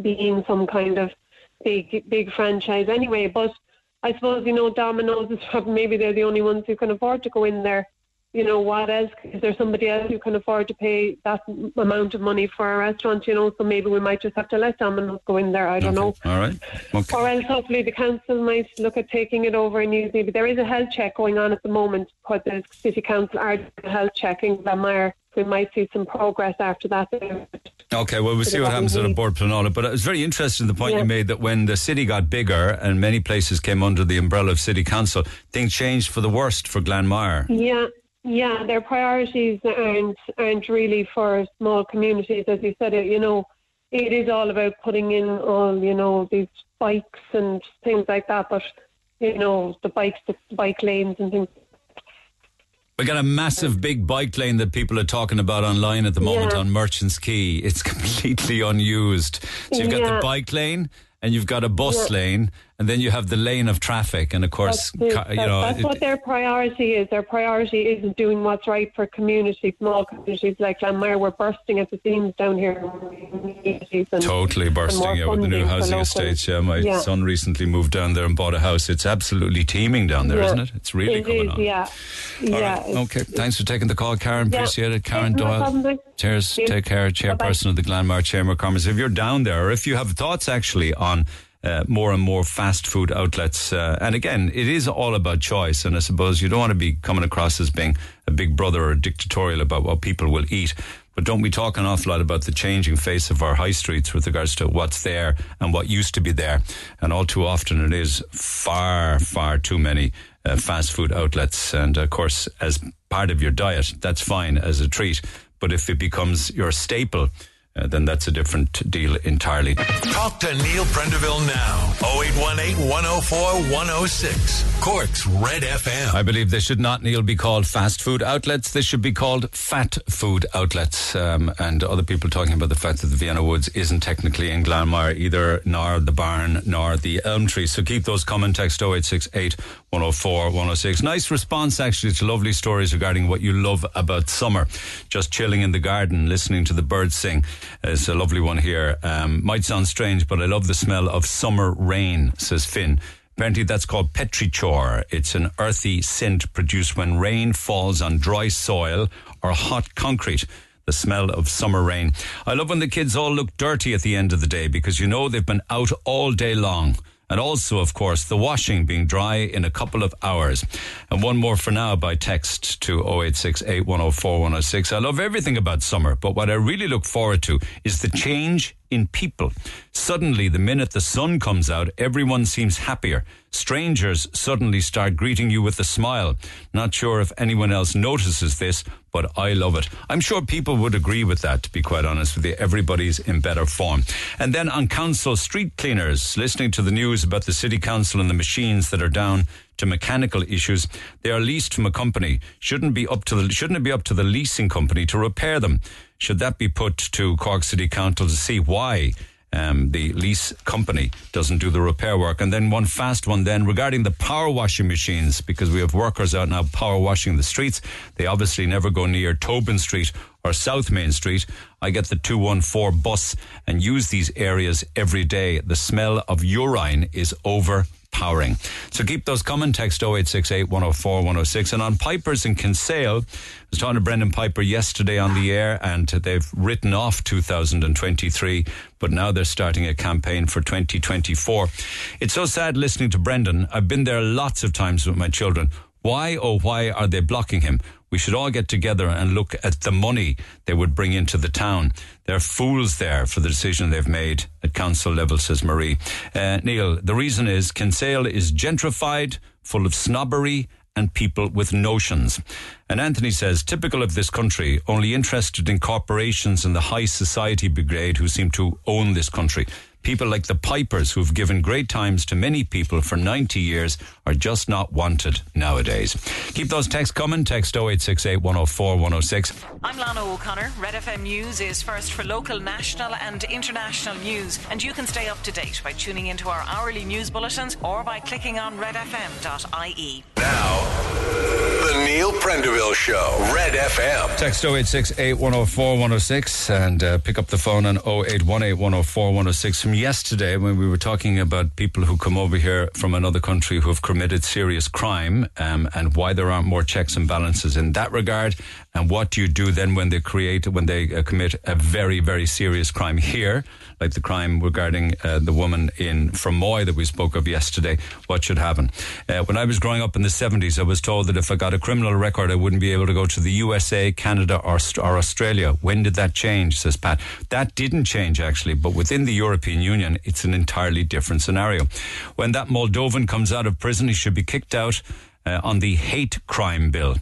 being some kind of big, big franchise anyway. But I suppose you know, Domino's is probably maybe they're the only ones who can afford to go in there. You know, what else? Is there somebody else who can afford to pay that amount of money for a restaurant? You know, so maybe we might just have to let Domino's go in there. I don't know. all right. Okay. Or else, hopefully, the council might look at taking it over and using. But there is a health check going on at the moment. What the city council are health check in Glanmire. We might see some progress after that. Okay, well, we'll see what happens at the Bord Pleanála. But I was very interested in the point Yeah. you made that when the city got bigger and many places came under the umbrella of City Council, things changed for the worst for Glanmire. Yeah, yeah. Their priorities aren't aren't really for small communities, as you said. It you know, it is all about putting in all you know these bikes and things like that. But you know, the bikes, the bike lanes and things. We got a massive big bike lane that people are talking about online at the moment Yeah. on Merchants Quay. It's completely unused. So you've got Yeah. the bike lane and you've got a bus Yeah. lane and then you have the lane of traffic, and of course, That's, ca- you that- know, that's what their priority is. Their priority isn't doing what's right for communities, small communities like Glanmire. We're bursting at the seams down here. and- totally bursting yeah, with the new housing estates. Yeah, my Yeah. son recently moved down there and bought a house. It's absolutely teeming down there, Yeah. not it? It's really It coming is, on. Yeah, All yeah. right. Okay. Thanks for taking the call, Karen. Appreciate it. Karen Doyle. Cheers. Take care. Chairperson of the Glanmire Chamber of Commerce. If you're down there, or if you have thoughts actually on uh, more and more fast food outlets, uh, and again, it is all about choice. And I suppose you don't want to be coming across as being a big brother or dictatorial about what people will eat. But don't we talk an awful lot about the changing face of our high streets with regards to what's there and what used to be there? And all too often it is far, far too many uh, fast food outlets. And of course, as part of your diet, that's fine as a treat. But if it becomes your staple, uh, then that's a different deal entirely. Talk to Neil Prendeville now. 0818 104 106. Cork's Red FM. I believe they should not, Neil, be called fast food outlets. They should be called fat food outlets. Um, and other people talking about the fact that the Vienna Woods isn't technically in Glanmire either, nor the barn, nor the elm tree. So keep those comment text 0868 104 106. Nice response, actually, to lovely stories regarding what you love about summer. Just chilling in the garden, listening to the birds sing. It's a lovely one here. Um, might sound strange, but I love the smell of summer rain, says Finn. Apparently, that's called petrichor. It's an earthy scent produced when rain falls on dry soil or hot concrete. The smell of summer rain. I love when the kids all look dirty at the end of the day because you know they've been out all day long. And also, of course, the washing being dry in a couple of hours. And one more for now by text to 0868 104 106. I love everything about summer, but what I really look forward to is the change in people. Suddenly, the minute the sun comes out, everyone seems happier. Strangers suddenly start greeting you with a smile. Not sure if anyone else notices this, but I love it. I'm sure people would agree with that, to be quite honest with you. Everybody's in better form. And then on council street cleaners, listening to the news about the city council and the machines that are down to mechanical issues, they are leased from a company. Shouldn't be up to the shouldn't it be up to the leasing company to repair them? Should that be put to Cork City Council to see why? Um, the lease company doesn't do the repair work. And then one fast one then regarding the power washing machines, because we have workers out now power washing the streets. They obviously never go near Tobin Street or South Main Street. I get the 214 bus and use these areas every day. The smell of urine is overpowering. So keep those coming. Text 0868 104 106. And on Pipers in Kinsale, I was talking to Brendan Piper yesterday on the air, and they've written off 2023, but now they're starting a campaign for 2024. It's so sad listening to Brendan. I've been there lots of times with my children. Why, oh, why are they blocking him? We should all get together and look at the money they would bring into the town. They're fools there for the decision they've made at council level, says Marie. Uh, Neil, the reason is Kinsale is gentrified, full of snobbery, and people with notions. And Anthony says, typical of this country, only interested in corporations and the high society brigade who seem to own this country. People like the Pipers, who've given great times to many people for 90 years, are just not wanted nowadays. Keep those texts coming. Text 0868 104 106. I'm Lana O'Connor. Red FM News is first for local, national, and international news, and you can stay up to date by tuning into our hourly news bulletins or by clicking on redfm.ie. Now. The Neil Prendeville Show. Red FM. Text 0868 104 106 and uh, pick up the phone on 0818 104 106 from yesterday when we were talking about people who come over here from another country who have committed serious crime um, and why there aren't more checks and balances in that regard and what do you do then when they create when they uh, commit a very very serious crime here like the crime regarding uh, the woman in Fermoy that we spoke of yesterday? What should happen? Uh, when I was growing up in the 70s I was told that if I got a criminal record I wouldn't be able to go to the USA Canada or, or Australia. When did that change? Says Pat. That didn't change actually but within the European Union it's an entirely different scenario. When that Moldovan comes out of prison he should be kicked out uh, on the hate crime bill.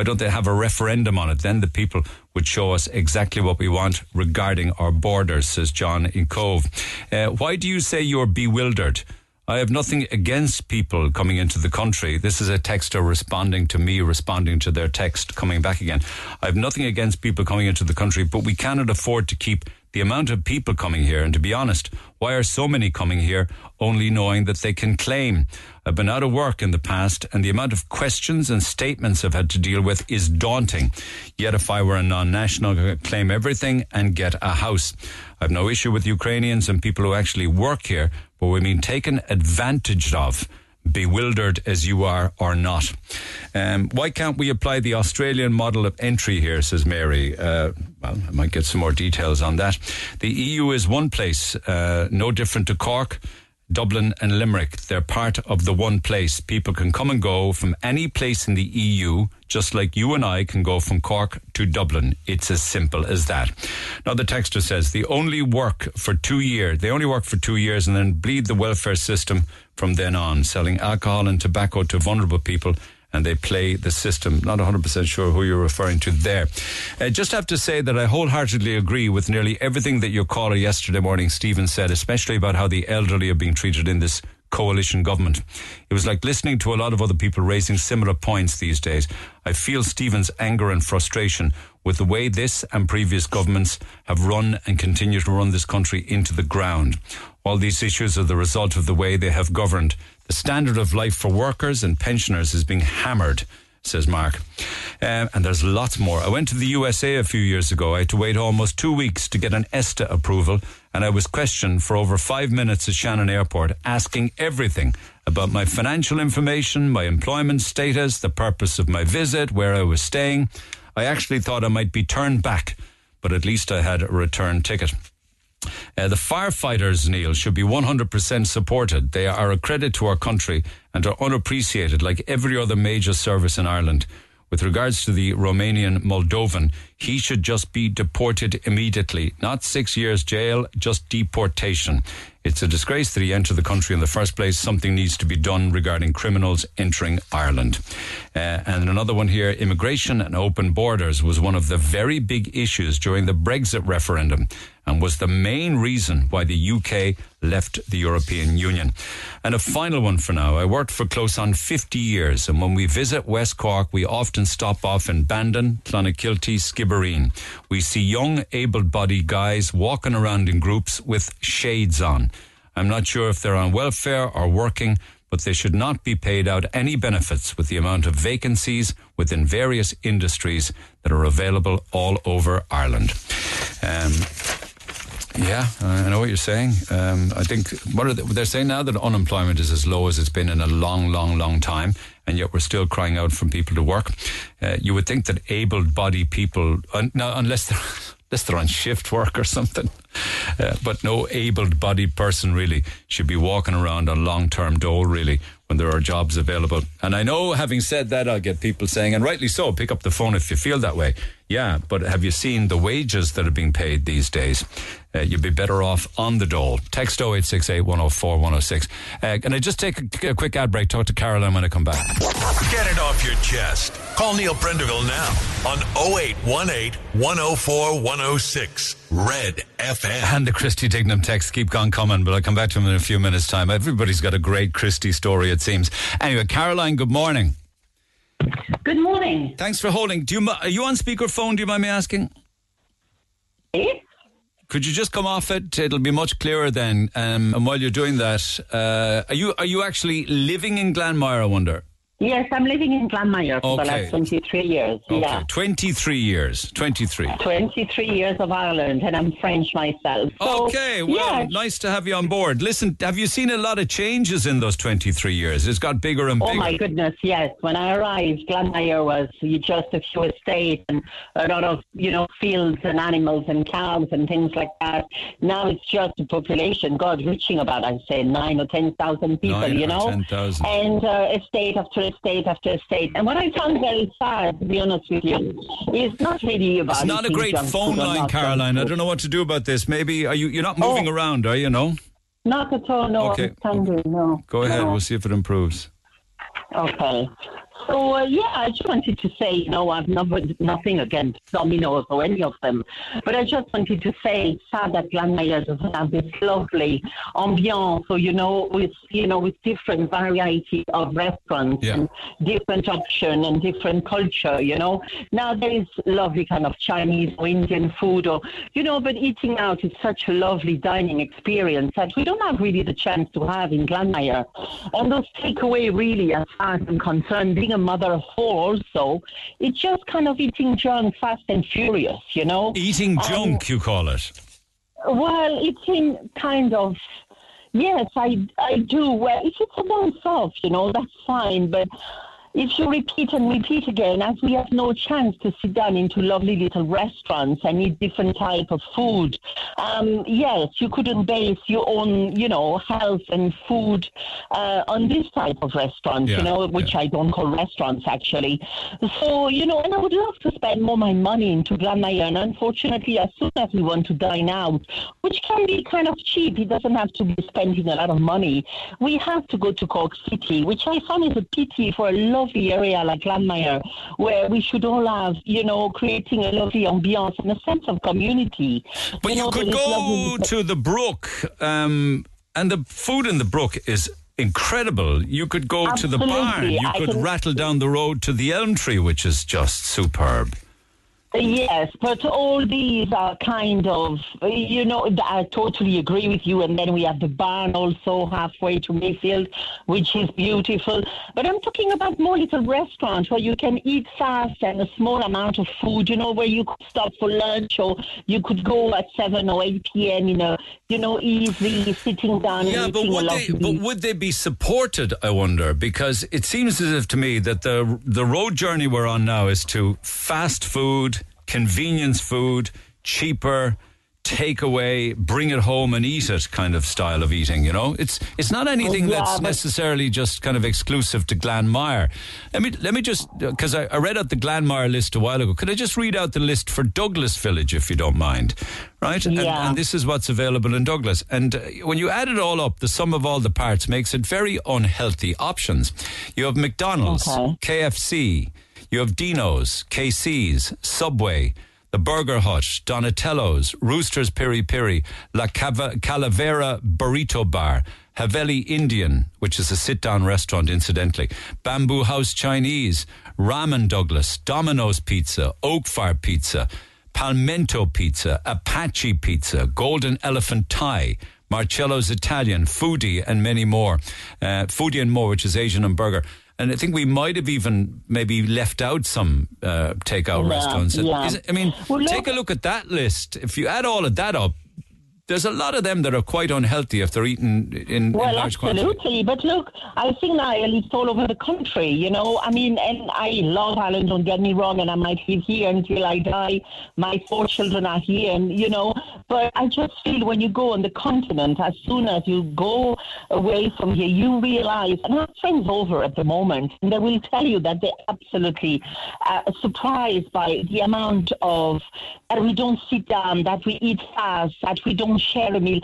Why don't they have a referendum on it? Then the people would show us exactly what we want regarding our borders, says John in Cobh. Uh, why do you say you're bewildered? I have nothing against people coming into the country. This is a texter responding to me, responding to their text, coming back again. I have nothing against people coming into the country, but we cannot afford to keep the amount of people coming here, and to be honest, why are so many coming here only knowing that they can claim? I've been out of work in the past, and the amount of questions and statements I've had to deal with is daunting. Yet, if I were a non national, I could claim everything and get a house. I've no issue with Ukrainians and people who actually work here, but we've been taken advantage of bewildered as you are or not. Um, why can't we apply the Australian model of entry here, says Mary? Uh, well, I might get some more details on that. The EU is one place, uh, no different to Cork. Dublin and Limerick. They're part of the one place. People can come and go from any place in the EU, just like you and I can go from Cork to Dublin. It's as simple as that. Now, the texter says they only work for two years. They only work for two years and then bleed the welfare system from then on, selling alcohol and tobacco to vulnerable people and they play the system. Not 100% sure who you're referring to there. Uh, just have to say that I wholeheartedly agree with nearly everything that your caller yesterday morning, Stephen, said, especially about how the elderly are being treated in this coalition government. It was like listening to a lot of other people raising similar points these days. I feel Stephen's anger and frustration with the way this and previous governments have run and continue to run this country into the ground. All these issues are the result of the way they have governed. The standard of life for workers and pensioners is being hammered says Mark. Um, and there's lots more. I went to the USA a few years ago. I had to wait almost two weeks to get an ESTA approval, and I was questioned for over five minutes at Shannon Airport, asking everything about my financial information, my employment status, the purpose of my visit, where I was staying. I actually thought I might be turned back, but at least I had a return ticket. Uh, the firefighters, Neil, should be 100% supported. They are a credit to our country and are unappreciated like every other major service in Ireland. With regards to the Romanian Moldovan, he should just be deported immediately. Not six years jail, just deportation. It's a disgrace that he entered the country in the first place. Something needs to be done regarding criminals entering Ireland. Uh, and another one here immigration and open borders was one of the very big issues during the Brexit referendum and was the main reason why the UK left the European Union. And a final one for now. I worked for close on 50 years, and when we visit West Cork, we often stop off in Bandon, Clonakilty, Skibbereen. We see young, able bodied guys walking around in groups with shades on. I'm not sure if they're on welfare or working, but they should not be paid out any benefits with the amount of vacancies within various industries that are available all over Ireland. Um, yeah, I know what you're saying. Um, I think what are they, they're saying now that unemployment is as low as it's been in a long, long, long time, and yet we're still crying out for people to work. Uh, you would think that able-bodied people, now, unless they're unless they're on shift work or something, uh, but no able-bodied person really should be walking around on long-term dole really when there are jobs available. And I know, having said that, I'll get people saying, and rightly so, pick up the phone if you feel that way. Yeah, but have you seen the wages that are being paid these days? Uh, you'd be better off on the dole. Text 0868 104 106. Uh, I just take a, a, quick ad break? Talk to Caroline when I come back. Get it off your chest. Call Neil Prendeville now on 0818 104 106. Red FM. And the Christy Dignam text keep on coming, but I'll come back to him in a few minutes' time. Everybody's got a great Christy story, it seems. Anyway, Caroline, good morning. Good morning. Thanks for holding. Do you are you on speakerphone? Do you mind me asking? Yes. Could you just come off it? It'll be much clearer then. Um, and while you're doing that, uh, are you are you actually living in Glanmire? I wonder. Yes, I'm living in Glanmire for okay. the last 23 years. Okay. Yeah. 23 years. 23. 23 years of Ireland, and I'm French myself. So, okay, well, yeah. nice to have you on board. Listen, have you seen a lot of changes in those 23 years? It's got bigger and bigger. Oh, my goodness, yes. When I arrived, Glanmire was just a few estates and a lot of, you know, fields and animals and cows and things like that. Now it's just a population, God, reaching about, I'd say, nine or 10,000 people, nine you know? 10,000. And uh, estate after state after state. And what I found very sad, to be honest with you, is not really about. It's not a great phone line, Caroline. I don't know what to do about this. Maybe are you? You're not moving oh. around, are you? No. Not at all. No. Okay. no. Go ahead. No. We'll see if it improves. Okay. So uh, yeah, I just wanted to say, you know, I've never, nothing against Domino's or any of them, but I just wanted to say it's sad that Glanmire doesn't have this lovely ambiance, so you know, with you know, with different variety of restaurants Yeah. and different option and different culture. You know, now there is lovely kind of Chinese or Indian food, or you know, but eating out is such a lovely dining experience that we don't have really the chance to have in Glanmire. And those takeaway really, as far as I'm concerned, being a mother of four also, it's just kind of eating junk fast and furious, you know? Eating Um, junk, you call it. well, eating kind of. Yes, I I do. Well, if it's a down south, you know, that's fine. But if you repeat and repeat again, as we have no chance to sit down into lovely little restaurants and eat different type of food, um, yes, you couldn't base your own, you know, health and food uh, on this type of restaurants, Yeah, you know, which I don't call restaurants actually. So, you know, and I would love to spend more my money into Glanmire. And unfortunately, as soon as we want to dine out, which can be kind of cheap, it doesn't have to be spending a lot of money. We have to go to Cork City, which I find is a pity for a lovely area like Glanmire, where we should all have, you know, creating a lovely ambiance and a sense of community. But you, know, could go to the brook, um, and the food in the brook is incredible. You could go to the barn. You I could rattle down the road to the elm tree, which is just superb. Yes, but all these are kind of, you know, I totally agree with you. And then we have the barn also halfway to Mayfield, which is beautiful. But I'm talking about more little restaurants where you can eat fast and a small amount of food, you know, where you could stop for lunch or you could go at 7 or 8 p.m., you know, you know, easy sitting down Yeah, but would they? But would they be supported? I wonder because it seems as if to me that the the road journey we're on now is to fast food, convenience food, cheaper, takeaway, bring it home and eat it kind of style of eating. You know, it's it's not anything Yeah, that's necessarily just kind of exclusive to Glanmire. Let me let me just because I, I read out the Glanmire list a while ago. Could I just read out the list for Douglas Village if you don't mind? Right, and, Yeah. and this is what's available in Douglas. And uh, when you add it all up, the sum of all the parts makes it very unhealthy options. You have McDonald's, KFC, you have Dino's, KC's, Subway, the Burger Hut, Donatello's, Rooster's Piri Piri, La Calavera Burrito Bar, Haveli Indian, which is a sit down restaurant, incidentally, Bamboo House Chinese, Ramen Douglas, Domino's Pizza, Oak Fire Pizza, Palmento Pizza, Apache Pizza, Golden Elephant Thai, Marcello's Italian, Foodie, and many more. Uh, Foodie and more, which is Asian and burger. And I think we might have even maybe left out some uh, takeout Yeah, restaurants. Yeah. it- I mean, Well, take a look at that list. If you add all of that up, there's a lot of them that are quite unhealthy if they're eaten in, in large quantities. absolutely. But look, I think Neil, it's all over the country, you know. I mean, and I love Ireland, don't get me wrong, and I might live here until I die. My four children are here, and, you know, but I just feel when you go on the continent, as soon as you go away from here, you realize, and I have friends over at the moment, and they will tell you that they're absolutely uh, surprised by the amount of that we don't sit down, that we eat fast, that we don't share a meal.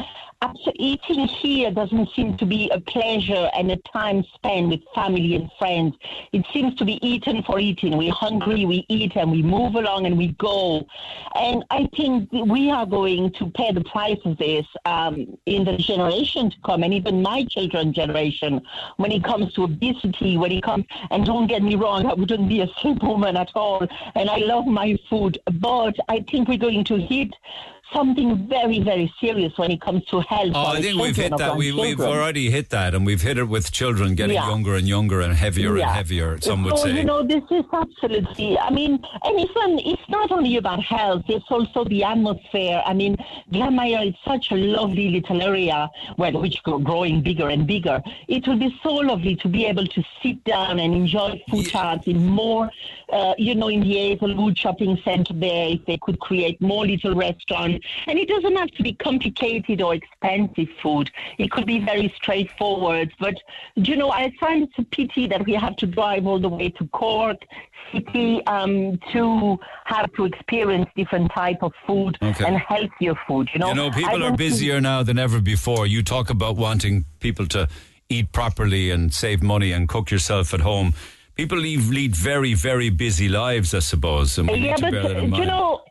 Eating here doesn't seem to be a pleasure and a time spent with family and friends. It seems to be eaten for eating. We're hungry, we eat, and we move along and we go. And I think we are going to pay the price of this um, in the generation to come, and even my children's generation, when it comes to obesity, when it comes, and don't get me wrong, I wouldn't be a slim woman at all, and I love my food, but I think we're going to hit something very, very serious when it comes to health. Oh, I think we've hit that. We, we've already hit that, and we've hit it with children getting Yeah. younger and younger and heavier Yeah. and heavier. Some would so, say. you know, this is absolutely, I mean, and it's, not- it's not only about health, it's also the atmosphere. I mean, Glanmire is such a lovely little area, well, which growing bigger and bigger. It would be so lovely to be able to sit down and enjoy food carts in more, uh, you know, in the Hazelwood shopping center there, if they could create more little restaurants. And it doesn't have to be complicated or expensive food. It could be very straightforward. But, you know, I find it's a pity that we have to drive all the way to Cork City um, to have to experience different type of food Okay. and healthier food. You know, You know, people are busier now than ever before. You talk about wanting people to eat properly and save money and cook yourself at home. people lead, lead very, very busy lives, I suppose. And we yeah, need to but bear that in uh, you know,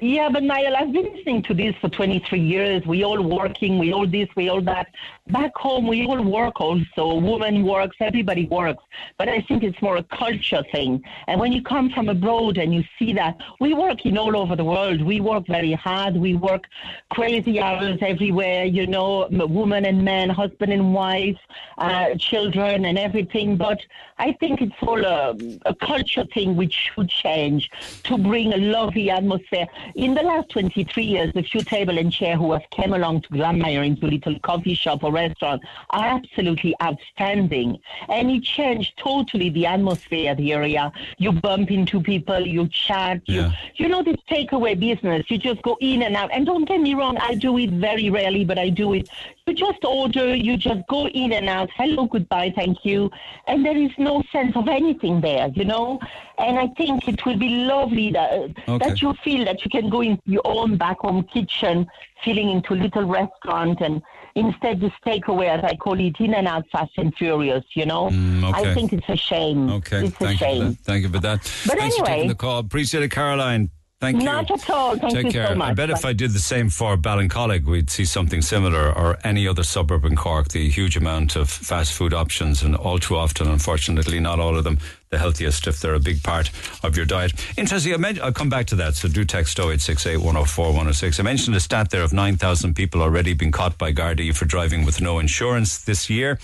yeah, but Neil, I've been listening to this for 23 years. We all working, we all this, we all that. Back home, we all work also. Woman works, everybody works. But I think it's more a culture thing. And when you come from abroad and you see that, we work in all over the world. We work very hard. We work crazy hours everywhere, you know, woman and man, husband and wife, uh, children and everything. But I think it's all a, a culture thing which should change to bring a lovely atmosphere. In the last 23 years, the few table and chair who have come along to Glanmire into a little coffee shop or restaurant are absolutely outstanding. And it changed totally the atmosphere of the area. You bump into people, you chat, you, you know, this takeaway business. You just go in and out. And don't get me wrong, I do it very rarely, but I do it. You just order, you just go in and out. Hello, goodbye, thank you. And there is no sense of anything there, you know? And I think it will be lovely that, uh, Okay. that you feel that you can go into your own back home kitchen, feeling into a little restaurant, and instead this takeaway, as I call it, in and out, fast and furious, you know? Mm, okay. I think it's a shame. Okay, It's thank you, for shame. that. thank you for that. But Thanks for taking anyway- the call. Appreciate it, Caroline. Thank you. Not at all. Thank Take you care. so much. I bet if I did the same for Ballincollig, we'd see something similar, or any other suburb in Cork. The huge amount of fast food options, and all too often, unfortunately, not all of them the healthiest if they're a big part of your diet. Interesting. I men- I'll come back to that. So do text 0868 104 106. I mentioned a stat there of 9,000 people already been caught by Gardaí for driving with no insurance this year,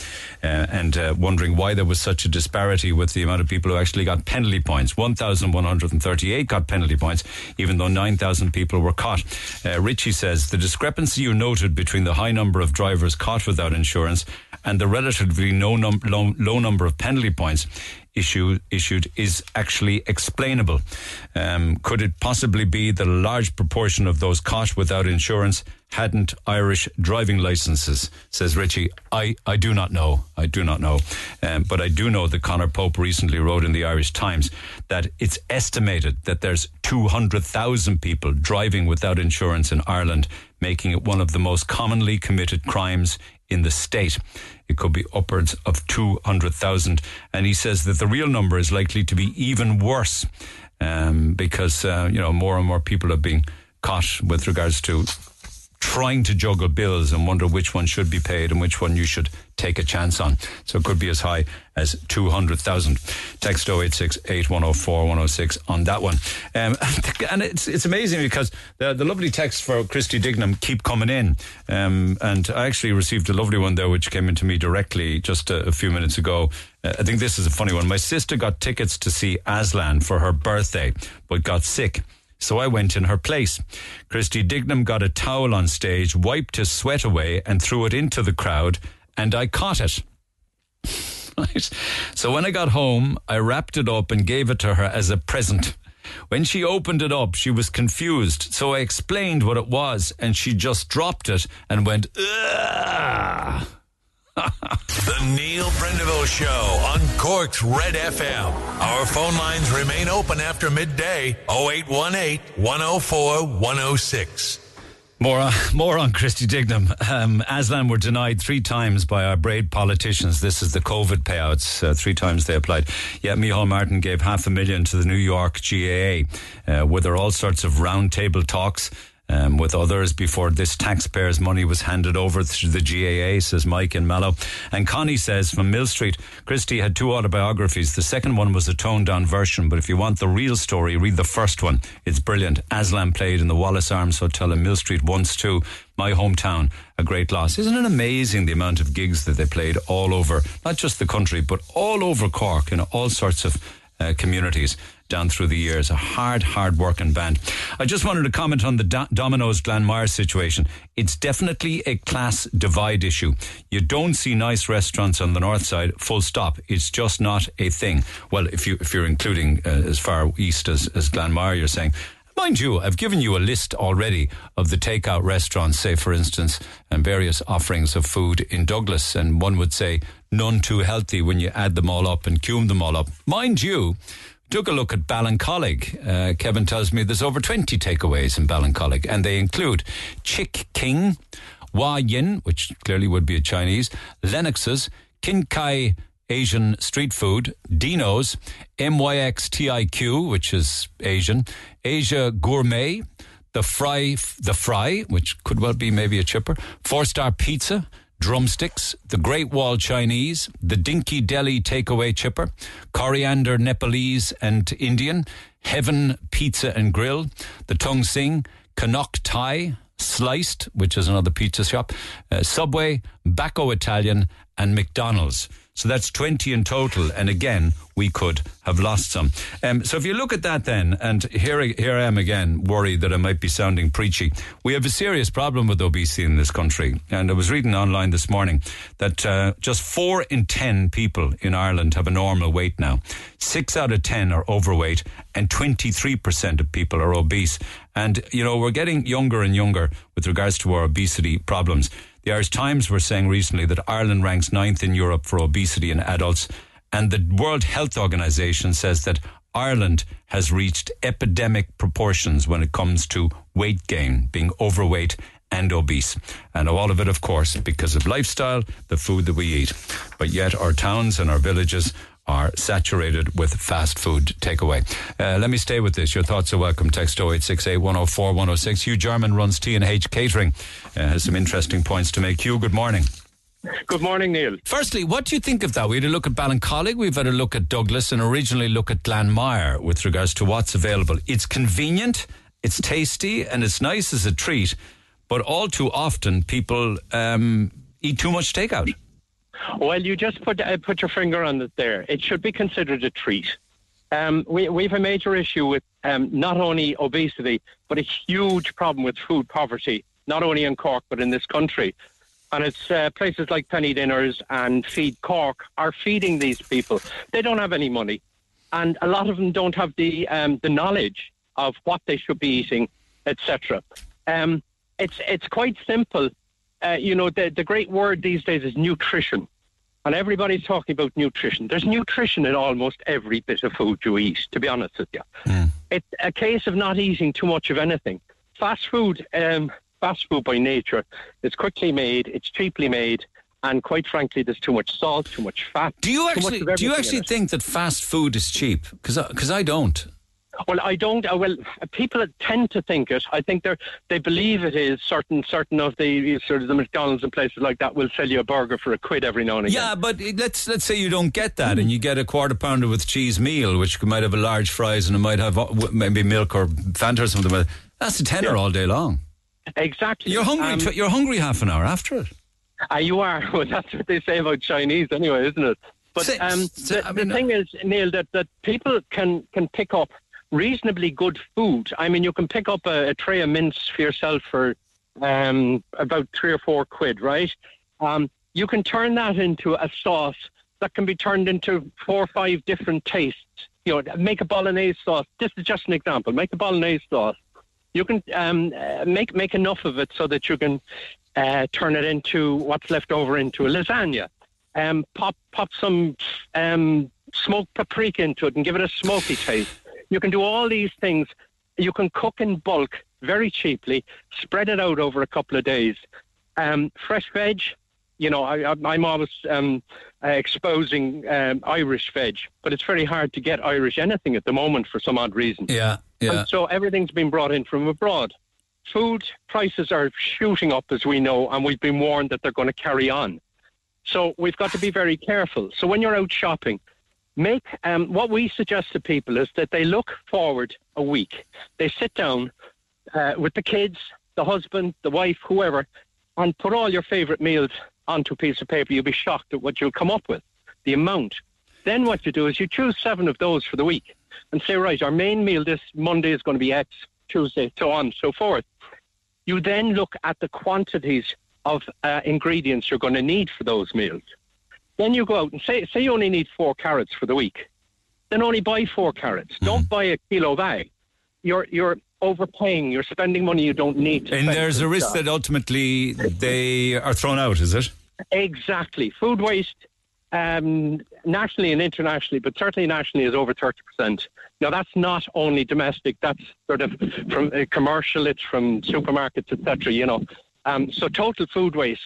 uh, and uh, wondering why there was such a disparity with the amount of people who actually got penalty points. 1,138 got penalty points, even though 9,000 people were caught. Uh, Richie says the discrepancy you noted between the high number of drivers caught without insurance and the relatively num- low, low number of penalty points issue, issued is actually explainable. Um, could it possibly be that a large proportion of those caught without insurance hadn't Irish driving licenses? Says Richie. I, I do not know. I do not know. Um, but I do know that Conor Pope recently wrote in the Irish Times that it's estimated that there's 200,000 people driving without insurance in Ireland, making it one of the most commonly committed crimes in the state. It could be upwards of 200,000. And he says that the real number is likely to be even worse um, because, uh, you know, more and more people are being caught with regards to trying to juggle bills and wonder which one should be paid and which one you should take a chance on. So it could be as high as 200,000. Text 086 8104 106 on that one. Um, and it's it's amazing because the, the lovely texts for Christy Dignam keep coming in. Um, and I actually received a lovely one there which came into me directly just a, a few minutes ago. Uh, I think this is a funny one. My sister got tickets to see Aslan for her birthday, but got sick. So I went in her place. Christy Dignam got a towel on stage, wiped his sweat away, and threw it into the crowd, and I caught it. right. So when I got home, I wrapped it up and gave it to her as a present. When she opened it up, she was confused. So I explained what it was, and she just dropped it and went, Ugh. The Neil Prendeville Show on Cork's Red FM. Our phone lines remain open after midday 0818 104 106. More, on- more on Christy Dignam. Um, Aslan were denied three times by our braid politicians. This is the COVID payouts. Uh, three times they applied. Yet Micheál Martin gave half a million to the New York GAA. Uh, were there all sorts of roundtable talks? Um, with others before this taxpayers' money was handed over to the GAA, says Mike in Mallow. And Connie says from Mill Street, Christy had two autobiographies. The second one was a toned down version, but if you want the real story, read the first one. It's brilliant. Aslan played in the Wallace Arms Hotel in Mill Street once too. My hometown, a great loss. Isn't it amazing the amount of gigs that they played all over, not just the country, but all over Cork in all sorts of uh, communities down through the years. A hard, hard working band. I just wanted to comment on the Do- Domino's Glanmire situation. It's definitely a class divide issue. You don't see nice restaurants on the north side, full stop. It's just not a thing. Well, if, you, if you're including uh, as far east as, as Glanmire, you're saying. Mind you, I've given you a list already of the takeout restaurants, say, for instance, and various offerings of food in Douglas, and one would say none too healthy when you add them all up and cum them all up. Mind you, took a look at Ballincollig. Uh, Kevin tells me there's over 20 takeaways in Ballincollig, and they include Chick King, Hua Yin, which clearly would be a Chinese, Lennox's, Kinkai Asian street food, Dino's, MYXTIQ, which is Asian, Asia Gourmet, the Fry, the Fry, which could well be maybe a chipper, Four Star Pizza, Drumsticks, the Great Wall Chinese, the Dinky Deli Takeaway Chipper, Coriander Nepalese and Indian, Heaven Pizza and Grill, the Tung Sing, Canuck Thai, Sliced, which is another pizza shop, uh, Subway, Bacco Italian, and McDonald's. So that's 20 in total. And again, we could have lost some. Um, so if you look at that then, and here, here I am again, worried that I might be sounding preachy. We have a serious problem with obesity in this country. And I was reading online this morning that uh, just four in 10 people in Ireland have a normal weight now. Six out of 10 are overweight, and 23% of people are obese. And, you know, we're getting younger and younger with regards to our obesity problems. The Irish Times were saying recently that Ireland ranks ninth in Europe for obesity in adults, and the World Health Organization says that Ireland has reached epidemic proportions when it comes to weight gain, being overweight and obese. And all of it, of course, because of lifestyle, the food that we eat. But yet our towns and our villages are saturated with fast food takeaway. Uh, let me stay with this. Your thoughts are welcome. Text 0868 104 106. Hugh German runs T&H Catering. Uh, has some interesting points to make. Hugh, good morning. Good morning, Neil. Firstly, what do you think of that? We had a look at Ballincollig, we've had a look at Douglas, and originally look at Glanmire with regards to what's available. It's convenient, it's tasty, and it's nice as a treat, but all too often people um, eat too much takeout. Well, you just put uh, put your finger on it there. It should be considered a treat. Um, we we have a major issue with um, not only obesity but a huge problem with food poverty, not only in Cork but in this country. And it's uh, places like Penny Dinners and Feed Cork are feeding these people. They don't have any money, and a lot of them don't have the um, the knowledge of what they should be eating, etc. Um, it's it's quite simple. Uh, you know, the the great word these days is nutrition, and everybody's talking about nutrition. There's nutrition in almost every bit of food you eat. To be honest with you, it's a case of not eating too much of anything. Fast food, um, fast food by nature, is quickly made, it's cheaply made, and quite frankly, there's too much salt, too much fat. Do you actually do you actually think that fast food is cheap? Because I don't. Well, I don't. Uh, well, people tend to think it. I think they they believe it is. Certain certain of the sort of the McDonald's and places like that will sell you a burger for a quid every now and again. Yeah, but let's let's say you don't get that, and you get a quarter pounder with cheese meal, which might have a large fries and it might have uh, maybe milk or Fanta or something. But that's a tenner all day long. Exactly. You're hungry. Um, tw- you're hungry half an hour after it. Ah, you are. Well, that's what they say about Chinese, anyway, isn't it? But um, the, the thing is, Neil, that, that people can, can pick up reasonably good food. I mean, you can pick up a, a tray of mince for yourself for um, about three or four quid, right? Um, you can turn that into a sauce that can be turned into four or five different tastes. You know, make a bolognese sauce. This is just an example. Make a bolognese sauce. You can um, uh, make make enough of it so that you can uh, turn it into what's left over into a lasagna. Um, pop pop some um, smoked paprika into it and give it a smoky taste. You can do all these things. You can cook in bulk very cheaply, spread it out over a couple of days. Um, fresh veg, you know, I, I'm always um, uh, exposing um, Irish veg, but it's very hard to get Irish anything at the moment for some odd reason. Yeah, yeah. And so everything's been brought in from abroad. Food prices are shooting up, as we know, and we've been warned that they're going to carry on. So we've got to be very careful. So when you're out shopping, make um, what we suggest to people is that they look forward a week. They sit down uh, with the kids, the husband, the wife, whoever, and put all your favourite meals onto a piece of paper. You'll be shocked at what you'll come up with, the amount. Then what you do is you choose seven of those for the week and say, right, our main meal this Monday is going to be X, Tuesday, so on, so forth. You then look at the quantities of uh, ingredients you're going to need for those meals. Then you go out and say, say you only need four carrots for the week. Then only buy four carrots. Don't buy a kilo bag. You're you're overpaying. You're spending money you don't need. To And there's a risk stuff. that ultimately they are thrown out. Is it? Exactly. Food waste, um, nationally and internationally, but certainly nationally, is over 30%. Now, that's not only domestic, that's sort of from uh, commercial, it's from supermarkets, etc., you know. Um, so total food waste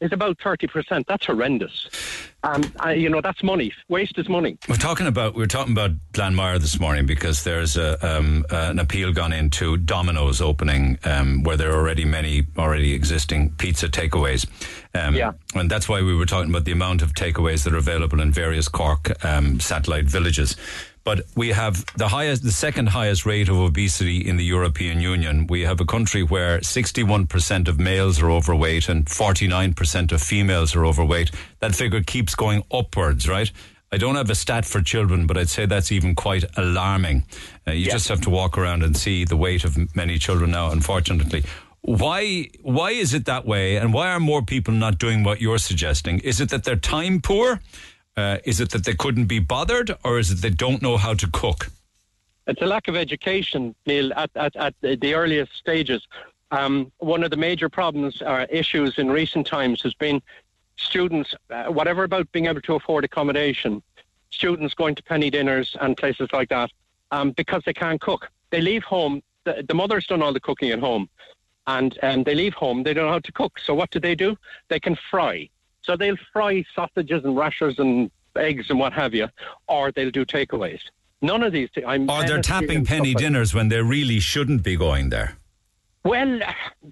is about 30%. That's horrendous. Um, I, you know, that's money. Waste is money. We're talking about we're talking about Glanmire this morning because there's a, um, uh, an appeal gone into Domino's opening um, where there are already many already existing pizza takeaways. Um, Yeah. and that's why we were talking about the amount of takeaways that are available in various Cork um, satellite villages. But we have the highest, the second highest rate of obesity in the European Union. We have a country where 61% of males are overweight and 49% of females are overweight. That figure keeps going upwards, right? I don't have a stat for children, but I'd say that's even quite alarming. Uh, you just have to walk around and see the weight of many children now, unfortunately. Why, why is it that way? And why are more people not doing what you're suggesting? Is it that they're time poor? Uh, is it that they couldn't be bothered? Or is it they don't know how to cook? It's a lack of education, Neil, at, at, at the earliest stages. Um, one of the major problems or issues in recent times has been students, uh, whatever about being able to afford accommodation, students going to Penny Dinners and places like that um, because they can't cook. They leave home, the, the mother's done all the cooking at home, and um, they leave home, they don't know how to cook. So what do they do? They can fry. So they'll fry sausages and rashers and eggs and what have you, or they'll do takeaways. None of these. I'm Or they're tapping penny stuff dinners when they really shouldn't be going there. Well,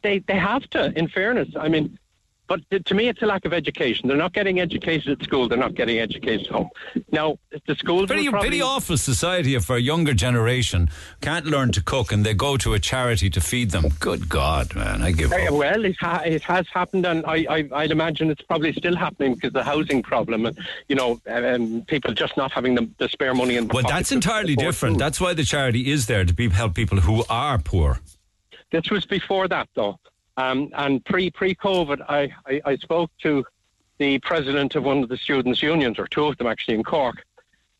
they they have to. In fairness, I mean, but to me, it's a lack of education. They're not getting educated at school. They're not getting educated at home. Now, the schools Pretty, will probably, pretty awful society if our younger generation can't learn to cook and they go to a charity to feed them. Good God, man, I give up. Well, it, ha- it has happened, and I, I, I'd imagine it's probably still happening because the housing problem, and you know, um, people just not having the, the spare money in. Well, that's entirely different. food. That's why the charity is there to be, help people who are poor. This was before that, though. Um, and pre pre COVID, I, I, I spoke to the president of one of the students' unions, or two of them actually in Cork,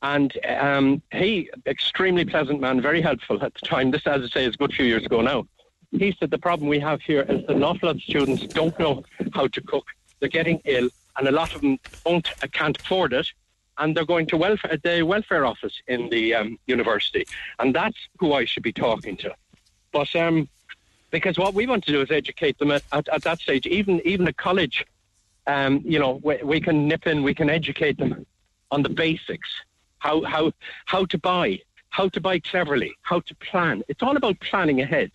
and um, he, extremely pleasant man, very helpful at the time. This, as I say, is a good few years ago now. He said the problem we have here is that an awful lot of students don't know how to cook. They're getting ill, and a lot of them don't uh, can't afford it, and they're going to welfare the welfare office in the um, university, and that's who I should be talking to. But um, because what we want to do is educate them at, at, at that stage. Even even at college, um, you know, we, we can nip in, we can educate them on the basics, how how how to buy, how to buy cleverly, how to plan. It's all about planning ahead,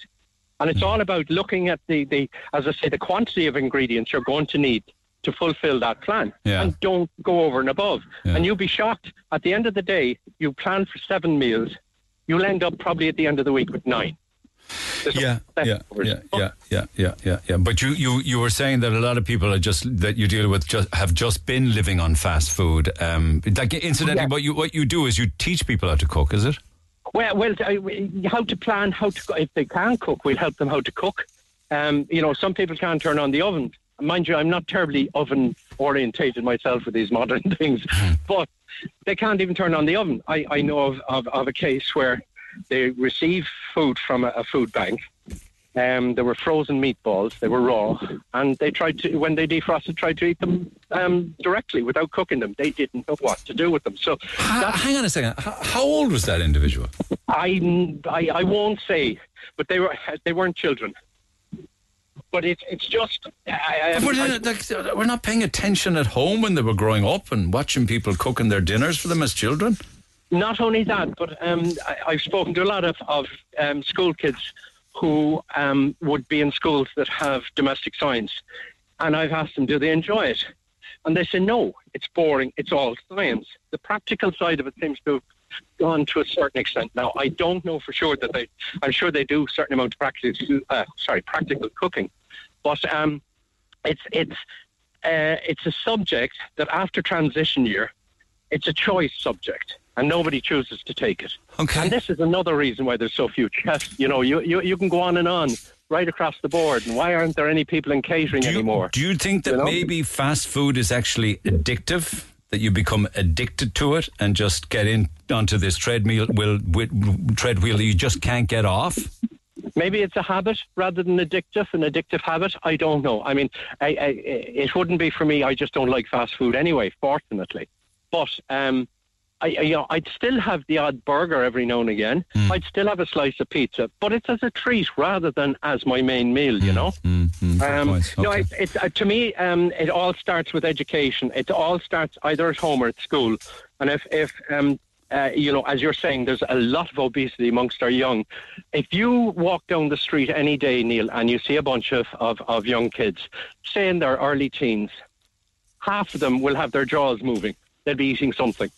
and it's all about looking at the the as I say the quantity of ingredients you're going to need to fulfill that plan, Yeah. and don't go over and above. And you'll be shocked at the end of the day. You plan for seven meals, you'll end up probably at the end of the week with nine. Yeah, yeah, yeah, yeah, yeah, yeah, yeah, yeah. But you, you, you were saying that a lot of people are just that you deal with just have just been living on fast food. Um, like incidentally, Yeah. what you what you do is you teach people how to cook. Is it? Well, well, how to plan, how to if they can cook, we'll help them how to cook. Um, you know, some people can't turn on the oven. Mind you, I'm not terribly oven orientated myself with these modern things, but they can't even turn on the oven. I, I know of, of, of a case where they receive food from a, a food bank. Um, there were frozen meatballs. They were raw, and they tried to when they defrosted, tried to eat them um, directly without cooking them. They didn't know what to do with them. So, Ha- hang on a second. How, how old was that individual? I, I I won't say, but they were they weren't children. But it's it's just I, I, But we're, I- not- like, we're not paying attention at home when they were growing up and watching people cooking their dinners for them as children. Not only that, but um, I, I've spoken to a lot of, of um, school kids who um, would be in schools that have domestic science. And I've asked them, do they enjoy it? And they say, no, it's boring. It's all science. The practical side of it seems to have gone to a certain extent. Now, I don't know for sure that they, I'm sure they do a certain amount of practical, uh, sorry, practical cooking. But um, it's, it's, uh, it's a subject that after transition year, it's a choice subject and nobody chooses to take it. Okay. And this is another reason why there's so few chefs. You know, you, you, you can go on and on right across the board. And why aren't there any people in catering anymore? Do you think that You know? maybe fast food is actually addictive? That you become addicted to it and just get in onto this treadmill, will, wi- treadwheel that you just can't get off? Maybe it's a habit rather than addictive, an addictive habit. I don't know. I mean, I, I, it wouldn't be for me. I just don't like fast food anyway, fortunately. But um, I, you know, I'd still have the odd burger every now and again. Hmm. I'd still have a slice of pizza, but it's as a treat rather than as my main meal. You know. Mm, fair Um, point. no, Okay. it, it, uh, to me, um, it all starts with education. It all starts either at home or at school. And if, if um, uh, you know, as you're saying, there's a lot of obesity amongst our young. If you walk down the street any day, Neil, and you see a bunch of, of, of young kids, say in their early teens, half of them will have their jaws moving. They'll be eating something.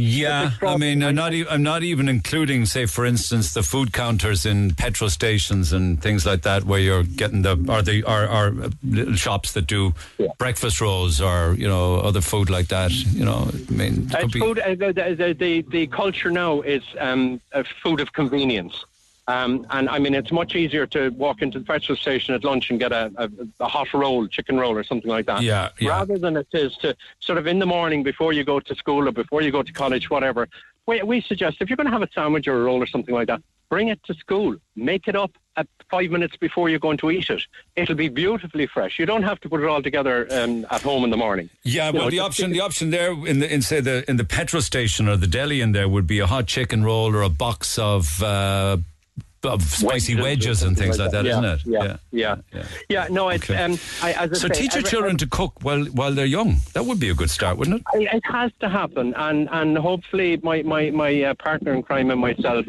Yeah, I mean, I'm not, e- I'm not even including, say, for instance, the food counters in petrol stations and things like that, where you're getting the or the or, or little shops that do breakfast rolls or you know other food like that. You know, I mean, it could It's be- food, uh, the, the, the, the culture now is um, a food of convenience. Um, and I mean, it's much easier to walk into the petrol station at lunch and get a, a, a hot roll, chicken roll, or something like that. Yeah, yeah. Rather than it is to sort of in the morning before you go to school or before you go to college, whatever. We, we suggest if you're going to have a sandwich or a roll or something like that, bring it to school. Make it up at five minutes before you're going to eat it. It'll be beautifully fresh. You don't have to put it all together um, at home in the morning. Yeah, You well, know, the option, the option there in the in say the in the petrol station or the deli in there would be a hot chicken roll or a box of uh, of spicy Wedges wedges and things like that, Yeah, isn't it? Yeah, yeah, yeah. Yeah, no, it's um, I, So say, teach your children to cook while while they're young. That would be a good start, wouldn't it? It has to happen, and and hopefully my my my uh, partner in crime and myself,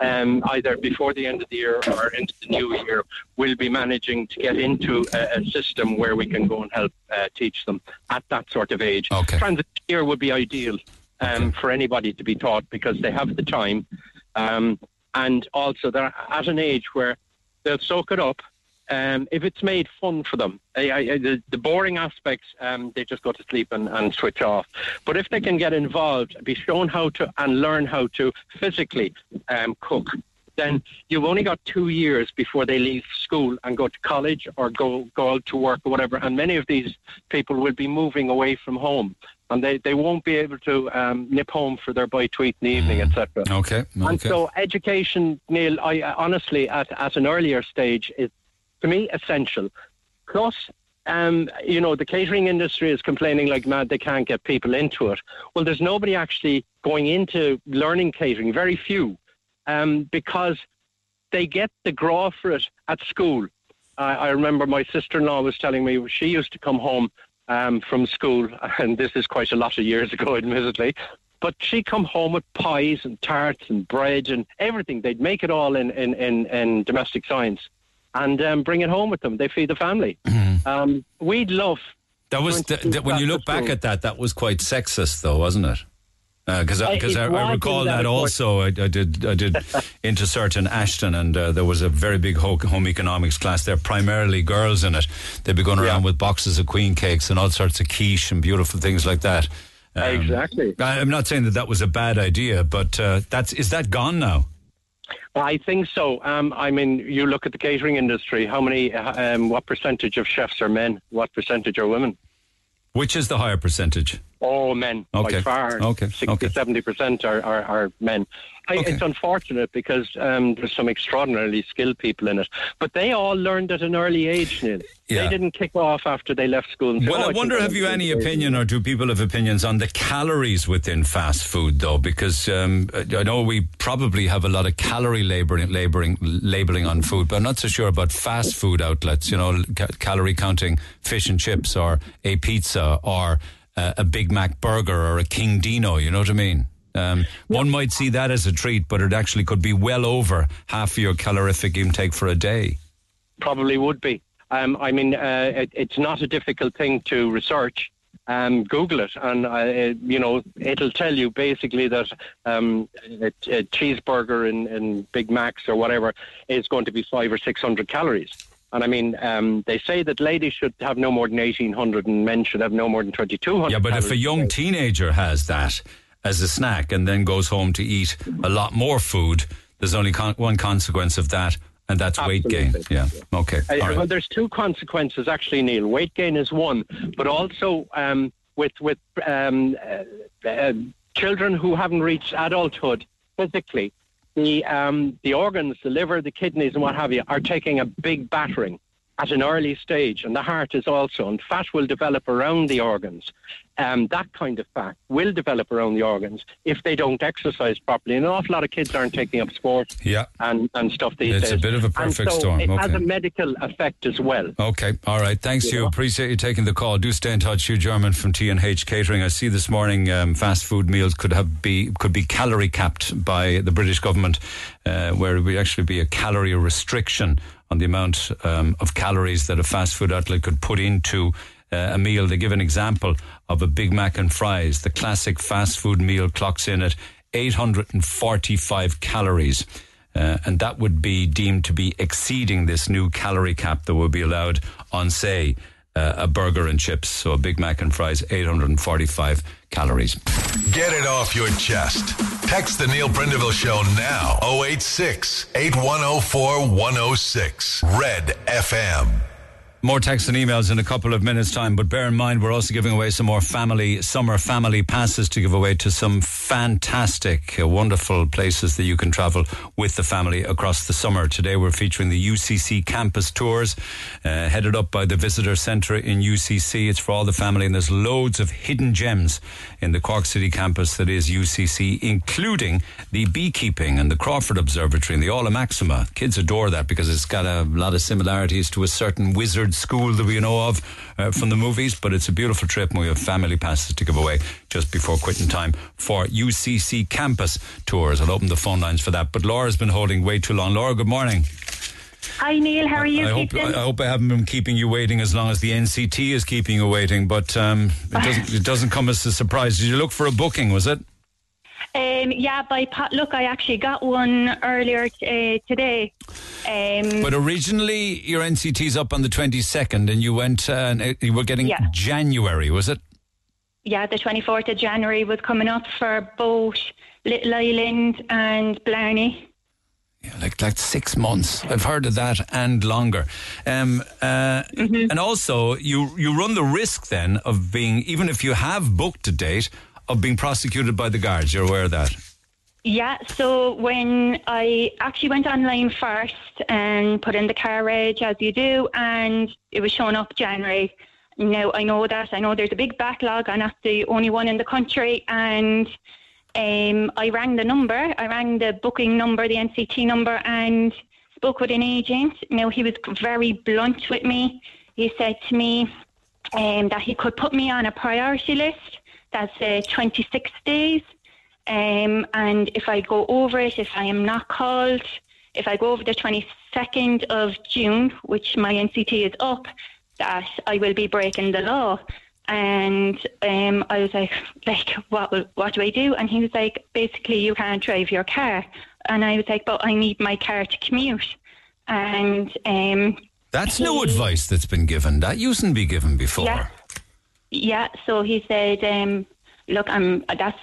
um, either before the end of the year or into the new year, will be managing to get into a, a system where we can go and help uh, teach them at that sort of age. Okay. Transit year would be ideal um, for anybody to be taught because they have the time, um, and also they're at an age where they'll soak it up. Um, if it's made fun for them, I, I, the, the boring aspects, um, they just go to sleep and, and switch off. But if they can get involved, be shown how to and learn how to physically um, cook, then you've only got two years before they leave school and go to college or go go out to work or whatever. And many of these people will be moving away from home, and they, they won't be able to um, nip home for their bite to eat in the evening, etc. Okay, And okay. so education, Neil, I honestly at at an earlier stage is to me essential. Plus, um, you know, the catering industry is complaining like mad they can't get people into it. Well, there's nobody actually going into learning catering, very few, um, because they get the graw for it at school. I, I remember my sister-in-law was telling me she used to come home um, from school, and this is quite a lot of years ago, admittedly. But she'd come home with pies and tarts and bread and everything. They'd make it all in, in, in, in domestic science and um, bring it home with them. They feed the family. Um, we'd love. That was going to th- th- keep when you look back school. at that. That was quite sexist, though, wasn't it? Because Uh, because it I, I recall that, that also. I, I did I did into certain Ashton, and uh, there was a very big home economics class there, primarily girls in it. They'd be going around with boxes of queen cakes and all sorts of quiche and beautiful things like that. Um, Exactly. I, I'm not saying that that was a bad idea, but uh, that's is that gone now? I think so. Um, I mean, you look at the catering industry. How many? Um, what percentage of chefs are men? What percentage are women? Which is the higher percentage? Oh, men Okay. by far. Okay. 60, 70 percent are, are, are men. I, It's unfortunate because um, there's some extraordinarily skilled people in it, but they all learned at an early age. Neil. Yeah. They didn't kick off after they left school. And say, Well, "Oh, I wonder, have you any opinion or do people have opinions on the calories within fast food, though? Because um, I know we probably have a lot of calorie labeling, labeling, labeling on food, but I'm not so sure about fast food outlets, you know, ca- calorie counting fish and chips or a pizza or uh, a Big Mac burger or a King Dino, you know what I mean? Um, One might see that as a treat, but it actually could be well over half your calorific intake for a day. Probably would be. Um, I mean, uh, it, it's not a difficult thing to research. Um, Google it, and uh, it- you know it'll tell you basically that um, a, a cheeseburger in, in Big Macs or whatever is going to be five or six hundred calories. And I mean, um, they say that ladies should have no more than eighteen hundred, and men should have no more than twenty two hundred. Yeah, but if a young teenager has that as a snack and then goes home to eat a lot more food, there's only con- one consequence of that, and that's weight gain. Yeah. Okay. Uh, All Well, there's two consequences actually, Neil. Weight gain is one, but also um, with with um, uh, uh, children who haven't reached adulthood physically, the um, the organs, the liver, the kidneys, and what have you, are taking a big battering at an early stage, and the heart is also, and fat will develop around the organs. um, that kind of fat will develop around the organs if they don't exercise properly. And an awful lot of kids aren't taking up sport yeah. and, and stuff these It's days. a bit of a perfect so storm. It has a medical effect as well. Okay, all right. Thanks, You Hugh. know? Appreciate you taking the call. Do stay in touch. Hugh German from T and H Catering. I see this morning um, fast food meals could have be could be calorie capped by the British government, uh, where it would actually be a calorie restriction on the amount um, of calories that a fast food outlet could put into uh, a meal. They give an example of a Big Mac and fries. The classic fast food meal clocks in at 845 calories. Uh, and that would be deemed to be exceeding this new calorie cap that will be allowed on, say, uh, a burger and chips. So a Big Mac and fries, 845 calories. Get it off your chest. Text the Neil Prendeville Show now. 086 8104 106. Red FM. More texts and emails in a couple of minutes' time, but bear in mind we're also giving away some more family summer family passes to give away to some fantastic, uh, wonderful places that you can travel with the family across the summer. Today we're featuring the UCC campus tours, uh, headed up by the visitor centre in UCC. It's for all the family, and there's loads of hidden gems in the Cork City campus that is UCC, including the beekeeping and the Crawford Observatory and the Aula Maxima. Kids adore that because it's got a lot of similarities to a certain wizard school that we know of uh, from the movies. But it's a beautiful trip, and we have family passes to give away just before quitting time for UCC campus tours. I'll open the phone lines for that. But Laura's been holding way too long. Laura, good morning. Hi Neil, how are you I hope. I hope I haven't been keeping you waiting as long as the NCT is keeping you waiting, but um, it doesn't it doesn't come as a surprise. Did you look for a booking? Was it? Um, yeah, by potluck, I actually got one earlier uh, today. Um, But originally, your NCT's up on the twenty second, and you went uh, and it- you were getting Yeah. January, was it? yeah, the 24th of January was coming up for both Little Island and Blarney. Yeah, like like six months. I've heard of that and longer. Um, uh, Mm-hmm. And also, you you run the risk then of being even if you have booked a date of being prosecuted by the guards. You're aware of that. Yeah, so when I actually went online first and put in the carriage, as you do, and it was showing up January. Now I know that I know there's a big backlog. I'm not the only one in the country, and um, I rang the number. I rang the booking number, the NCT number, and spoke with an agent. Now he was very blunt with me. He said to me um, that he could put me on a priority list. That's uh, 26 days. Um, and if I go over it, if I am not called, if I go over the 22nd of June, which my NCT is up, that I will be breaking the law. And um, I was like, like, what, what do I do? And he was like, basically, you can't drive your car. And I was like, but I need my car to commute. And um, That's no advice that's been given. That usedn't be given before. Yeah. Yeah, so he said, um, look, um, that's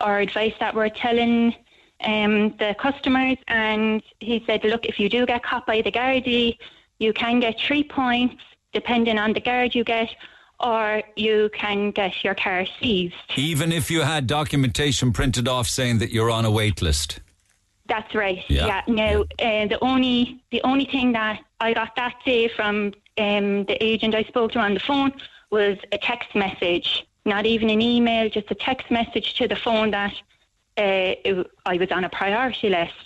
our advice that we're telling um, the customers. And he said, look, if you do get caught by the Gardaí, you can get three points depending on the guard you get, or you can get your car seized. Even if you had documentation printed off saying that you're on a wait list. That's right. Yeah. Yeah. Now, uh, the only the only thing that I got that day from um, the agent I spoke to on the phone was a text message, not even an email, just a text message to the phone that uh, it, I was on a priority list,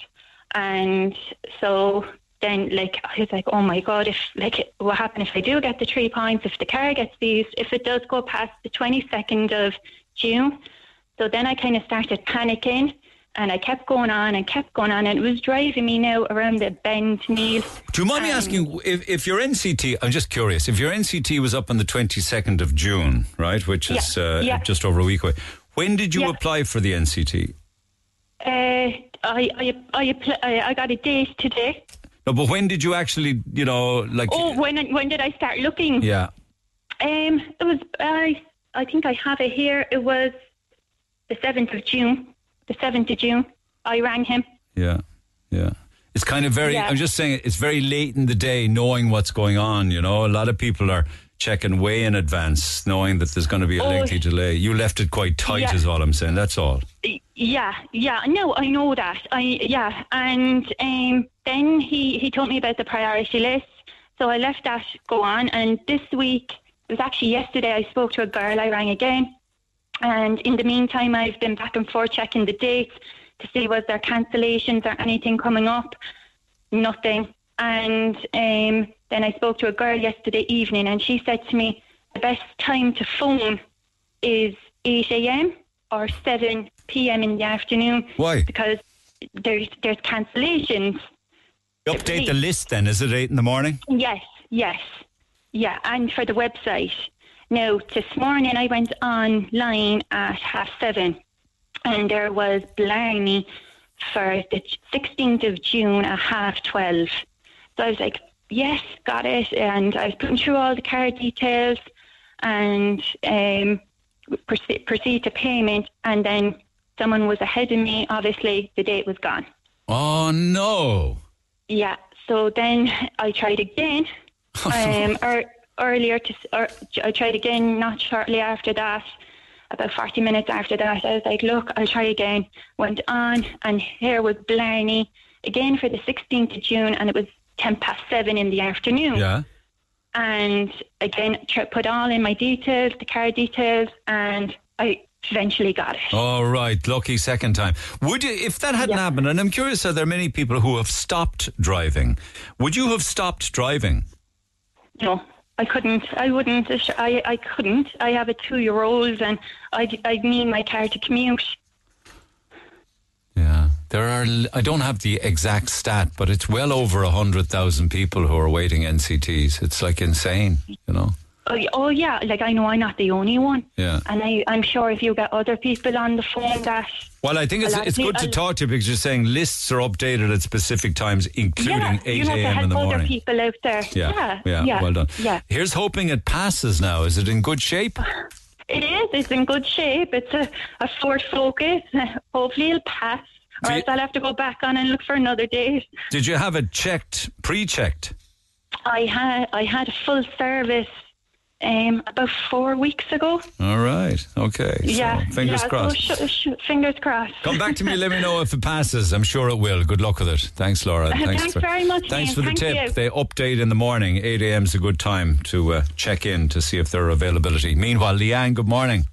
and so then like I was like, oh my god, if like what happened if I do get the three points, if the car gets these, if it does go past the twenty second of June, so then I kind of started panicking. And I kept going on and kept going on, and it was driving me now around the bend, Neil. Do you mind me asking if, if your NCT? I'm just curious. If your NCT was up on the 22nd of June, right, which is Yeah, uh, yeah. just over a week away, when did you Yeah. apply for the NCT? Uh, I, I, I, I got a date today. No, but when did you actually, you know, like? Oh, when when did I start looking? Yeah. Um, it was I. I think I have it here. It was the seventh of June. The seventh of June. I rang him. Yeah, yeah. It's kind of very. Yeah. I'm just saying, it's very late in the day, knowing what's going on. You know, a lot of people are checking way in advance, knowing that there's going to be a Oh. lengthy delay. You left it quite tight, Yeah. is all I'm saying. That's all. Yeah, yeah, no, I know that. I yeah, and um, then he he told me about the priority list, so I left that go on. And this week, it was actually yesterday. I spoke to a girl. I rang again, And in the meantime, I've been back and forth checking the dates to see was there cancellations or anything coming up. Nothing. And um, then I spoke to a girl yesterday evening, and she said to me, the best time to phone is 8 a.m. or 7 p.m. in the afternoon. Why? Because there's there's cancellations. Update the list then. Is it eight in the morning? Yes, yes, yeah, and for the website. Now, this morning I went online at half seven, and there was Blarney for the 16th of June at half 12. So I was like, yes, got it. And I was putting through all the card details and um, proceed, proceed to payment. And then someone was ahead of me. Obviously, the date was gone. Oh, no. Yeah. So then I tried again. um, or, earlier to, or I tried again not shortly after that about 40 minutes after that, I was like, look, I'll try again. Went on, and here was Blarney again for the 16th of June, and it was 10 past 7 in the afternoon. Yeah. And again, put all in my details, the car details, and I eventually got it. All right, lucky second time. Would you, if that hadn't happened, and I'm curious, are there many people who have stopped driving? Would you have stopped driving? No. I couldn't. I wouldn't. I, I couldn't. I have a two year old and I'd, I'd need my car to commute. Yeah. There are, I don't have the exact stat, but it's well over 100,000 people who are waiting NCTs. It's like insane, you know? Oh, oh, yeah, like I know I'm not the only one. Yeah. And I, I'm sure if you get other people on the phone that. Well, I think it's, it's good to talk to you because you're saying lists are updated at specific times, including yeah, 8 you have to a.m. in the other morning. people out there. Yeah, yeah, yeah, well done. Yeah. Here's hoping it passes now. Is it in good shape? It is. It's in good shape. It's a, a Ford Focus. Hopefully it'll pass. Or you- else I'll have to go back on and look for another date. Did you have it checked, pre-checked? I had I had a full service um, about four weeks ago. All right. Okay. So, yeah. Fingers yeah, crossed. So sh- sh- fingers crossed. Come back to me. Let me know if it passes. I'm sure it will. Good luck with it. Thanks, Laura. Thanks very much, Thanks Ian. for the Thank tip. you. They update in the morning. 8 a.m. is a good time to uh, check in to see if there are availability. Meanwhile, Leanne, good morning.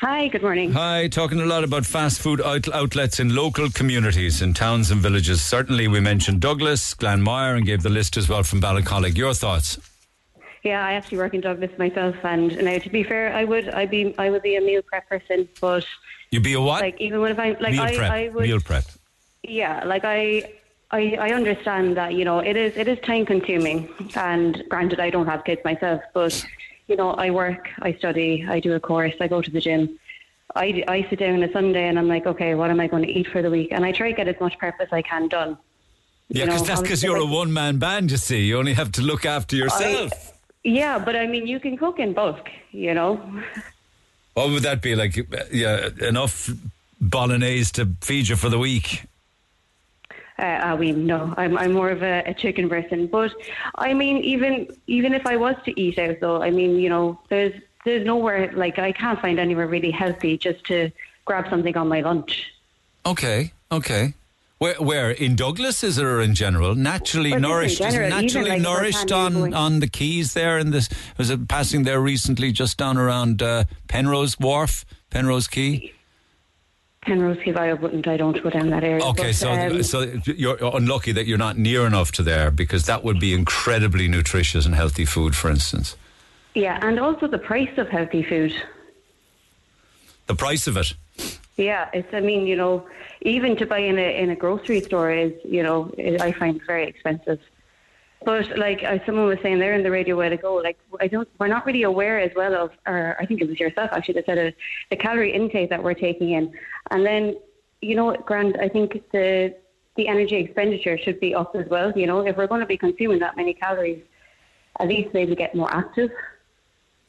Hi, good morning. Hi, talking a lot about fast food out- outlets in local communities, in towns and villages. Certainly, we mentioned Douglas, Glanmire, and gave the list as well from Ballincollig. Your thoughts? Yeah, I actually work in Douglas myself, and now to be fair, I would, I be, I would be a meal prep person, but you'd be a what? like even when if I like Meal I, prep. I would, Meal prep. yeah, like I. I, I understand that you know it is it is time consuming and granted I don't have kids myself but you know I work I study I do a course I go to the gym I, I sit down on a Sunday and I'm like okay what am I going to eat for the week and I try to get as much prep as I can done Yeah, because know, that's because you're a one man band, you see. You only have to look after yourself. Yeah but I mean you can cook in bulk you know What would that be like? uh, Yeah, enough bolognese to feed you for the week. Uh, uh, we no, I'm I'm more of a, a chicken person. But I mean, even even if I was to eat out, though, I mean, you know, there's there's nowhere like I can't find anywhere really healthy just to grab something on my lunch. Okay, okay. Where, where in Douglas is it or in general? Naturally Well, nourished, is it general, naturally like, nourished on on the quays there. In this was it passing there recently, just down around uh, Penrose Wharf, Penrose Quay. Penrose Hill, I wouldn't. I don't go down that area. Okay, but, so um, so you're unlucky that you're not near enough to there because that would be incredibly nutritious and healthy food, for instance. yeah, and also the price of healthy food. The price of it. Yeah, it's. I mean, you know, even to buy in a in a grocery store is, you know, I find very expensive. But like uh, someone was saying there in the radio a while ago, like I don't, we're not really aware as well of, or I think it was yourself actually that said it, the calorie intake that we're taking in, and then, you know, Grant, I think the the energy expenditure should be up as well. You know, if we're going to be consuming that many calories, at least maybe get more active.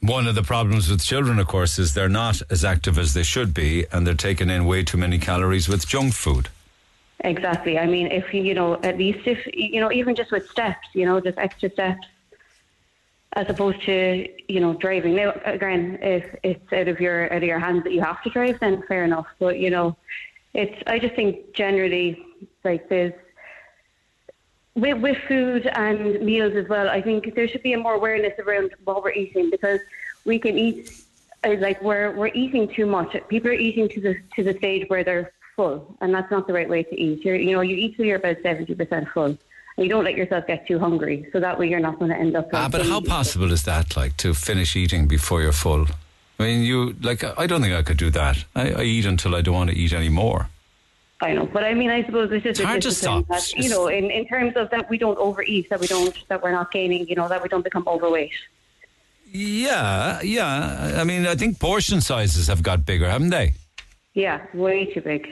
One of the problems with children, of course, is they're not as active as they should be, and they're taking in way too many calories with junk food. Exactly. I mean, if you know, at least if you know, even just with steps, you know, just extra steps, as opposed to you know driving. Now, again, if it's out of your out of your hands that you have to drive, then fair enough. But you know, it's. I just think generally, like there's with with food and meals as well. I think there should be a more awareness around what we're eating because we can eat uh, like we're we're eating too much. People are eating to the to the stage where they're full, and that's not the right way to eat. You're, you know, you eat till you're about seventy percent full. And you don't let yourself get too hungry, so that way you're not going to end up. Ah, but how possible is that? Like to finish eating before you're full? I mean, you like. I don't think I could do that. I, I eat until I don't want to eat anymore. I know, but I mean, I suppose it's just It's a hard to stop. That, you know, in, in terms of that, we don't overeat, that we don't, that we're not gaining, you know, that we don't become overweight. Yeah, yeah. I mean, I think portion sizes have got bigger, haven't they? Yeah, way too big.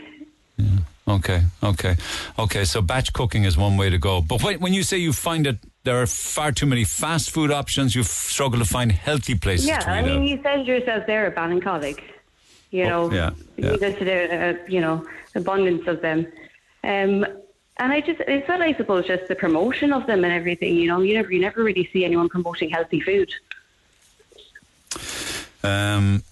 Yeah. Okay, okay, okay. So batch cooking is one way to go. But when, when you say you find that there are far too many fast food options, you struggle to find healthy places yeah, to I mean, out. you said yourself there at Ballincollig, you know, Oh, yeah, yeah. you said there, uh, you know, abundance of them. Um, and I just, it's not, I suppose, just the promotion of them and everything, you know, you never, you never really see anyone promoting healthy food. Um,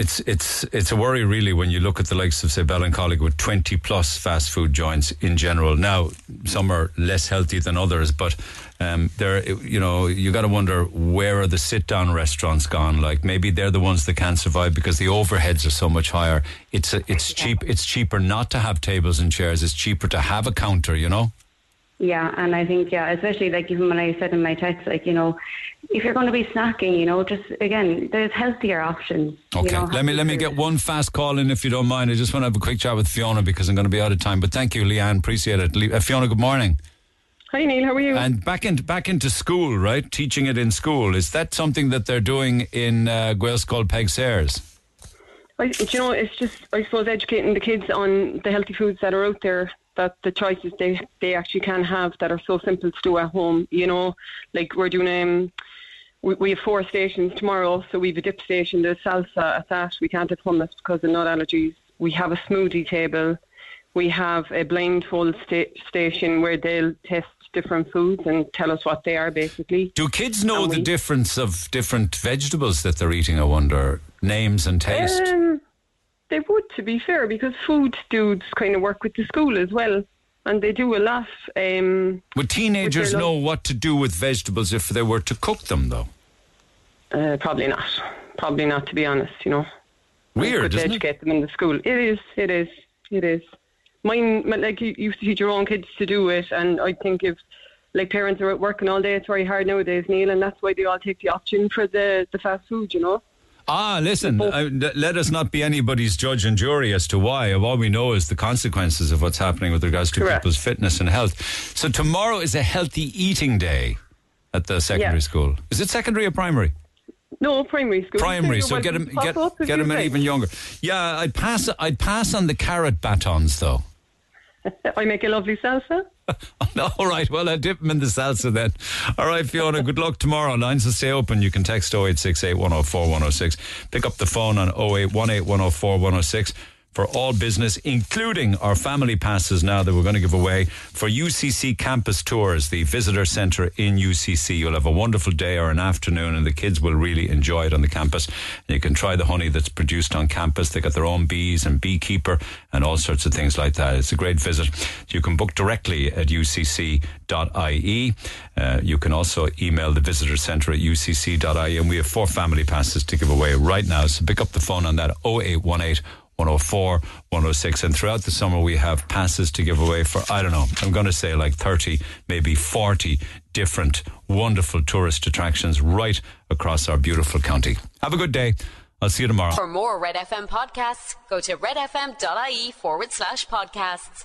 it's it's it's a worry really when you look at the likes of say Bell Ballincollig with twenty plus fast food joints in general. Now some are less healthy than others, but um, there you know you got to wonder where are the sit down restaurants gone? Like maybe they're the ones that can't survive because the overheads are so much higher. It's a, it's cheap. It's cheaper not to have tables and chairs. It's cheaper to have a counter. You know. Yeah, and I think yeah, especially like even when I said in my text, like you know, if you're going to be snacking, you know, just again, there's healthier options. you Okay, know, let me let me get one fast call in if you don't mind. I just want to have a quick chat with Fiona because I'm going to be out of time. But thank you, Leanne. Appreciate it. Le- uh, Fiona, good morning. Hi Neil, how are you? And back into back into school, right? Teaching it in school is that something that they're doing in uh, Gaelscoil Peig Sayers? I, do you know, it's just I suppose educating the kids on the healthy foods that are out there, that the choices they they actually can have that are so simple to do at home. You know, like we're doing um, we, we have four stations tomorrow, so we have a dip station, there's salsa at that. We can't have hummus because of nut allergies. We have a smoothie table. We have a blindfold sta- station where they'll test different foods and tell us what they are basically. Do kids know the difference of different vegetables that they're eating? I wonder names and taste. Um, they would, to be fair, because food dudes kind of work with the school as well, and they do a lot. Um, Would teenagers know what to do with vegetables if they were to cook them, though? Uh, probably not. Probably not, to be honest. You know, Weird, to isn't it? educate them in the school. It is. It is. It is. Mine, like you used to teach your own kids to do it, and I think if like parents are out working all day, it's very hard nowadays, Neil, and that's why they all take the option for the the fast food. You know. Ah, listen, uh, let us not be anybody's judge and jury as to why. All we know is the consequences of what's happening with regards to people's fitness and health. So tomorrow is a healthy eating day at the secondary Yeah. school. Is it secondary or primary? No, primary school. Primary, so get them get, get them even younger. Yeah, I'd pass. I'd pass on the carrot batons though. I make a lovely salsa. All right, well, I'll dip them in the salsa then. All right, Fiona, good luck tomorrow. Lines will stay open. You can text 0868 104 106. Pick up the phone on 0818 104 106 for all business, including our family passes now that we're going to give away for UCC campus tours, the visitor centre in UCC. You'll have a wonderful day or an afternoon, and the kids will really enjoy it on the campus. And you can try the honey that's produced on campus. They got their own bees and beekeeper and all sorts of things like that. It's a great visit. You can book directly at ucc.ie. Uh, you can also email the visitor centre at ucc.ie. And we have four family passes to give away right now. So pick up the phone on that 0818 104, 106. And throughout the summer, we have passes to give away for, I don't know, I'm going to say like 30, maybe 40 different wonderful tourist attractions right across our beautiful county. Have a good day. I'll see you tomorrow. For more Red FM podcasts, go to redfm.ie forward slash podcasts.